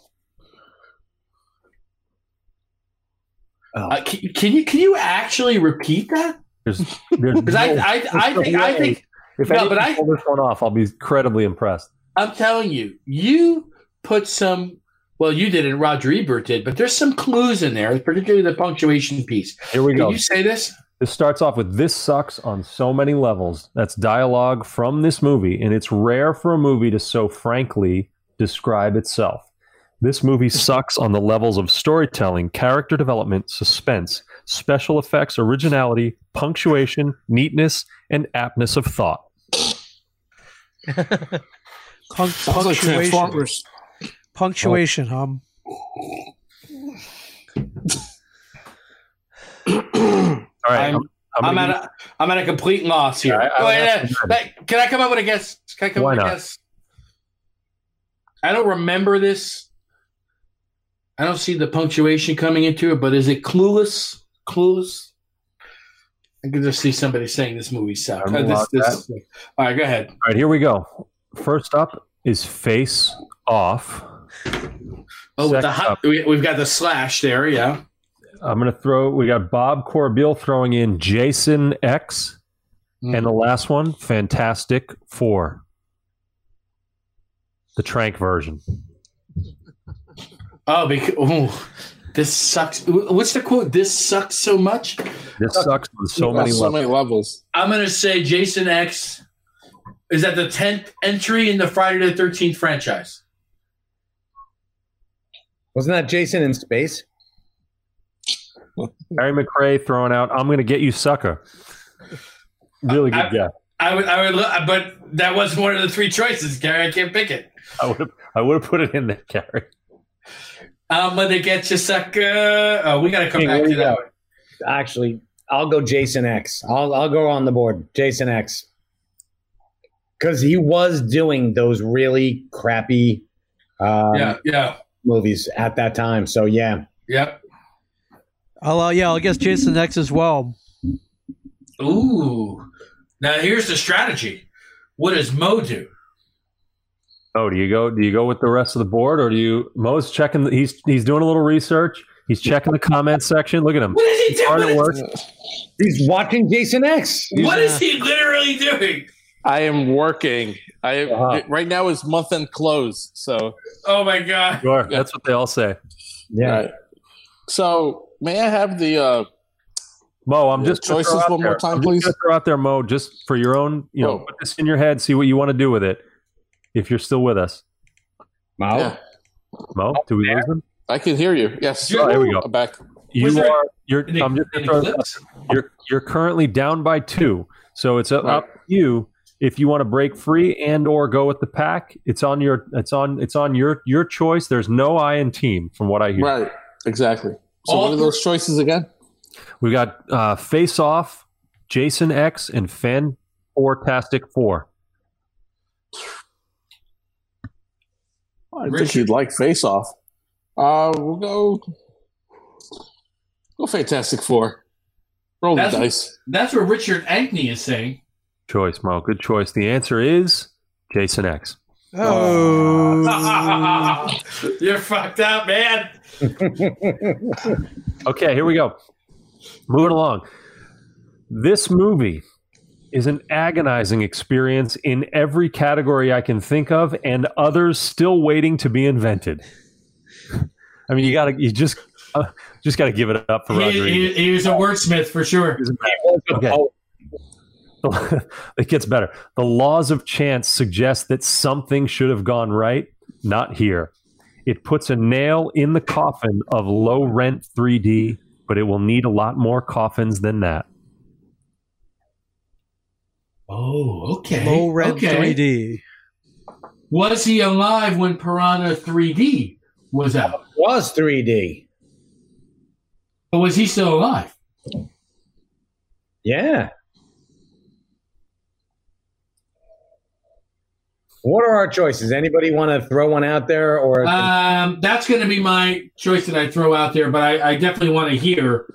Uh, can, can you can you actually repeat that? Because I, no- I I think I think if no, I- pull this one off, I'll be incredibly impressed. I'm telling you, you put some. Well, you didn't. Roger Ebert did, but there's some clues in there, particularly the punctuation piece. Here we Can go. you say this? This starts off with this sucks on so many levels. That's dialogue from this movie, and it's rare for a movie to so frankly describe itself. This movie sucks on the levels of storytelling, character development, suspense, special effects, originality, punctuation, neatness, and aptness of thought. Punc- Sounds like punctuation. Transformers. punctuation. Um. All right, I'm- I'm, I'm, at a, I'm at a complete loss here. Yeah, I- I Wait, would uh, have to- but can I come up with a guess? Can I come Why up with not? a guess? I don't remember this. I don't see the punctuation coming into it, but is it clueless? Clueless? I can just see somebody saying this movie sucks. I'm Uh, this, this, all right, go ahead. All right, here we go. First up is Face Off. Oh, with the hot, up, we, we've got the slash there. Yeah. I'm going to throw, we got Bob Corbill throwing in Jason X. Mm. And the last one, Fantastic Four. The Trank version. Oh, because oh, this sucks. What's the quote? This sucks so much. This sucks on so many so levels. many levels. I'm gonna say Jason X is that the tenth entry in the Friday the Thirteenth franchise. Wasn't that Jason in space? Harry McRae throwing out, I'm going to get you, sucker. Really good I- guess. I would, I would, lo- but that wasn't one of the three choices, Gary. I can't pick it. I would have, I would have put it in there, Gary. I'm gonna get you, sucker. Oh, we gotta come Hey, back to that. go? Actually, I'll go Jason X. I'll I'll go on the board. Jason X. Because he was doing those really crappy um, Yeah, yeah, movies at that time. So yeah. yep. I'll uh, yeah. I'll guess Jason X as well. Ooh. Now here's the strategy. What does Mo do? Oh, do you go? Do you go with the rest of the board, or do you? Mo's checking. The, he's he's doing a little research. He's checking the comment section. Look at him. What is he Hard doing? at work. He's watching Jason X. What is he literally doing? I am working. I Uh-huh. right now is month end close. So Oh my god. Sure, that's what they all say. Yeah. right. So may I have the uh Mo, I'm Yeah, just gonna choices throw out one more time, I'm please. gonna throw out there, Mo, just for your own. You know, Oh. put this in your head. See what you want to do with it. If you're still with us, Mo? yeah, Mo, do we lose him? I can hear you. Yes. Oh, there we go. I'm back. You Was there- are. You're. Any- I'm just throw? You're you're currently down by two, so it's up Right. up to you If you want to break free and or go with the pack, it's on your it's on it's on your your choice. There's no I in team from what I hear. Right. Exactly. So All what are those choices again? We got uh, Face Off, Jason X, and Fan Fantastic Four. I think you'd like Face Off. Uh, we'll go. Go Fantastic Four. Roll That's- the dice. That's what Richard Ankney is saying. Choice, Mo. Good choice. The answer is Jason X. Oh, You're fucked up, man. Okay, here we go. Moving along. This movie is an agonizing experience in every category I can think of, and others still waiting to be invented. I mean, you gotta, you just, uh, just gotta give it up for He, Rodriguez. he, he was a wordsmith for sure. Okay. it gets better. The laws of chance suggest that something should have gone right. Not here. It puts a nail in the coffin of low rent 3D, but it will need a lot more coffins than that. Oh, okay. low rent okay. 3D. Was he alive when Piranha 3D was out? was 3D. But was he still alive? Yeah. What are our choices? Anybody want to throw one out there, or Um, that's going to be my choice that I throw out there, but I, I definitely want to hear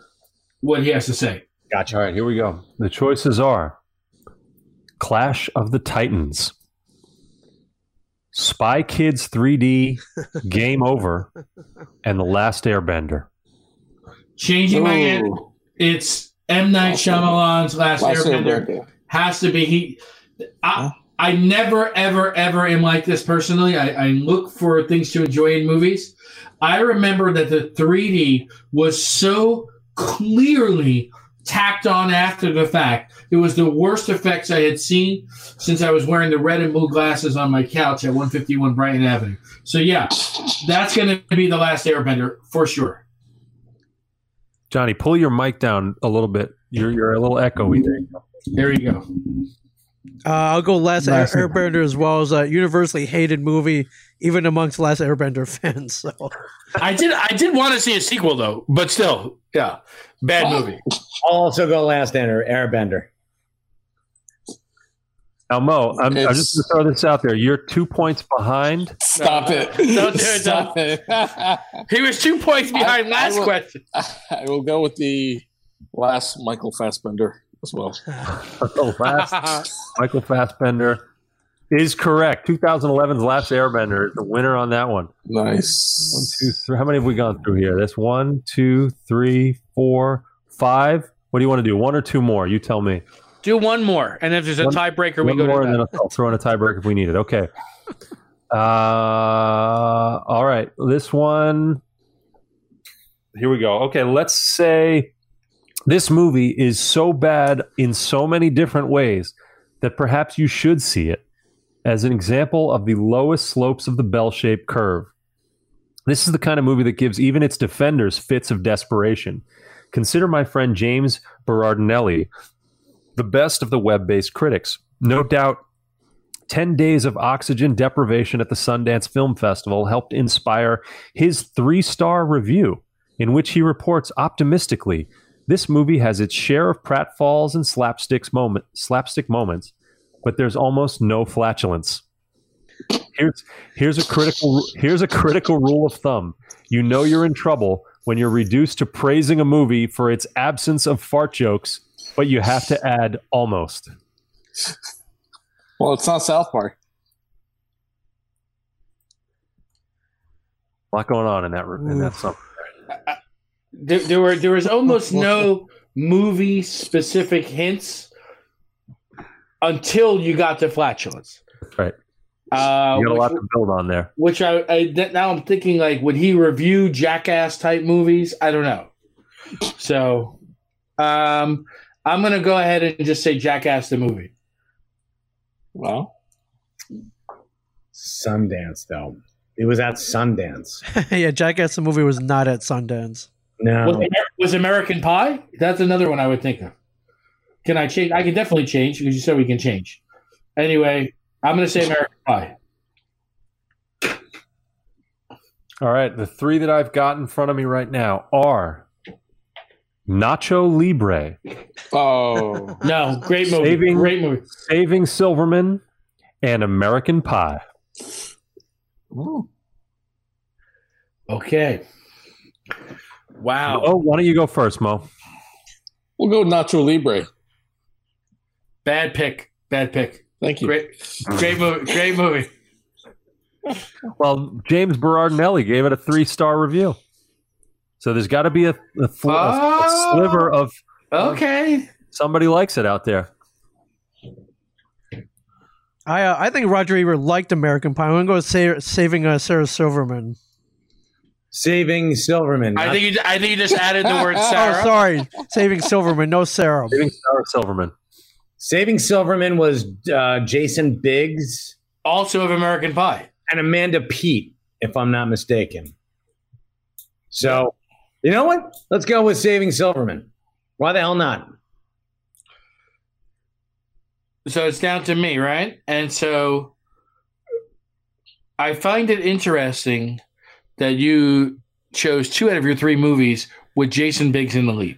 what he has to say. gotcha? All right, here we go. The choices are Clash of the Titans, Spy Kids 3D, Game Over, and The Last Airbender. Changing my answer. It's M Night Shyamalan's Last, Last Airbender. Airbender. Has to be he. I, I never, ever, ever am like this personally. I, I look for things to enjoy in movies. I remember that the 3D was so clearly tacked on after the fact. It was the worst effects I had seen since I was wearing the red and blue glasses on my couch at 151 Brighton Avenue. So yeah, that's going to be the last Airbender for sure. Johnny, pull your mic down a little bit. You're, you're a little echoey there. There you go. Uh, I'll go Last, Last Air- Airbender as well as a universally hated movie, even amongst Last Airbender fans. So I did. I did want to see a sequel though, but still, yeah, bad movie. I'll also go last Air, Airbender. Now, Mo, I'm, I'm just going to throw this out there. You're two points behind. Stop No, it. don't do it, Stop it. He was two points behind I- I last will- question. I will go with the last Michael Fassbender as well. The last Michael Fassbender is correct. 2011's Last Airbender is the winner on that one. One, Nice. two, three. How many have we gone through here? That's one, two, three, four, five. What do you want to do? One or two more? You tell me. Do one more, and if there's a One- tiebreaker, we One go more, to and then I'll throw in a tiebreaker if we need it. Okay. Uh, all right. This one. Here we go. Okay. Let's say this movie is so bad in so many different ways that perhaps you should see it as an example of the lowest slopes of the bell shaped curve. This is the kind of movie that gives even its defenders fits of desperation. Consider my friend James Berardinelli, the best of the web based critics. No doubt, 10 days of oxygen deprivation at the Sundance Film Festival helped inspire his three star review, in which he reports optimistically this movie has its share of pratfalls and slapsticks moment, slapstick moments, but there's almost no flatulence. Here's, here's, a critical, here's a critical rule of thumb you know you're in trouble when you're reduced to praising a movie for its absence of fart jokes but you have to add almost. Well, it's not South Park. A lot going on in that in that song. There, there were there was almost no movie specific hints until you got to flatulence. Right. Uh, You got a lot which, to build on there. which I, I now I'm thinking like would he review jackass type movies? I don't know. So, um, I'm gonna go ahead and just say jackass the movie. Well, Sundance, though. It was at Sundance. yeah, Jackass the movie was not at Sundance. No. Was, was American Pie? That's another one I would think of. Can I change? I can definitely change because you said we can change. Anyway, I'm going to say American Pie. All right, the three that I've got in front of me right now are Nacho Libre, Oh, No, great movie. Saving- Great movie. Saving Silverman, and American Pie. Okay. Wow. Oh, why don't you go first, Mo? we'll go Nacho Libre. Bad pick. Bad pick. Thank you. Great, great movie. Great movie. Well, James Berardinelli gave it a three star review. So there's got to be a, a, fl- a- a Oh. sliver of Okay. somebody likes it out there. I uh, I think Roger Ebert liked American Pie. I'm gonna go with Sa- saving uh, Sarah Silverman. Saving Silverman. I think you. I think you just added the word Sarah. Oh, sorry, saving Silverman, no Sarah. Saving Sarah Silverman. Saving Silverman was uh, Jason Biggs Also of American Pie. and Amanda Peet, if I'm not mistaken. So, you know what? Let's go with Saving Silverman. Why the hell not? So it's down to me, right? And so I find it interesting that you chose two out of your three movies with Jason Biggs in the lead.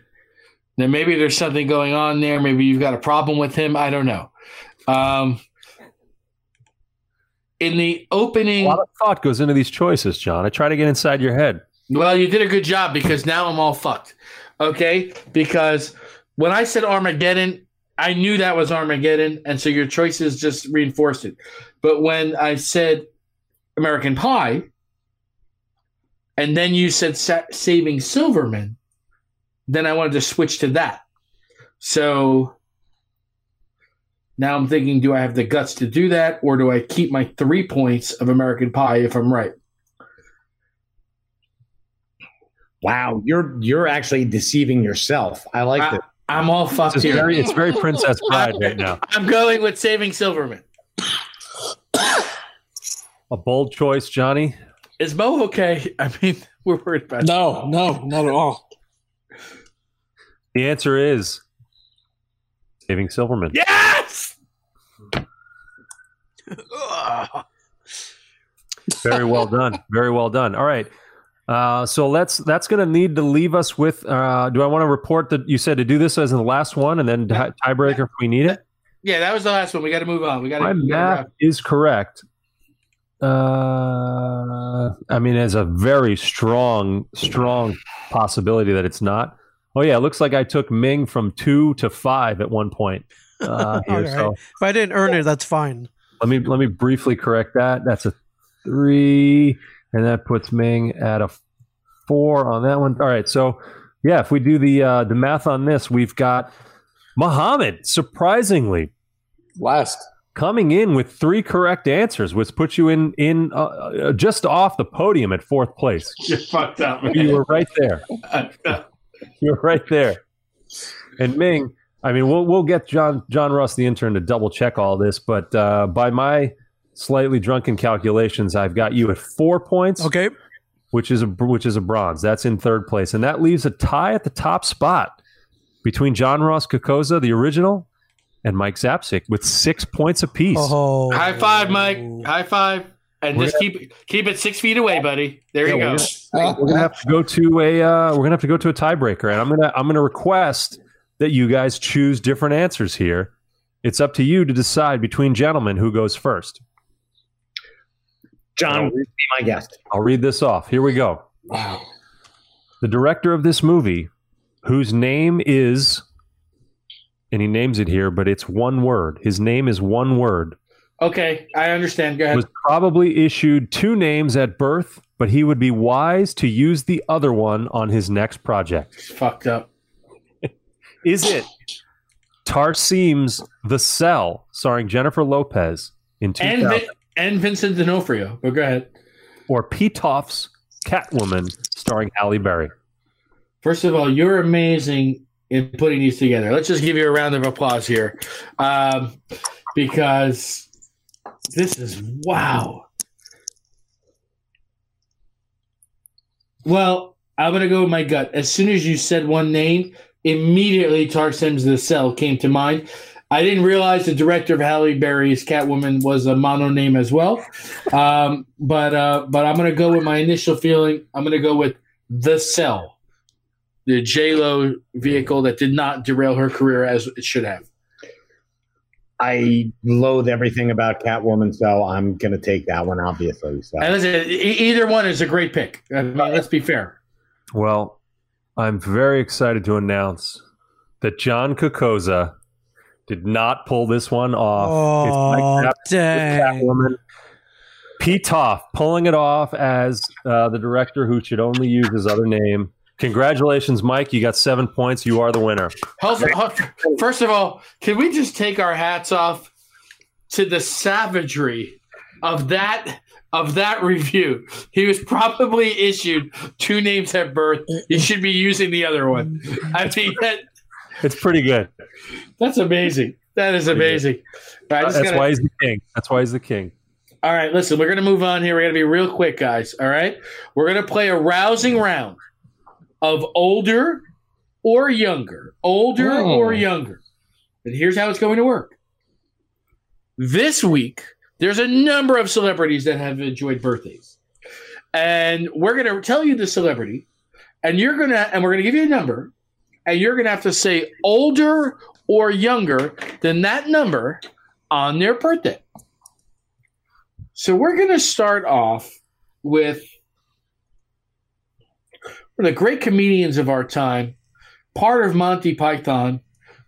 Now maybe there's something going on there. Maybe you've got a problem with him. I don't know. Um, in the opening, A lot of thought goes into these choices, John. I try to get inside your head. well, you did a good job because now I'm all fucked. Okay, because when I said Armageddon, I knew that was Armageddon, and so your choices just reinforced it. But when I said American Pie, and then you said Sa- Saving Silverman, then I wanted to switch to that. So now I'm thinking, do I have the guts to do that, or do I keep my three points of American Pie if I'm right? Wow, you're you're actually deceiving yourself. I like I- it. I'm all fucked It's here. very, it's very Princess Bride right now. I'm going with Saving Silverman. A bold choice, Johnny. Is Mo okay? I mean, we're worried about No, no, not at all. The answer is Saving Silverman. Yes! Very well done. Very well done. All right. Uh, so let's that's going to need to leave us with. Uh, do I want to report that you said to do this as the last one and then tiebreaker if we need it? Yeah, that was the last one. We got to move on. We got My to. math is correct. Uh, I mean, there's a very strong, strong possibility that it's not. Oh yeah, it looks like I took Ming from two to five at one point. Uh, here, All right. so If I didn't earn it, that's fine. let me let me briefly correct that. That's a three, and that puts Ming at a four on that one. All right, so yeah, if we do the uh, the math on this, we've got Muhammad surprisingly Last. Coming in with three correct answers, which puts you in in uh, uh, just off the podium at fourth place. You're fucked up, man. You were right there. You're right there. And Ming, I mean, we'll we'll get John John Russ, the intern, to double check all this, but uh, by my slightly drunken calculations, I've got you at four points, Okay. which is a which is a bronze. That's in third place, and that leaves a tie at the top spot between John Ross Kokoza, the original, and Mike Zapcic with six points apiece. Oh. High five, Mike. High five. And We're just keep keep it six feet away, buddy. There you go. we're We're gonna have to go to a uh, we're gonna have to go to a tiebreaker, and I'm gonna I'm gonna request that you guys choose different answers here. It's up to you to decide between gentlemen who goes first. John, be my guest. I'll read this off. Here we go. Wow. The director of this movie, whose name is, and he names it here, but it's one word. His name is one word. Okay, I understand. Go ahead. Was probably issued two names at birth, but he would be wise to use the other one on his next project. It's fucked up. Is it Tarsem's The Cell, starring Jennifer Lopez in And 2000, Vin- and Vincent D'Onofrio. But go ahead. or Pitof's Catwoman, starring Halle Berry? First of all, you're amazing in putting these together. Let's just give you a round of applause here, um, because this is wow. Well, I'm gonna go with my gut. As soon as you said one name, immediately Tarsem's the Cell came to mind. I didn't realize the director of Halle Berry's Catwoman was a mono name as well. Um, but uh, but I'm gonna go with my initial feeling. I'm gonna go with the Cell, the J Lo vehicle that did not derail her career as it should have. I loathe everything about Catwoman, so I'm gonna take that one, obviously. So And listen, either one is a great pick. I mean, let's be fair. Well, I'm very excited to announce that John Kokoza did not pull this one off. It's Mike Oh, Cap- dang. Catwoman. Pitof pulling it off as uh, the director who should only use his other name. Congratulations, Mike. You got seven points. You are the winner. Hold- hold- First of all, can we just take our hats off to the savagery of that of that review? He was probably issued two names at birth. He should be using the other one. I mean, that, It's pretty good. that's amazing. That is amazing. All right, I That's gotta- why he's the king. That's why he's the king. all right, listen, we're gonna move on here. We're gonna be real quick, guys. All right, we're gonna play a rousing round of older or younger, older Hmm. or younger. And here's how it's going to work. This week, there's a number of celebrities that have enjoyed birthdays. And we're going to tell you the celebrity, and you're going to, and we're going to give you a number, and you're going to have to say older or younger than that number on their birthday. So we're going to start off with one of the great comedians of our time, part of Monty Python,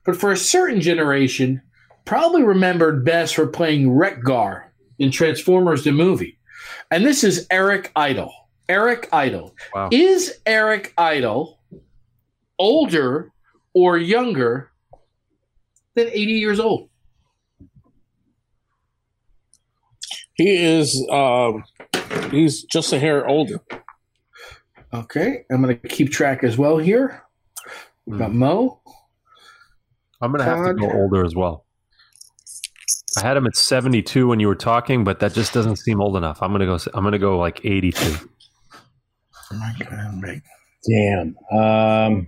but for a certain generation, probably remembered best for playing Wreck-Gar in Transformers the movie. And this is Eric Idle. Eric Idle. Wow. Is Eric Idle older or younger than 80 years old? He is. Um, he's just a hair older. Okay, I'm going to keep track as well here. We've got Mo. I'm going to have to go older as well. I had him at 72 when you were talking, but that just doesn't seem old enough. I'm going to go. I'm going to go like 82. damn. Um,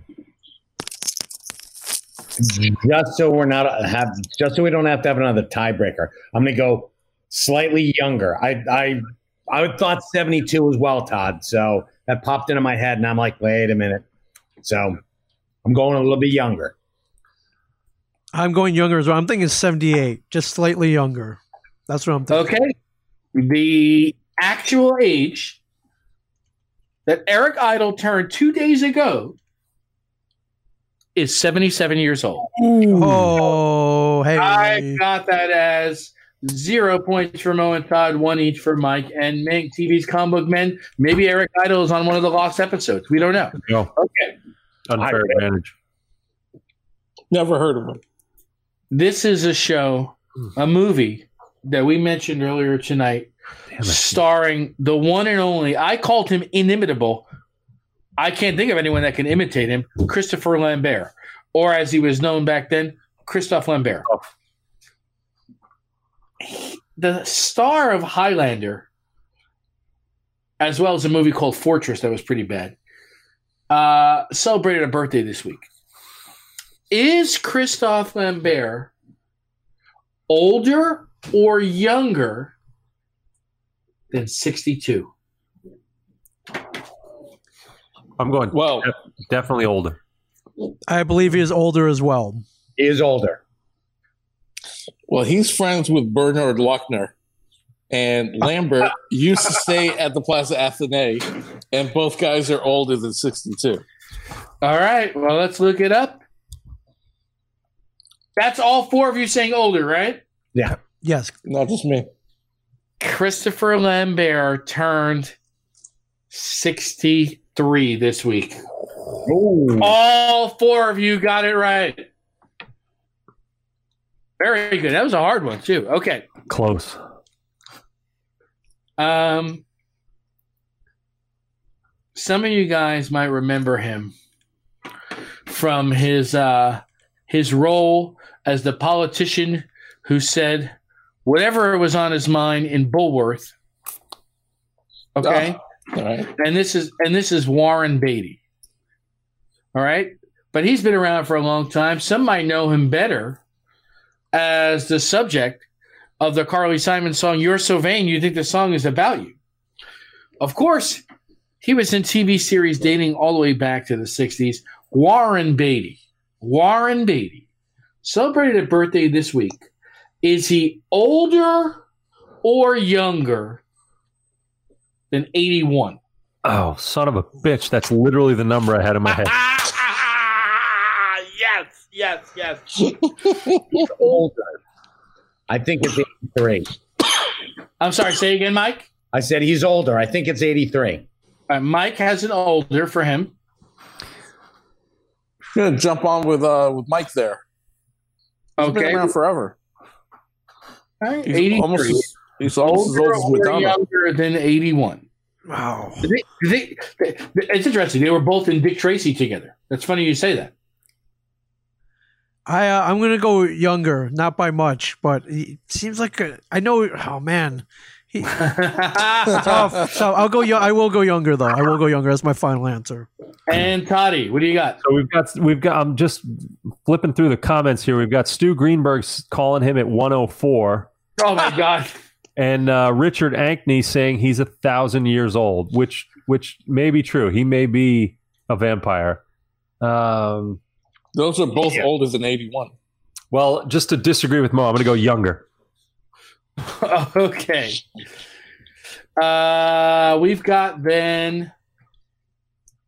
just so we're not have, just so we don't have to have another tiebreaker, I'm gonna go slightly younger. I I I thought 72 as well, Todd. So that popped into my head, and I'm like, wait a minute. So I'm going a little bit younger. I'm going younger as well. I'm thinking 78, just slightly younger. That's what I'm thinking. Okay. The actual age that Eric Idle turned two days ago is 77 years old. Oh, hey. I got that as zero points for Mo and Todd, one each for Mike and Ming. TV's Comic Book Men. Maybe Eric Idle is on one of the lost episodes. We don't know. No. Okay. Unfair I- advantage. Never heard of him. This is a show, a movie that we mentioned earlier tonight, starring the one and only. I called him inimitable. I can't think of anyone that can imitate him. Christopher Lambert, or as he was known back then, Christophe Lambert. Oh. The star of Highlander, as well as a movie called Fortress that was pretty bad, uh, celebrated a birthday this week. Is Christophe Lambert older or younger than 62? I'm going Well, definitely older. I believe he is older as well. He is older. Well, he's friends with Bernard Luckner. and Lambert used to stay at the Plaza Athénée, and both guys are older than sixty-two. All right. Well, let's look it up. That's all four of you saying older, right? Yeah. Yes. Not just me. Christopher Lambert turned 63 this week. Ooh. All four of you got it right. Very good. That was a hard one, too. Okay. Close. Um, some of you guys might remember him from his uh, his role as the politician who said whatever was on his mind in Bulworth. Okay, All right. and this is and this is Warren Beatty. All right, but he's been around for a long time. Some might know him better as the subject of the Carly Simon song "You're So Vain." You think the song is about you? Of course, he was in TV series dating all the way back to the '60s. Warren Beatty. Warren Beatty celebrated a birthday this week. Is he older or younger than 81? Oh, son of a bitch! That's literally the number I had in my head. yes, yes, yes. He's older. I think it's 83. I'm sorry, say again, Mike. I said he's older. I think it's 83. Uh, Mike has an older for him. I'm gonna jump on with uh with Mike there. He's been Okay. around forever. All right, He's 83. almost as, he's almost as older old as Madonna. younger than 81. Wow. They, they, they- it's interesting. They were both in Dick Tracy together. That's funny you say that. I uh, I'm gonna go younger, not by much, but he seems like a, I know. Oh man, he, tough. So I'll go. I will go younger though. I will go younger. That's my final answer. and Toddy, what do you got? So we've got we've got. I'm just flipping through the comments here. We've got Stu Greenberg s- calling him at 104, Oh my God. and uh, Richard Ankney saying he's a thousand years old, which which may be true. He may be a vampire. Um, Those are both Yeah. older than 81. well, just to disagree with Mo, I'm going to go younger. okay. Uh, we've got then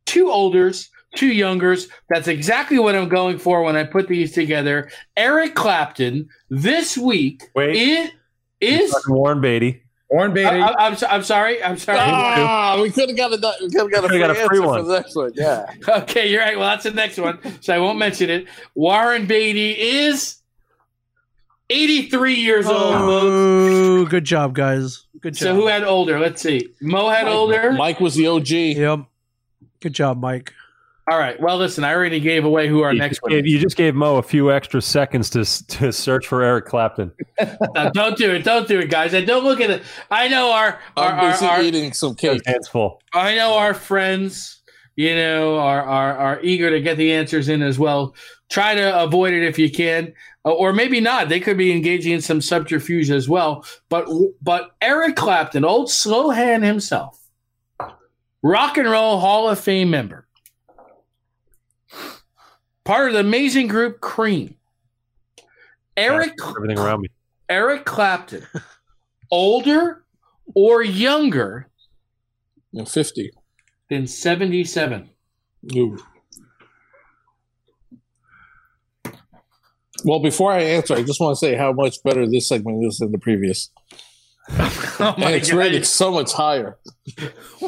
two olders, two youngers. That's exactly what I'm going for when I put these together. Eric Clapton this week Wait. it is. Warren Beatty. Warren Beatty. I, I, am so, I'm sorry. I'm sorry. Ah, we could have got a we could have got a free, got a free one. for the next one. Yeah. Okay, you're right. Well, that's the next one, so I won't mention it. Warren Beatty is 83 years old. folks. Oh, good job, guys. Good job. So who had older? Let's see. Mo had older. Mike was the OG. Yep. Good job, Mike. All right. Well, listen, I already gave away who our You next just, one gave, is. you just gave Mo a few extra seconds to to search for Eric Clapton. Now, don't do it. Don't do it, guys. And don't look at it. I know our, our, I'm our, busy our eating some cake. Hands full. I know our friends, you know, are, are, are eager to get the answers in as well. Try to avoid it if you can, Uh, or maybe not. They could be engaging in some subterfuge as well. But but Eric Clapton, old slow hand himself, rock and roll Hall of Fame member, part of the amazing group Cream. Eric Everything around me. Eric Clapton, older or younger You know, 50. than seventy seven. Ooh. Well, before I answer, I just want to say how much better this segment is than the previous. Oh And it's rated so much higher.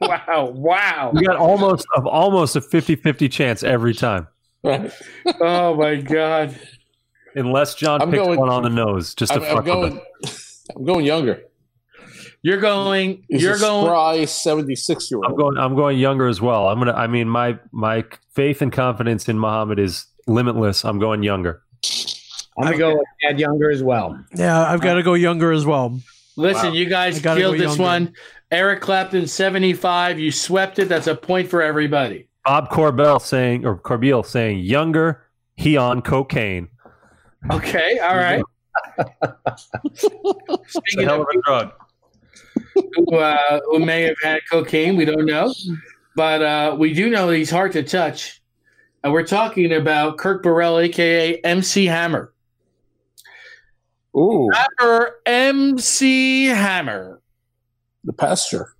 Wow, wow. We got almost of almost a 50-50 chance every time. Right? Oh my god. Unless John I'm picks going- one on the nose, just to I'm, I'm fuck with going. I'm going younger. You're going He's you're a going spry 76 year old. I'm old. going. I'm going younger as well. I'm gonna. I mean, my my faith and confidence in Muhammad is limitless. I'm going younger. I'm going to go with Dad Younger as well. Yeah, I've got to go younger as well. Listen, Wow. you guys gotta killed go this younger. one. Eric Clapton 75, you swept it. That's a point for everybody. Bob Corbell saying, or Corbeil saying, younger. He on cocaine. Okay, all right. Speaking hell of of a drug. who, uh, who may have had cocaine, we don't know. But uh, we do know he's hard to touch. And we're talking about Kirk Burrell, aka MC Hammer. Ooh, Rapper MC Hammer. the pastor.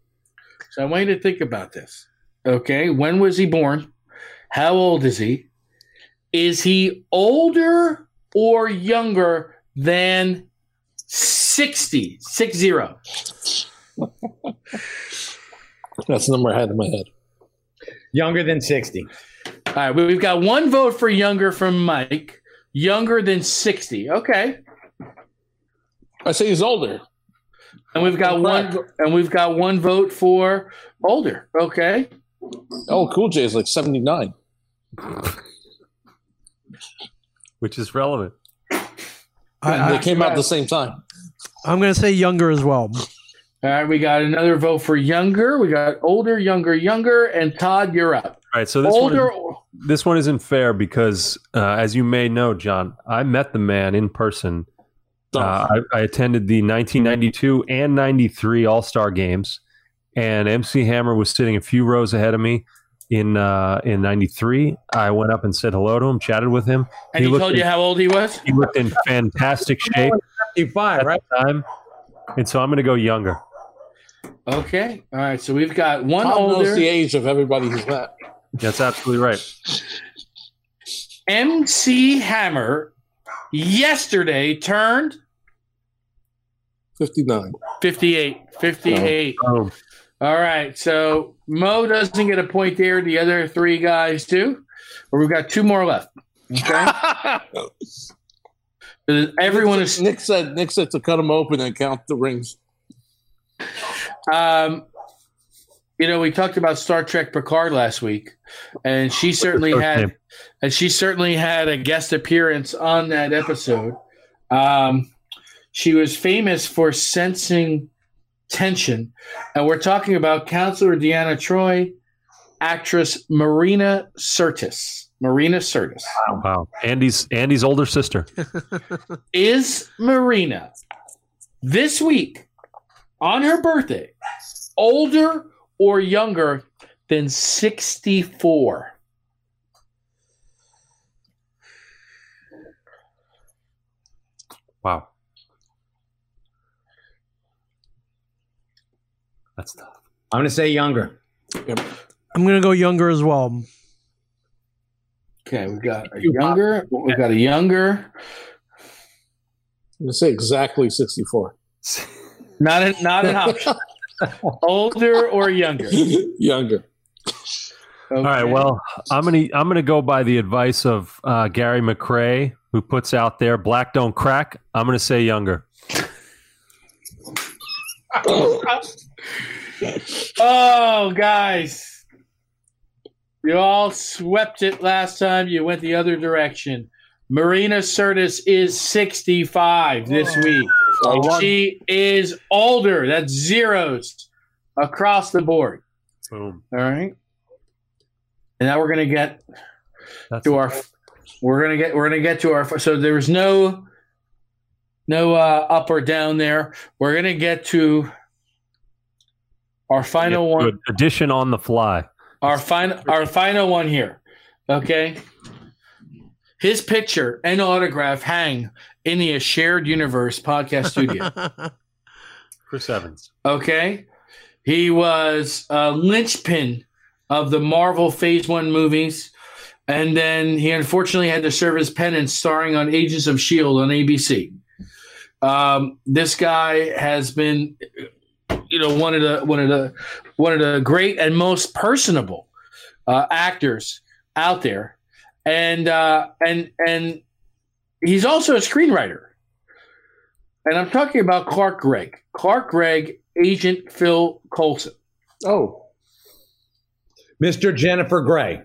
So I want you to think about this. Okay. When was he born? How old is he? Is he older or younger than 60? Six zero. That's the number I had in my head. Younger than 60. All right. we- We've got one vote for younger from Mike. Younger than 60. Okay. I say he's older. And we've got one and we've got one vote for older. Okay. Oh, Cool J is like 79. which is relevant. I, they I, came out at the same time. I'm going to say younger as well. All right, we got another vote for younger. We got older, younger, younger, and Todd, you're up. All right, so this one older, is, this one isn't fair because, uh, as you may know, John, I met the man in person. Uh, I, I attended the 1992 and 93 All Star games, and MC Hammer was sitting a few rows ahead of me in uh, in '93. I went up and said hello to him, chatted with him. And he, looked told in, you how old he was? he looked in fantastic shape Fifty-five, right? time, and so I'm going to go younger. Okay. All right. So we've got one Tom knows older. the age of everybody he's met. That's absolutely right. MC Hammer yesterday turned 59. 58. 58. Oh, All right. So Mo doesn't get a point there. The other three guys do. But we've got two more left. Okay. Everyone is Nick said Nick said to cut them open and count the rings. Um, you know, we talked about Star Trek Picard last week, and she certainly had, name? and she certainly had a guest appearance on that episode. Um, she was famous for sensing tension, and we're talking about counselor Deanna Troi, actress Marina Sirtis. Marina Sirtis wow. Andy's Andy's older sister. is Marina this week on her birthday older or younger than 64? Wow. That's tough. I'm going to say younger. I'm gonna go younger as well. Okay, we've got a younger, we've got a younger, I'm going to say exactly 64. not a, not an option. older or younger? Younger. All right. Well, I'm gonna I'm gonna go by the advice of uh, Gary McRae, who puts out there "Black don't crack." I'm gonna say younger. Oh, guys. You all swept it last time. You went the other direction. Marina Sirtis is 65 this oh. week. I won. She is older. That's zeros across the board. Boom. All right. And now we're gonna get That's to our. We're gonna get. We're gonna get to our. So there's no, no uh, up or down there. We're gonna get to our final one. Addition on the fly. Our final. Our final one here. Okay. His picture and autograph hang in the Shared Universe podcast studio. Chris Evans. Okay. He was a linchpin of the Marvel Phase One movies. And then he unfortunately had to serve his penance starring on Agents of S.H.I.E.L.D. on ABC. Um, this guy has been, you know, one of the one of the one of the great and most personable uh, actors out there, and uh, and and he's also a screenwriter. And I'm talking about Clark Gregg. Clark Gregg, Agent Phil Coulson. Oh, Mr. Jennifer Grey.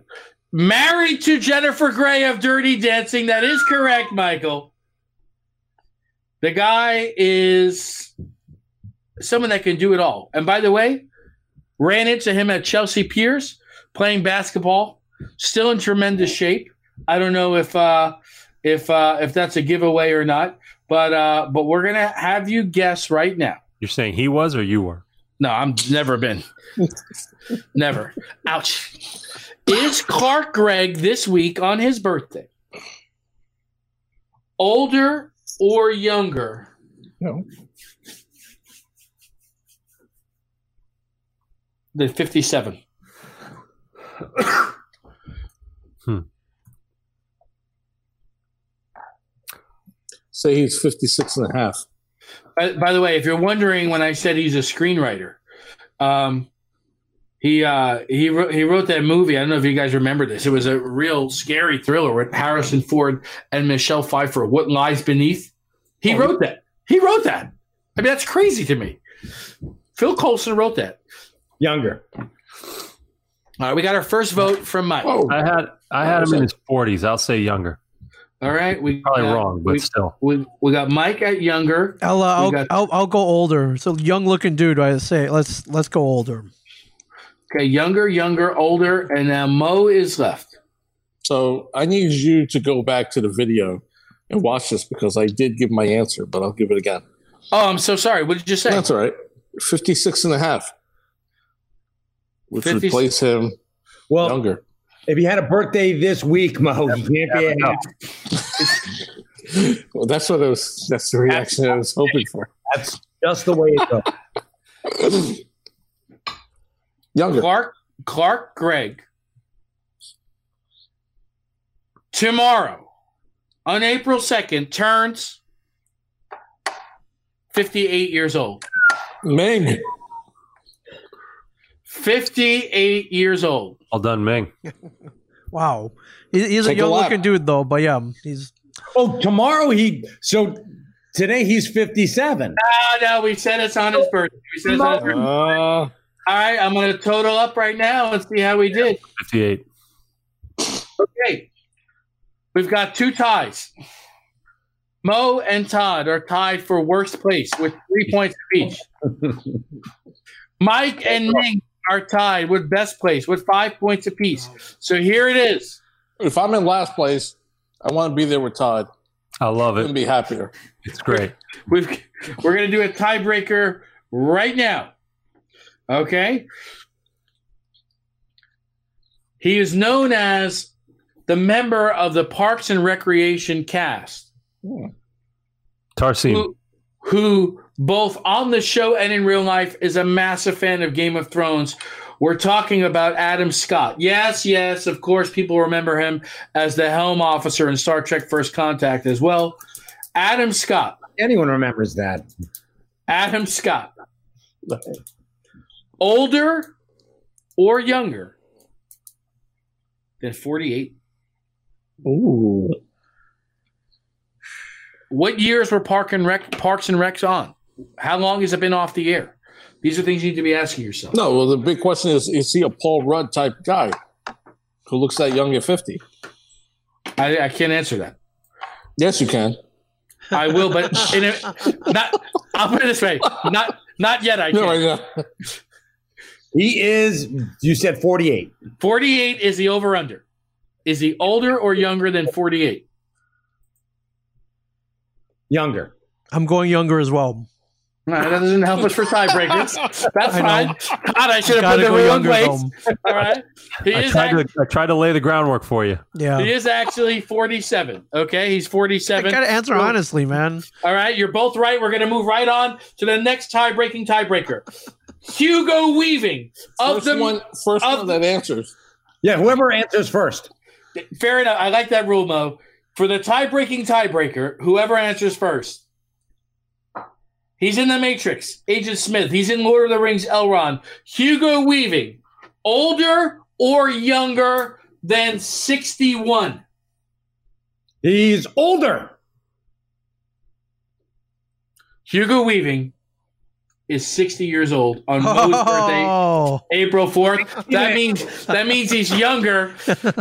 Married to Jennifer Grey of Dirty Dancing. That is correct, Michael. The guy is someone that can do it all. And by the way, ran into him at Chelsea Piers playing basketball, still in tremendous shape. I don't know if uh, if uh, if that's a giveaway or not, but uh, but we're gonna have you guess right now. You're saying he was or you were? No, I'm never been. never. Ouch. Is Clark Gregg this week on his birthday older or younger? no. Than 57. hmm. Say he's 56 and a half. By, by the way, if you're wondering when I said he's a screenwriter, um, he uh, he wrote, he wrote that movie. I don't know if you guys remember this. It was a real scary thriller with Harrison Ford and Michelle Pfeiffer. What lies beneath? He wrote that. He wrote that. I mean, that's crazy to me. Phil Coulson wrote that. Younger. All right, we got our first vote from Mike. Oh, I had I had him in his 40s. I'll say younger. All right, we Probably got- wrong, but we, still. we, we got Mike at younger. I'll, uh, I'll, got- I'll I'll go older. So young looking dude. I say let's let's go older. Okay, younger, younger, older, and now Mo is left. So I need you to go back to the video and watch this because I did give my answer, but I'll give it again. Oh, I'm so sorry. What did you say? That's all right. 56 and a half, which 50 would place him Well, younger. if he had a birthday this week, Mo, he can't be a. Well, that's what I was, that's the reaction I was hoping for. That's just the way it goes. Younger. Clark Clark Gregg tomorrow on April 2nd turns 58 years old. Ming. 58 years old. All done, Ming. Wow. He, he's a Take a young lap. looking dude though, but yeah, he's Oh, tomorrow he. So today he's 57. Ah, no, we said it's on his birthday. We said it's on his birthday. Uh, All right, I'm going to total up right now and see how we did. 58. Okay. We've got two ties. Mo and Todd are tied for worst place with three points each. Mike and Ming are tied with best place with five points apiece. So here it is. if I'm in last place, I want to be there with Todd. I love I couldn't it. be happier. It's great. We've we're gonna do a tiebreaker right now. Okay. He is known as the member of the Parks and Recreation cast. Hmm. Tarsem. who, who both on the show and in real life is a massive fan of Game of Thrones. We're talking about Adam Scott. Yes, yes, of course, people remember him as the helm officer in Star Trek First Contact as well. Adam Scott. Anyone remembers that? Adam Scott. Older or younger than 48? Ooh. What years were Park and Rec, Parks and Recs on? How long has it been off the air? These are things you need to be asking yourself. No, well, the big question is is he a Paul Rudd type guy who looks that young at 50? I, I can't answer that. Yes, you can. I will, but in a, not. I'll put it this way: not not yet. I No, can't. I know. He is, you said 48. Forty-eight is the over/under. Is he older or younger than forty-eight? Younger. I'm going younger as well. No, that doesn't help us for tiebreakers. That's I fine. God, I should have Gotta put the go wrong younger place. though. All right. He I is, tried, act- to, I tried to lay the groundwork for you. Yeah. he is actually forty-seven. Okay, he's 47. I forty-seven. gotta answer honestly, man. All right, you're both right. We're going to move right on to the next tie-breaking tiebreaker. Hugo Weaving of First the one, first of one that answers. Yeah, whoever answers first. Fair enough. I like that rule, Mo. For the tie-breaking tiebreaker, whoever answers first. He's in the Matrix. Agent Smith. He's in Lord of the Rings. Elrond. Hugo Weaving. Older or younger than sixty-one? He's older. Hugo Weaving is sixty years old on Mo's birthday, Oh, April fourth. That means that means he's younger.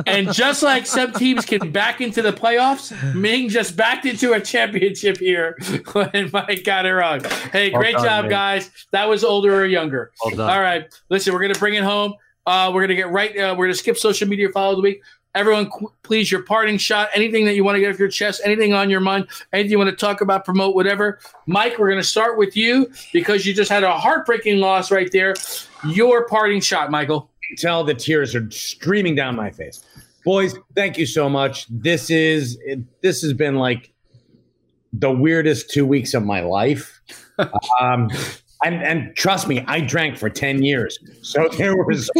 And just like some teams can back into the playoffs, Ming just backed into a championship here when Mike got it wrong. Hey, Well great done, job, Ming. guys. That was older or younger. Well. All right, listen, we're gonna bring it home. Uh, we're gonna get right. Uh, we're gonna skip social media follow the week. Everyone, please, your parting shot. Anything that you want to get off your chest. Anything on your mind. Anything you want to talk about, promote, whatever. Mike, we're gonna start with you because you just had a heartbreaking loss right there. Your parting shot, Michael. tell the tears are streaming down my face. Boys, thank you so much. This is this has been like the weirdest two weeks of my life. um, and, and trust me, I drank for ten years, so there was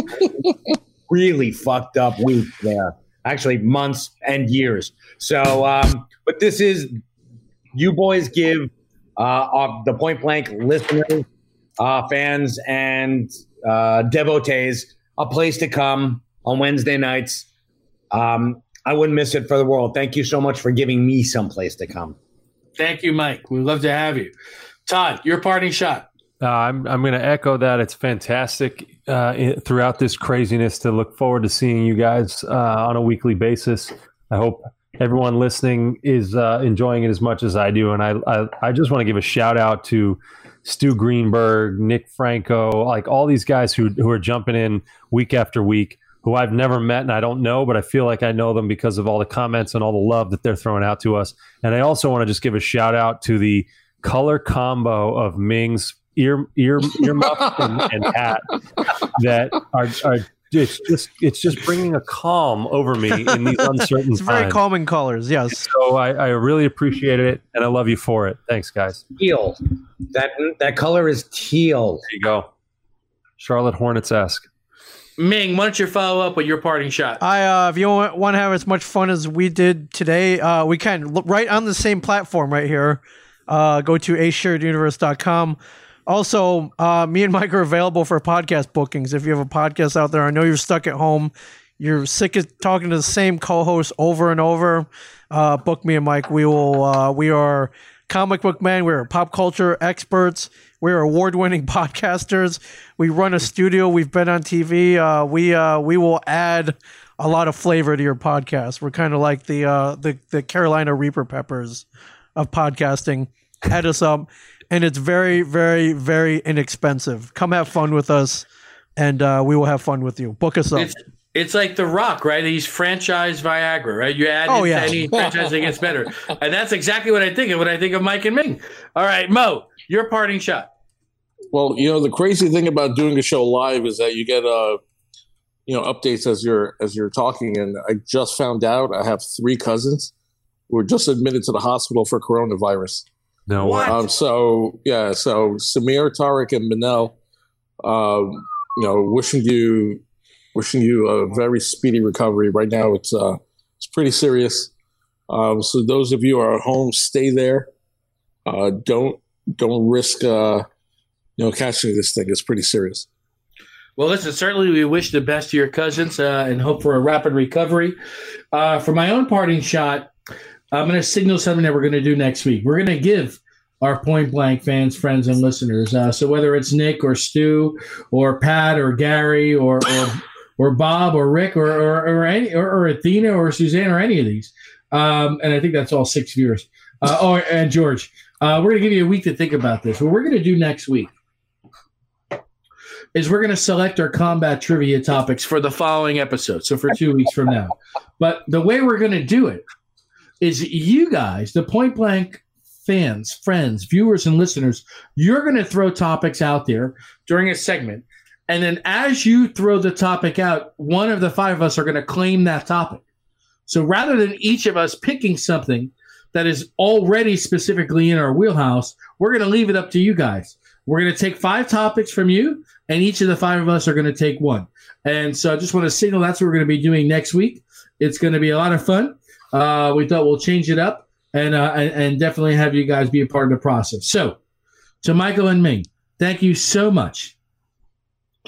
really fucked up week there. Actually, months and years. So, um, but this is you boys give uh, the point blank listeners, uh, fans, and uh, devotees a place to come on Wednesday nights. Um, I wouldn't miss it for the world. Thank you so much for giving me some place to come. Thank you, Mike. We'd love to have you. Todd, your parting shot. Uh, I'm I'm going to echo that. It's fantastic uh, throughout this craziness to look forward to seeing you guys uh, on a weekly basis. I hope everyone listening is uh, enjoying it as much as I do, and I I, I just want to give a shout out to Stu Greenberg, Nick Franco, like all these guys who who are jumping in week after week. who I've never met and I don't know, but I feel like I know them because of all the comments and all the love that they're throwing out to us. And I also want to just give a shout out to the color combo of Ming's ear ear earmuff and, and hat that are, are it's just it's just bringing a calm over me in these uncertain It's very times. calming colors. Yes. So I, I really appreciate it and I love you for it. Thanks, guys. Teal. That that color is teal. There you go. Charlotte Hornets esque. Ming, why don't you follow up with your parting shot? I uh, if you want to have as much fun as we did today, uh, we can Look right on the same platform right here. Uh, go to ashareduniverse.com. Also, uh, me and Mike are available for podcast bookings. If you have a podcast out there, I know you're stuck at home, you're sick of talking to the same co-host over and over. Uh, book me and Mike. We will. Uh, we are comic book men. We're pop culture experts. We're award-winning podcasters. We run a studio. We've been on TV. Uh, we uh, we will add a lot of flavor to your podcast. We're kind of like the uh, the the Carolina Reaper Peppers of podcasting. Head us up, and it's very very very inexpensive. Come have fun with us, and uh, we will have fun with you. Book us up. It's it's like The Rock, right? He's franchise Viagra, right? You add Oh, into yeah. any franchise, it gets better, and that's exactly what I think of when I think of Mike and Ming. All right, Mo, your parting shot. Well, you know, the crazy thing about doing a show live is that you get uh you know updates as you're as you're talking and I just found out I have three cousins who were just admitted to the hospital for coronavirus. No What? way. Um so yeah, so Samir, Tarek, and Manel um you know wishing you wishing you a very speedy recovery. Right now it's uh it's pretty serious. Um so those of you who are at home stay there. Uh don't don't risk uh you know, catching this thing It's pretty serious. Well, listen, certainly we wish the best to your cousins uh, and hope for a rapid recovery. Uh, for my own parting shot, I'm going to signal something that we're going to do next week. We're going to give our point blank fans, friends, and listeners. Uh, so whether it's Nick or Stu or Pat or Gary or or, or Bob or Rick or or, or any or, or Athena or Suzanne or any of these, um, and I think that's all six viewers. Uh, oh, and George, uh, we're going to give you a week to think about this. What we're going to do next week is we're going to select our combat trivia topics for the following episode. So for two weeks from now. But the way we're going to do it is you guys, the point blank fans, friends, viewers, and listeners, you're going to throw topics out there during a segment. And then as you throw the topic out, one of the five of us are going to claim that topic. So rather than each of us picking something that is already specifically in our wheelhouse, we're going to leave it up to you guys. We're going to take five topics from you, and each of the five of us are going to take one. And so I just want to signal that's what we're going to be doing next week. It's going to be a lot of fun. Uh, we thought we'll change it up and, uh, and and definitely have you guys be a part of the process. So, to Michael and Ming, thank you so much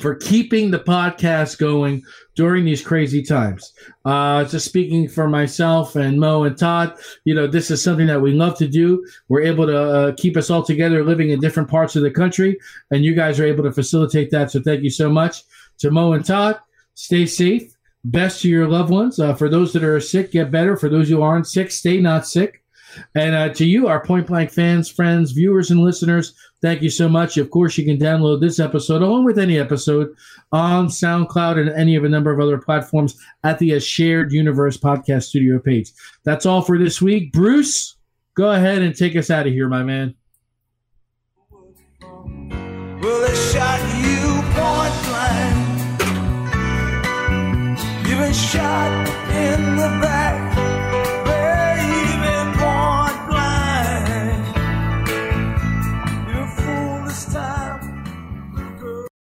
for keeping the podcast going during these crazy times. Uh, just speaking for myself and Mo and Todd, you know, this is something that we love to do. We're able to uh, keep us all together living in different parts of the country, and you guys are able to facilitate that. So thank you so much to Mo and Todd. Stay safe. Best to your loved ones. Uh, for those that are sick, get better. For those who aren't sick, stay not sick. And uh, to you, our point blank fans, friends, viewers, and listeners, thank you so much. Of course, you can download this episode along with any episode on SoundCloud and any of a number of other platforms at the uh, Shared Universe Podcast Studio page. That's all for this week. Bruce, go ahead and take us out of here, my man. Well, shot in the back.